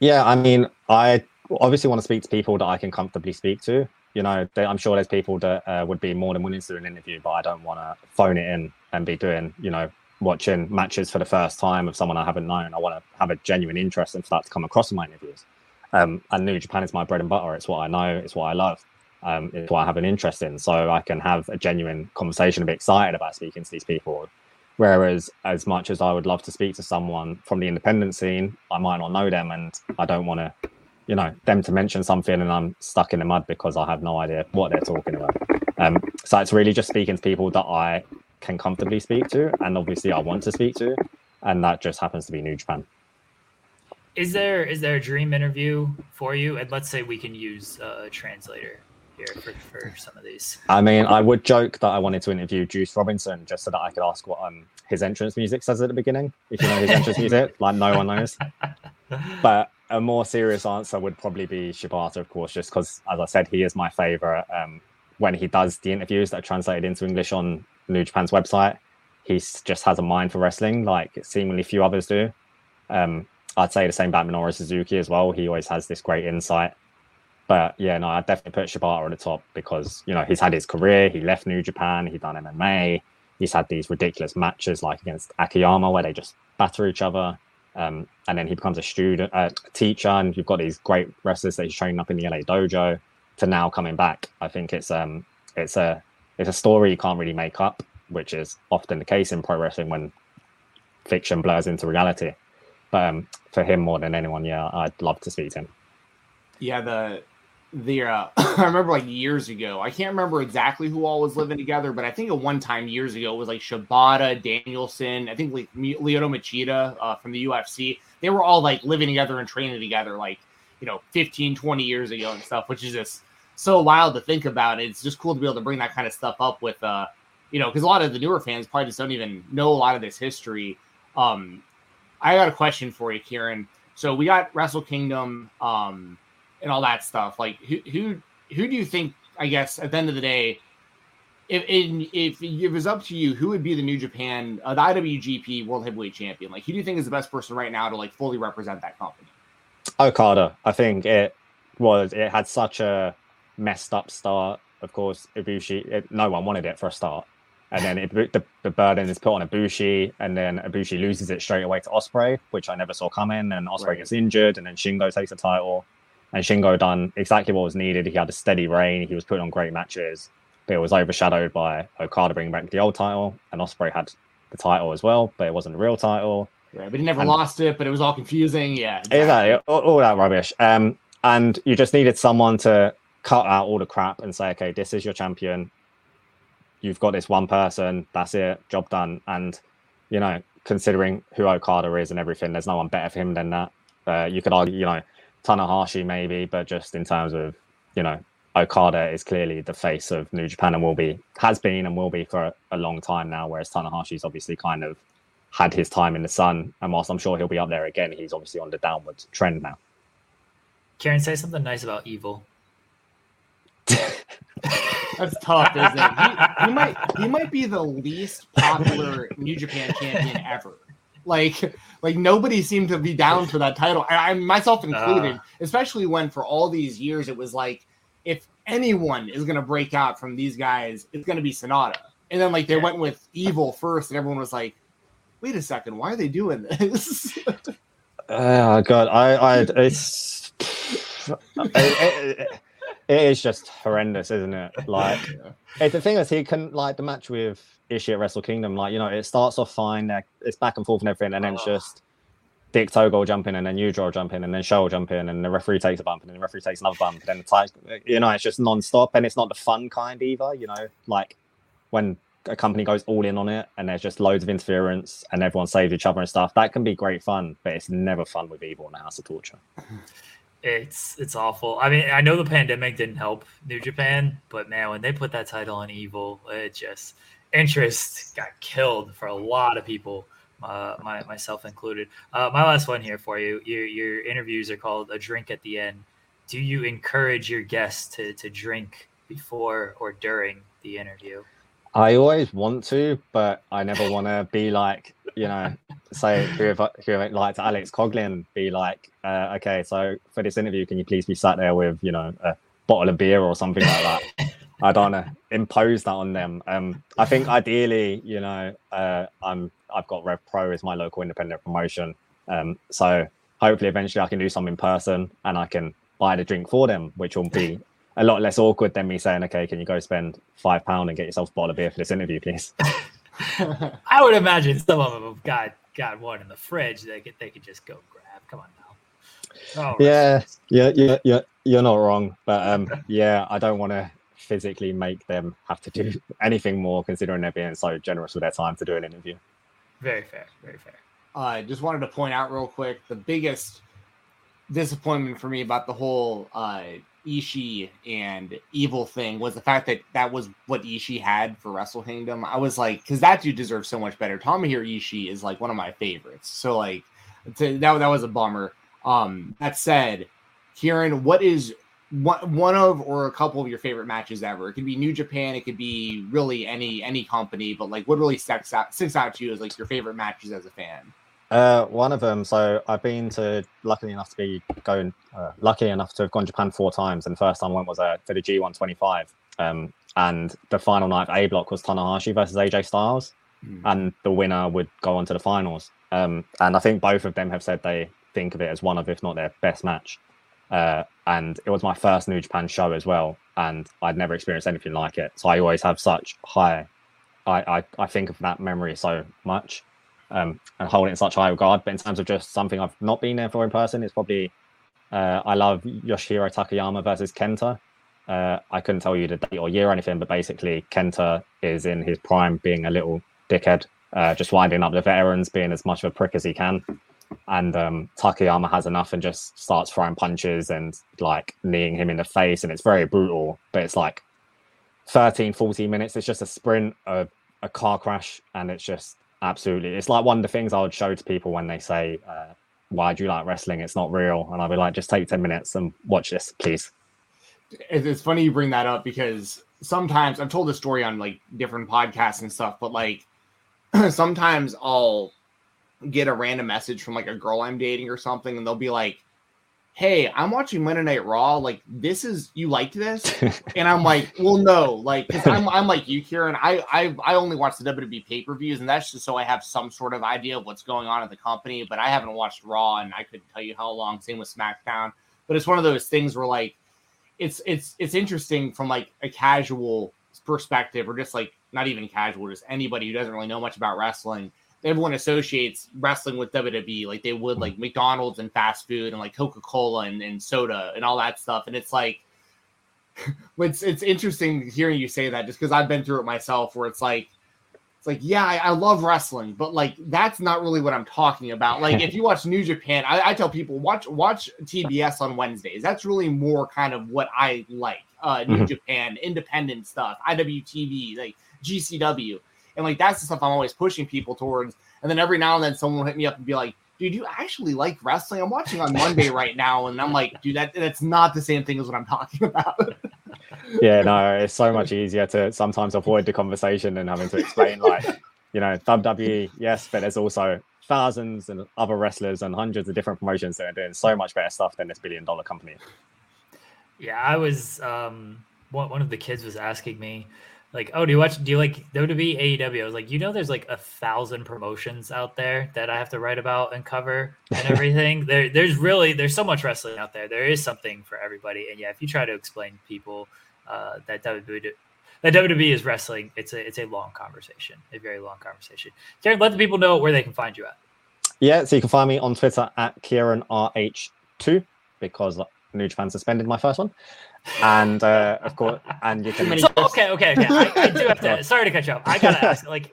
Yeah, I mean, I obviously want to speak to people that I can comfortably speak to. You know, they, I'm sure there's people that uh, would be more than willing to do an interview, but I don't want to phone it in and be doing, you know, watching matches for the first time of someone I haven't known. I want to have a genuine interest and for that to come across in my interviews. Um, and New Japan is my bread and butter. It's what I know. It's what I love um, is what I have an interest in. So I can have a genuine conversation and be excited about speaking to these people. Whereas, as much as I would love to speak to someone from the independent scene, I might not know them and I don't want to, you know, them to mention something and I'm stuck in the mud because I have no idea what they're talking about. Um, so it's really just speaking to people that I can comfortably speak to and obviously I want to speak to. And that just happens to be New Japan is there is there a dream interview for you and let's say we can use a translator here for, for some of these. I mean, I would joke that I wanted to interview Juice Robinson just so that I could ask what um his entrance music says at the beginning. If you know his entrance music, like no one knows. But a more serious answer would probably be Shibata, of course, just because, as I said, he is my favorite. Um, when he does the interviews that are translated into English on New Japan's website, he just has a mind for wrestling, like seemingly few others do. Um, I'd say the same about Minoru Suzuki as well. He always has this great insight but yeah, no, I definitely put Shibata on the top because you know he's had his career. He left New Japan. He done MMA. He's had these ridiculous matches like against Akiyama where they just batter each other. Um, and then he becomes a student, a teacher, and you've got these great wrestlers that he's training up in the LA dojo. To now coming back, I think it's um it's a it's a story you can't really make up, which is often the case in pro wrestling when fiction blurs into reality. But um, for him more than anyone, yeah, I'd love to speak to him. Yeah, the the uh, I remember like years ago. I can't remember exactly who all was living together, but I think at one time years ago it was like Shibata, Danielson, I think like Lyoto Machida uh, from the UFC. They were all like living together and training together like, you know, 15, 20 years ago and stuff, which is just so wild to think about. It's just cool to be able to bring that kind of stuff up with uh, you know, because a lot of the newer fans probably just don't even know a lot of this history. Um, I got a question for you, Kieran. So we got Wrestle Kingdom, um, and all that stuff. Like who who who do you think? I guess at the end of the day, if if, if it was up to you, who would be the New Japan, uh, the IWGP World Heavyweight Champion? Like who do you think is the best person right now to like fully represent that company? Okada. I think it was. It had such a messed up start. Of course, Ibushi. It, no one wanted it for a start. And then it, the, the burden is put on Ibushi, and then Ibushi loses it straight away to Ospreay, which I never saw coming. And Ospreay right. gets injured, and then Shingo takes the title and Shingo done exactly what was needed. He had a steady reign. He was putting on great matches, but it was overshadowed by Okada bringing back the old title, and Ospreay had the title as well, but it wasn't a real title. Yeah, but he never and, lost it, but it was all confusing. Yeah, exactly, all, all, that rubbish. Um, and you just needed someone to cut out all the crap and say, okay, this is your champion. You've got this one person. That's it. Job done. And you know, considering who Okada is and everything, there's no one better for him than that. Uh, you could argue, you know, Tanahashi maybe, but just in terms of you know Okada is clearly the face of New Japan and will be has been and will be for a, long time now. Whereas Tanahashi's obviously kind of had his time in the sun, and whilst I'm sure he'll be up there again, he's obviously on the downward trend now. Kieran, say something nice about Evil. That's tough, isn't it? He, he, might he might be the least popular New Japan champion ever. Like, like nobody seemed to be down for that title. I, I myself included, uh, especially when for all these years it was like, if anyone is gonna break out from these guys, it's gonna be SANADA. And then like they yeah. went with Evil first, and everyone was like, "Wait a second, why are they doing this?" oh god, I, I, it's, it, it, it is just horrendous, isn't it? Like, yeah. the thing is, he can like the match with Ishii at Wrestle Kingdom. Like, you know, it starts off fine, it's back and forth and everything, and then it's ah. just Dick Togo jumping and then Yujiro jumping and then Sho jumping and the referee takes a bump and then the referee takes another bump. And then the time, you know, it's just non-stop and it's not the fun kind either, you know, like when a company goes all in on it and there's just loads of interference and everyone saves each other and stuff. That can be great fun, but it's never fun with Evil in the House of Torture. It's it's awful. I mean, I know the pandemic didn't help New Japan, but man, when they put that title on Evil, it just interest got killed for a lot of people, uh, my, myself included. Uh, my last one here for you. Your, your interviews are called A Drink at the End. Do you encourage your guests to, to drink before or during the interview? I always want to, but I never want to be like, you know, say whoever, whoever like to Alex Coughlin, be like, uh, okay, so for this interview, can you please be sat there with, you know, a bottle of beer or something like that? I don't want to impose that on them. Um, I think ideally, you know, uh, I'm I've got Rev Pro as my local independent promotion, um, so hopefully eventually I can do something in person and I can buy the drink for them, which will be a lot less awkward than me saying, okay, can you go spend five pound and get yourself a bottle of beer for this interview, please? I would imagine some of them have got got one in the fridge. They could they could just go grab. Come on now. Oh, yeah, yeah, yeah, yeah. You're not wrong, but um, yeah, I don't want to physically make them have to do anything more, considering they're being so generous with their time to do an interview. Very fair. Very fair. I uh, just wanted to point out real quick the biggest disappointment for me about the whole uh, Ishii and Evil thing was the fact that that was what Ishii had for Wrestle Kingdom. I was like, because that dude deserves so much better. Tomohiro Ishii is like one of my favorites. So like, to, that that was a bummer. Um, that said, Kieran, what is one one of or a couple of your favorite matches ever? It could be New Japan, it could be really any any company, but like, what really sticks out sticks out to you as like your favorite matches as a fan? Uh, one of them. So I've been to luckily enough to be going uh, lucky enough to have gone to Japan four times, and the first time I went was uh, to the G125. Um, and the final night of A block was Tanahashi versus AJ Styles, mm. and the winner would go on to the finals. Um, and I think both of them have said they think of it as one of, if not their best match. Uh, and it was my first New Japan show as well, and I'd never experienced anything like it. So I always have such high, I I, I think of that memory so much um, and hold it in such high regard. But in terms of just something I've not been there for in person, it's probably uh, I love Yoshihiro Takayama versus Kenta. Uh, I couldn't tell you the date or year or anything, but basically Kenta is in his prime, being a little dickhead, uh, just winding up the veterans, being as much of a prick as he can. And um, Takayama has enough and just starts throwing punches and like kneeing him in the face, and it's very brutal. But it's like 13, 14 minutes. It's just a sprint, a, a car crash, and it's just Absolutely. It's like one of the things I would show to people when they say, uh, Why do you like wrestling? It's not real. And I'll be like, Just take 10 minutes and watch this, please. It's funny you bring that up because sometimes I've told this story on like different podcasts and stuff, but like sometimes I'll get a random message from like a girl I'm dating or something, and they'll be like, hey, I'm watching Monday Night Raw. Like, this is you liked this, and I'm like, well, no, like, because I'm I'm like you, Kieran. I I I only watch the WWE pay per views, and that's just so I have some sort of idea of what's going on at the company. But I haven't watched Raw, and I couldn't tell you how long. Same with SmackDown. But it's one of those things where like, it's it's it's interesting from like a casual perspective, or just like not even casual, just anybody who doesn't really know much about wrestling everyone associates wrestling with WWE like they would like McDonald's and fast food and like Coca Cola and, and soda and all that stuff. And it's like, it's it's interesting hearing you say that just because I've been through it myself where it's like, it's like, yeah, I, I, love wrestling, but like that's not really what I'm talking about. Like if you watch New Japan, I, I tell people watch watch TBS on Wednesdays. That's really more kind of what I like. Uh, New mm-hmm. Japan, independent stuff, IWTV, like GCW and like that's the stuff I'm always pushing people towards. And then every now and then someone will hit me up and be like, dude, you actually like wrestling? I'm watching on Monday right now. And I'm like, dude, that that's not the same thing as what I'm talking about. yeah, no, it's so much easier to sometimes avoid the conversation than having to explain like, you know, WWE, yes, but there's also thousands and other wrestlers and hundreds of different promotions that are doing so much better stuff than this billion dollar company. Yeah, I was um one, one of the kids was asking me like, oh, do you watch? Do you like WWE, AEW? I was like, you know, there's like a thousand promotions out there that I have to write about and cover and everything. there, there's really there's so much wrestling out there. There is something for everybody. And yeah, if you try to explain people uh, that WWE that WWE is wrestling, it's a it's a long conversation, a very long conversation. Kieran, let the people know where they can find you at. Yeah, so you can find me on Twitter at Kieran RH2 because New Japan suspended my first one and uh, of course, and you can. So, okay, okay, okay. I, I, do have to. Sorry to cut you off. I gotta ask, like,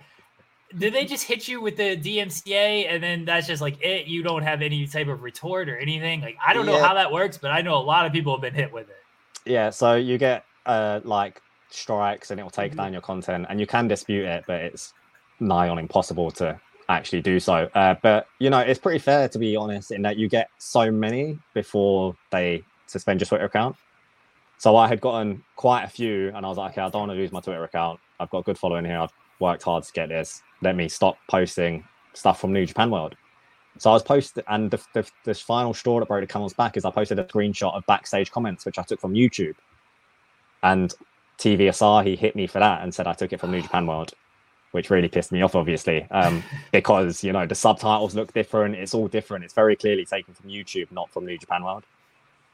did they just hit you with the DMCA and then that's just like it? You don't have any type of retort or anything. Like, I don't know how that works, but I know a lot of people have been hit with it. Yeah, so you get uh like strikes and it will take mm-hmm. down your content, and you can dispute it, but it's nigh on impossible to actually do so. Uh, but you know, it's pretty fair to be honest in that you get so many before they suspend your Twitter account. So I had gotten quite a few, and I was like, okay, I don't want to lose my Twitter account. I've got a good following here. I've worked hard to get this. Let me stop posting stuff from New Japan World. So I was posted, and the, the, the final straw that broke the camel's back is I posted a screenshot of backstage comments, which I took from YouTube. And TV Asahi hit me for that and said I took it from New Japan World, which really pissed me off, obviously, um, because you know the subtitles look different. It's all different. It's very clearly taken from YouTube, not from New Japan World.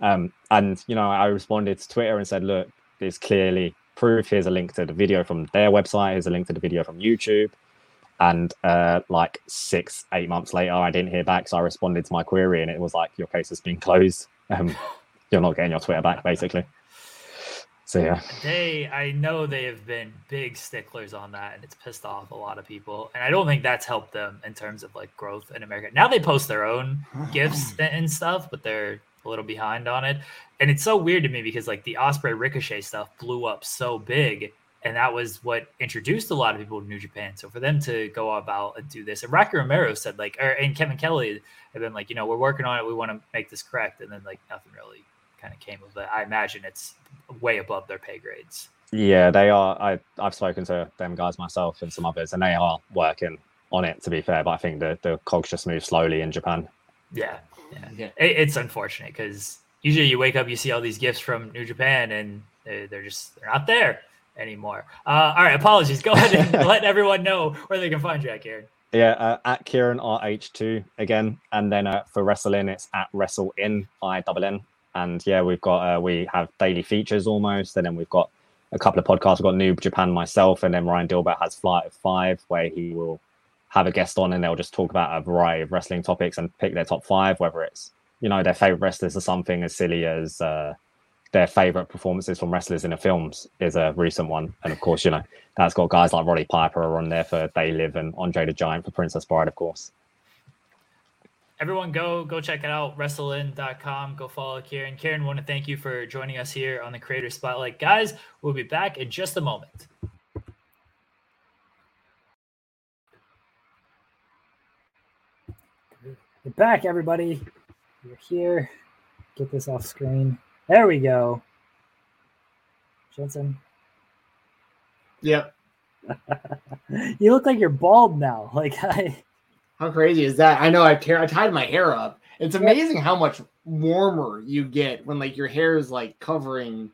Um, and you know, I responded to Twitter and said, "Look, there's clearly proof. Here's a link to the video from their website. Here's a link to the video from YouTube." And uh, like six, eight months later, I didn't hear back. So I responded to my query, and it was like, "Your case has been closed. Um, you're not getting your Twitter back, basically." So yeah, they I know they have been big sticklers on that, and it's pissed off a lot of people. And I don't think that's helped them in terms of like growth in America. Now they post their own gifs and stuff, but they're a little behind on it. And it's so weird to me because like the Ospreay Ricochet stuff blew up so big, and that was what introduced a lot of people to New Japan. So for them to go about and do this, and Rocky Romero said like, or and Kevin Kelly have been like, you know, we're working on it. We want to make this correct, and then like nothing really kind of came of it. I imagine it's way above their pay grades. Yeah, they are. I I've spoken to them guys myself and some others, and they are working on it. To be fair, but I think the the cogs just move slowly in Japan. Yeah, yeah. It, it's unfortunate because usually you wake up, you see all these gifs from New Japan, and they're just they're not there anymore. Uh, all right, apologies. Go ahead and let everyone know where they can find you at Kieran. Yeah, uh, at Kieran RH2 again, and then uh, for wrestling, it's at Wrestle Inn I double N. And yeah, we've got uh, we have daily features almost, and then we've got a couple of podcasts. We've got New Japan myself, and then Ryan Dilbert has Flight of Five, where he will have a guest on, and they'll just talk about a variety of wrestling topics and pick their top five, whether it's you know their favorite wrestlers or something as silly as uh, their favorite performances from wrestlers in the films is a recent one, and of course, you know that's got guys like Roddy Piper on there for They Live and Andre the Giant for Princess Bride, of course. Everyone go go check it out wrestleinn.com go follow kieran. Kieran want to thank you for joining us here on the creator spotlight. Guys we'll be back in just a moment we're back everybody we're here get this off screen there we go jensen yep you look like you're bald now like i how crazy is that? I know I I tied my hair up. It's amazing how much warmer you get when like your hair is like covering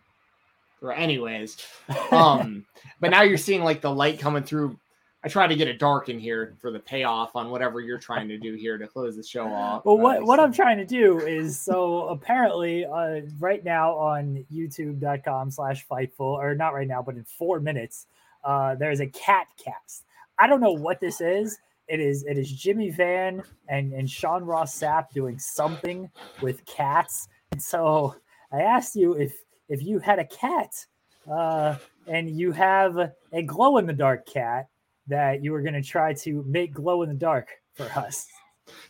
or anyways. Um but now you're seeing like the light coming through. I try to get it dark in here for the payoff on whatever you're trying to do here to close the show off. Well, what, what I'm trying to do is so apparently uh, right now on youtube.com slash fightful, or not right now, but in four minutes, uh, there's a cat cast. I don't know what this is. It is it is Jimmy Van and and Sean Ross Sapp doing something with cats. And so I asked you if if you had a cat uh, and you have a glow in the dark cat that you were going to try to make glow in the dark for us.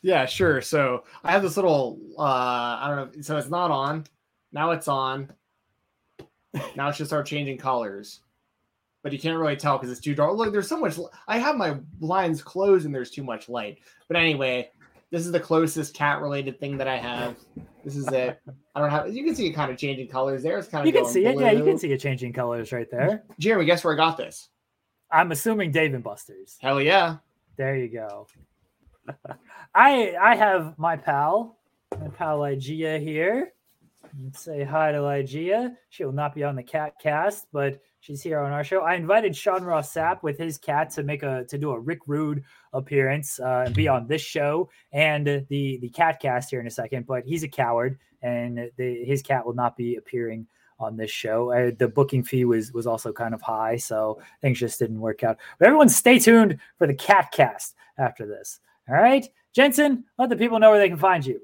Yeah, sure. So I have this little uh I don't know. So it's not on. Now it's on. Now it should start changing colors but you can't really tell because it's too dark. Look, there's so much. I have my blinds closed and there's too much light. But anyway, this is the closest cat related thing that I have. This is it. I don't have. You can see it kind of changing colors there. It's kind of you can see blue. it. Yeah, you can see it changing colors right there. Jeremy, guess where I got this? I'm assuming Dave and Buster's. Hell yeah! There you go. I I have my pal, my pal Ligeia here. Let's say hi to Ligeia. She will not be on the cat cast, but She's here on our show. I invited Sean Ross Sapp with his cat to make a to do a Rick Rude appearance uh, and be on this show and the the cat cast here in a second. But he's a coward, and the, his cat will not be appearing on this show. Uh, the booking fee was was also kind of high, so things just didn't work out. But everyone, stay tuned for the cat cast after this. All right, Jensen, let the people know where they can find you.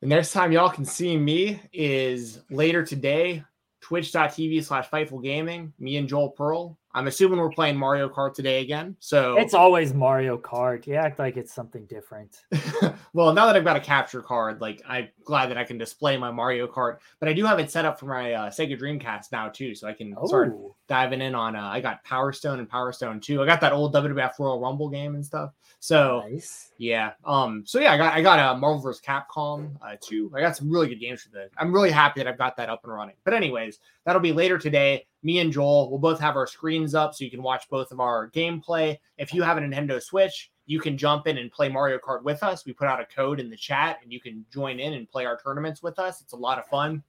The next time y'all can see me is later today twitch.tv slash Fightful Gaming. Me and Joel Pearl I'm assuming we're playing Mario Kart today again. So It's always Mario Kart. You act like it's something different. well, now that I've got a capture card, like I'm glad that I can display my Mario Kart. But I do have it set up for my uh, Sega Dreamcast now too, so I can start diving in on. Uh, I got Power Stone and Power Stone 2. I got that old WWF Royal Rumble game and stuff. So nice. yeah, um, so yeah, I got I got a Marvel vs. Capcom uh, 2. I got some really good games for that. I'm really happy that I've got that up and running. But anyways, that'll be later today. Me and Joel will both have our screens up so you can watch both of our gameplay. If you have a Nintendo Switch, you can jump in and play Mario Kart with us. We put out a code in the chat and you can join in and play our tournaments with us. It's a lot of fun.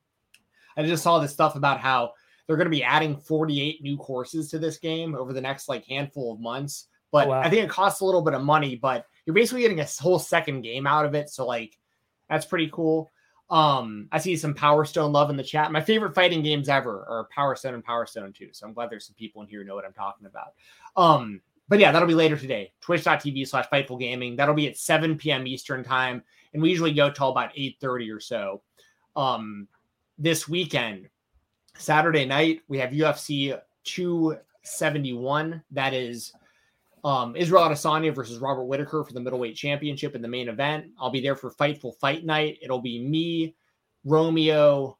I just saw this stuff about how they're going to be adding 48 new courses to this game over the next like handful of months. But Oh, wow. I think it costs a little bit of money, but you're basically getting a whole second game out of it. So like that's pretty cool. Um, I see some Power Stone love in the chat. My favorite fighting games ever are Power Stone and Power Stone 2. So I'm glad there's some people in here who know what I'm talking about. Um, but yeah, that'll be later today. Twitch.tv slash Fightful Gaming. That'll be at 7 p.m. Eastern time. And we usually go till about 8:30 or so. Um, this weekend, Saturday night, we have UFC 271. That is um, Israel Adesanya versus Robert Whitaker for the middleweight championship in the main event. I'll be there for Fightful Fight Night. It'll be me, Romeo,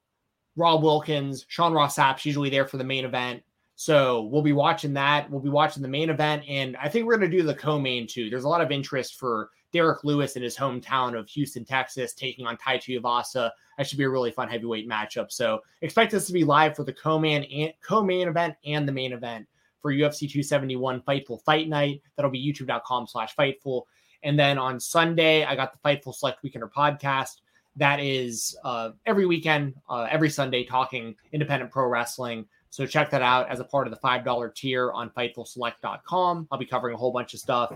Rob Wilkins, Sean Ross Sapp's usually there for the main event. So we'll be watching that. We'll be watching the main event, and I think we're going to do the co-main too. There's a lot of interest for Derrick Lewis in his hometown of Houston, Texas, taking on Tai Tuivasa. That should be a really fun heavyweight matchup. So expect this to be live for the co-main and co-main event and the main event for UFC 271 Fightful Fight Night. That'll be youtube.com slash Fightful. And then on Sunday, I got the Fightful Select Weekender podcast. That is uh, every weekend, uh, every Sunday, talking independent pro wrestling. So check that out as a part of the $5 tier on FightfulSelect.com. I'll be covering a whole bunch of stuff.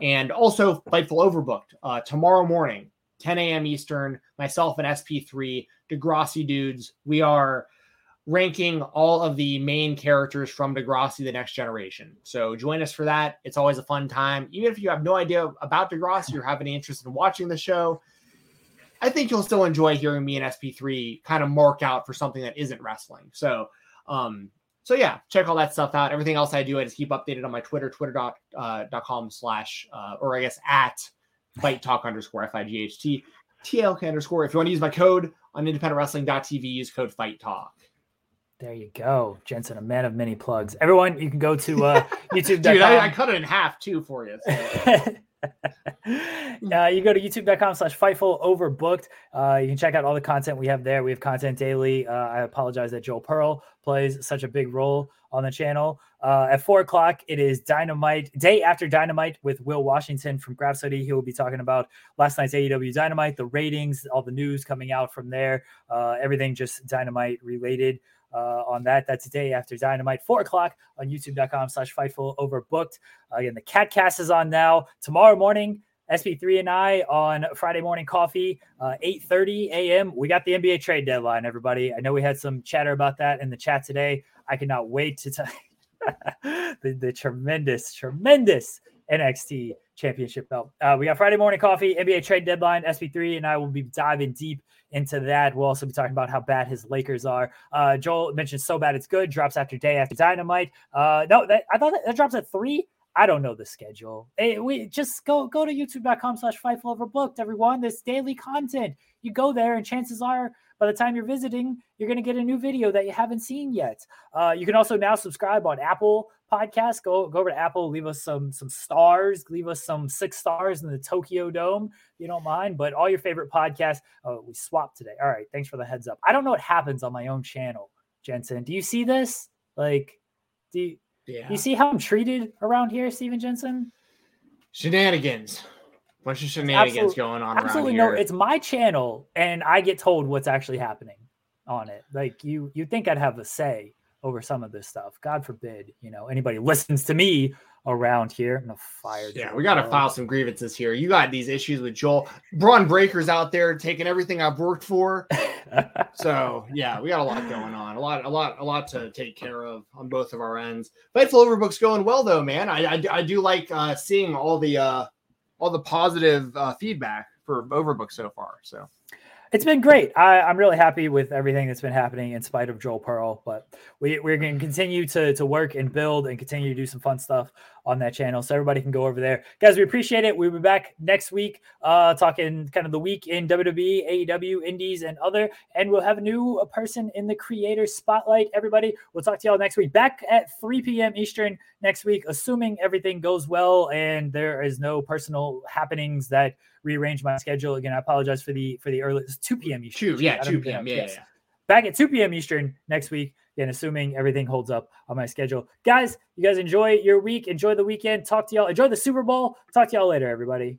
And also Fightful Overbooked uh, tomorrow morning, 10 a.m. Eastern, myself and SP3, Degrassi dudes. We are ranking all of the main characters from Degrassi The Next Generation. So join us for that. It's always a fun time. Even if you have no idea about Degrassi or have any interest in watching the show, I think you'll still enjoy hearing me and SP3 kind of mark out for something that isn't wrestling. So, um, so yeah, check all that stuff out. Everything else I do, I just keep updated on my Twitter, twitter.com uh, slash, uh, or I guess at fight talk underscore F I G H T T L K underscore. If you want to use my code on independentwrestling.tv, use code fight talk. There you go, Jensen, a man of many plugs. Everyone, you can go to uh, YouTube.com. Dude, I, I cut it in half too for you. So. uh, you go to youtube.com slash fightful overbooked uh, you can check out all the content we have there we have content daily uh, i apologize that joel pearl plays such a big role on the channel uh, at four o'clock it is dynamite day after dynamite with will washington from graph study he will be talking about last night's aew dynamite the ratings all the news coming out from there uh, everything just dynamite related uh, on that. That's day after Dynamite, four o'clock on YouTube.com slash Fightful Overbooked. Uh, again, the Cat Cast is on now. Tomorrow morning, SP3 and I on Friday morning coffee, uh, 8:30 a.m. We got the NBA trade deadline. Everybody, I know we had some chatter about that in the chat today. I cannot wait to tell the, the tremendous, tremendous NXT championship belt. Uh, we got Friday morning coffee, NBA trade deadline. SP3 and I will be diving deep into that. We'll also be talking about how bad his Lakers are. Uh, Joel mentioned so bad it's good. Drops after day after Dynamite. Uh, no, that, I thought that, that drops at three. I don't know the schedule. Hey, we just go go to youtube.com slash fightful overbooked, everyone. This daily content. You go there, and chances are by the time you're visiting, you're going to get a new video that you haven't seen yet. Uh, you can also now subscribe on Apple Podcasts. Go go over to Apple, leave us some some stars, leave us some six stars in the Tokyo Dome. If you don't mind, but all your favorite podcasts. Oh, we swapped today. All right, thanks for the heads up. I don't know what happens on my own channel, Jensen. Do you see this? Like, do you, Yeah. you see how I'm treated around here, Steven Jensen? Shenanigans. Bunch of shenanigans absolute- going on Absolutely no. It's my channel, and I get told what's actually happening on it. Like you, you think I'd have a say over some of this stuff? God forbid, you know, anybody listens to me around here. I'm gonna fire. Yeah, Joel we got to file some grievances here. You got these issues with Joel. Bron Breakker's out there taking everything I've worked for. So yeah, we got a lot going on. A lot, a lot, a lot to take care of on both of our ends. Fightful Overbook's going well though, man. I I, I do like uh, seeing all the uh, all the positive uh, feedback for Overbook so far. So It's been great. I, am really happy with everything that's been happening in spite of Joel Pearl. But we, we're going to continue to to work and build and continue to do some fun stuff on that channel. So everybody can go over there. Guys, we appreciate it. We'll be back next week uh, talking kind of the week in WWE, AEW, Indies, and other. And we'll have a new person in the creator spotlight. Everybody, we'll talk to y'all next week. Back at 3 p.m. Eastern next week, assuming everything goes well and there is no personal happenings that – rearrange my schedule again. I apologize for the for the early. It's two p.m. Eastern. Two, yeah, two p.m. Yeah, yes. yeah, Back at two p.m. Eastern next week. Again, assuming everything holds up on my schedule, guys. You guys enjoy your week. Enjoy the weekend. Talk to y'all. Enjoy the Super Bowl. Talk to y'all later, everybody.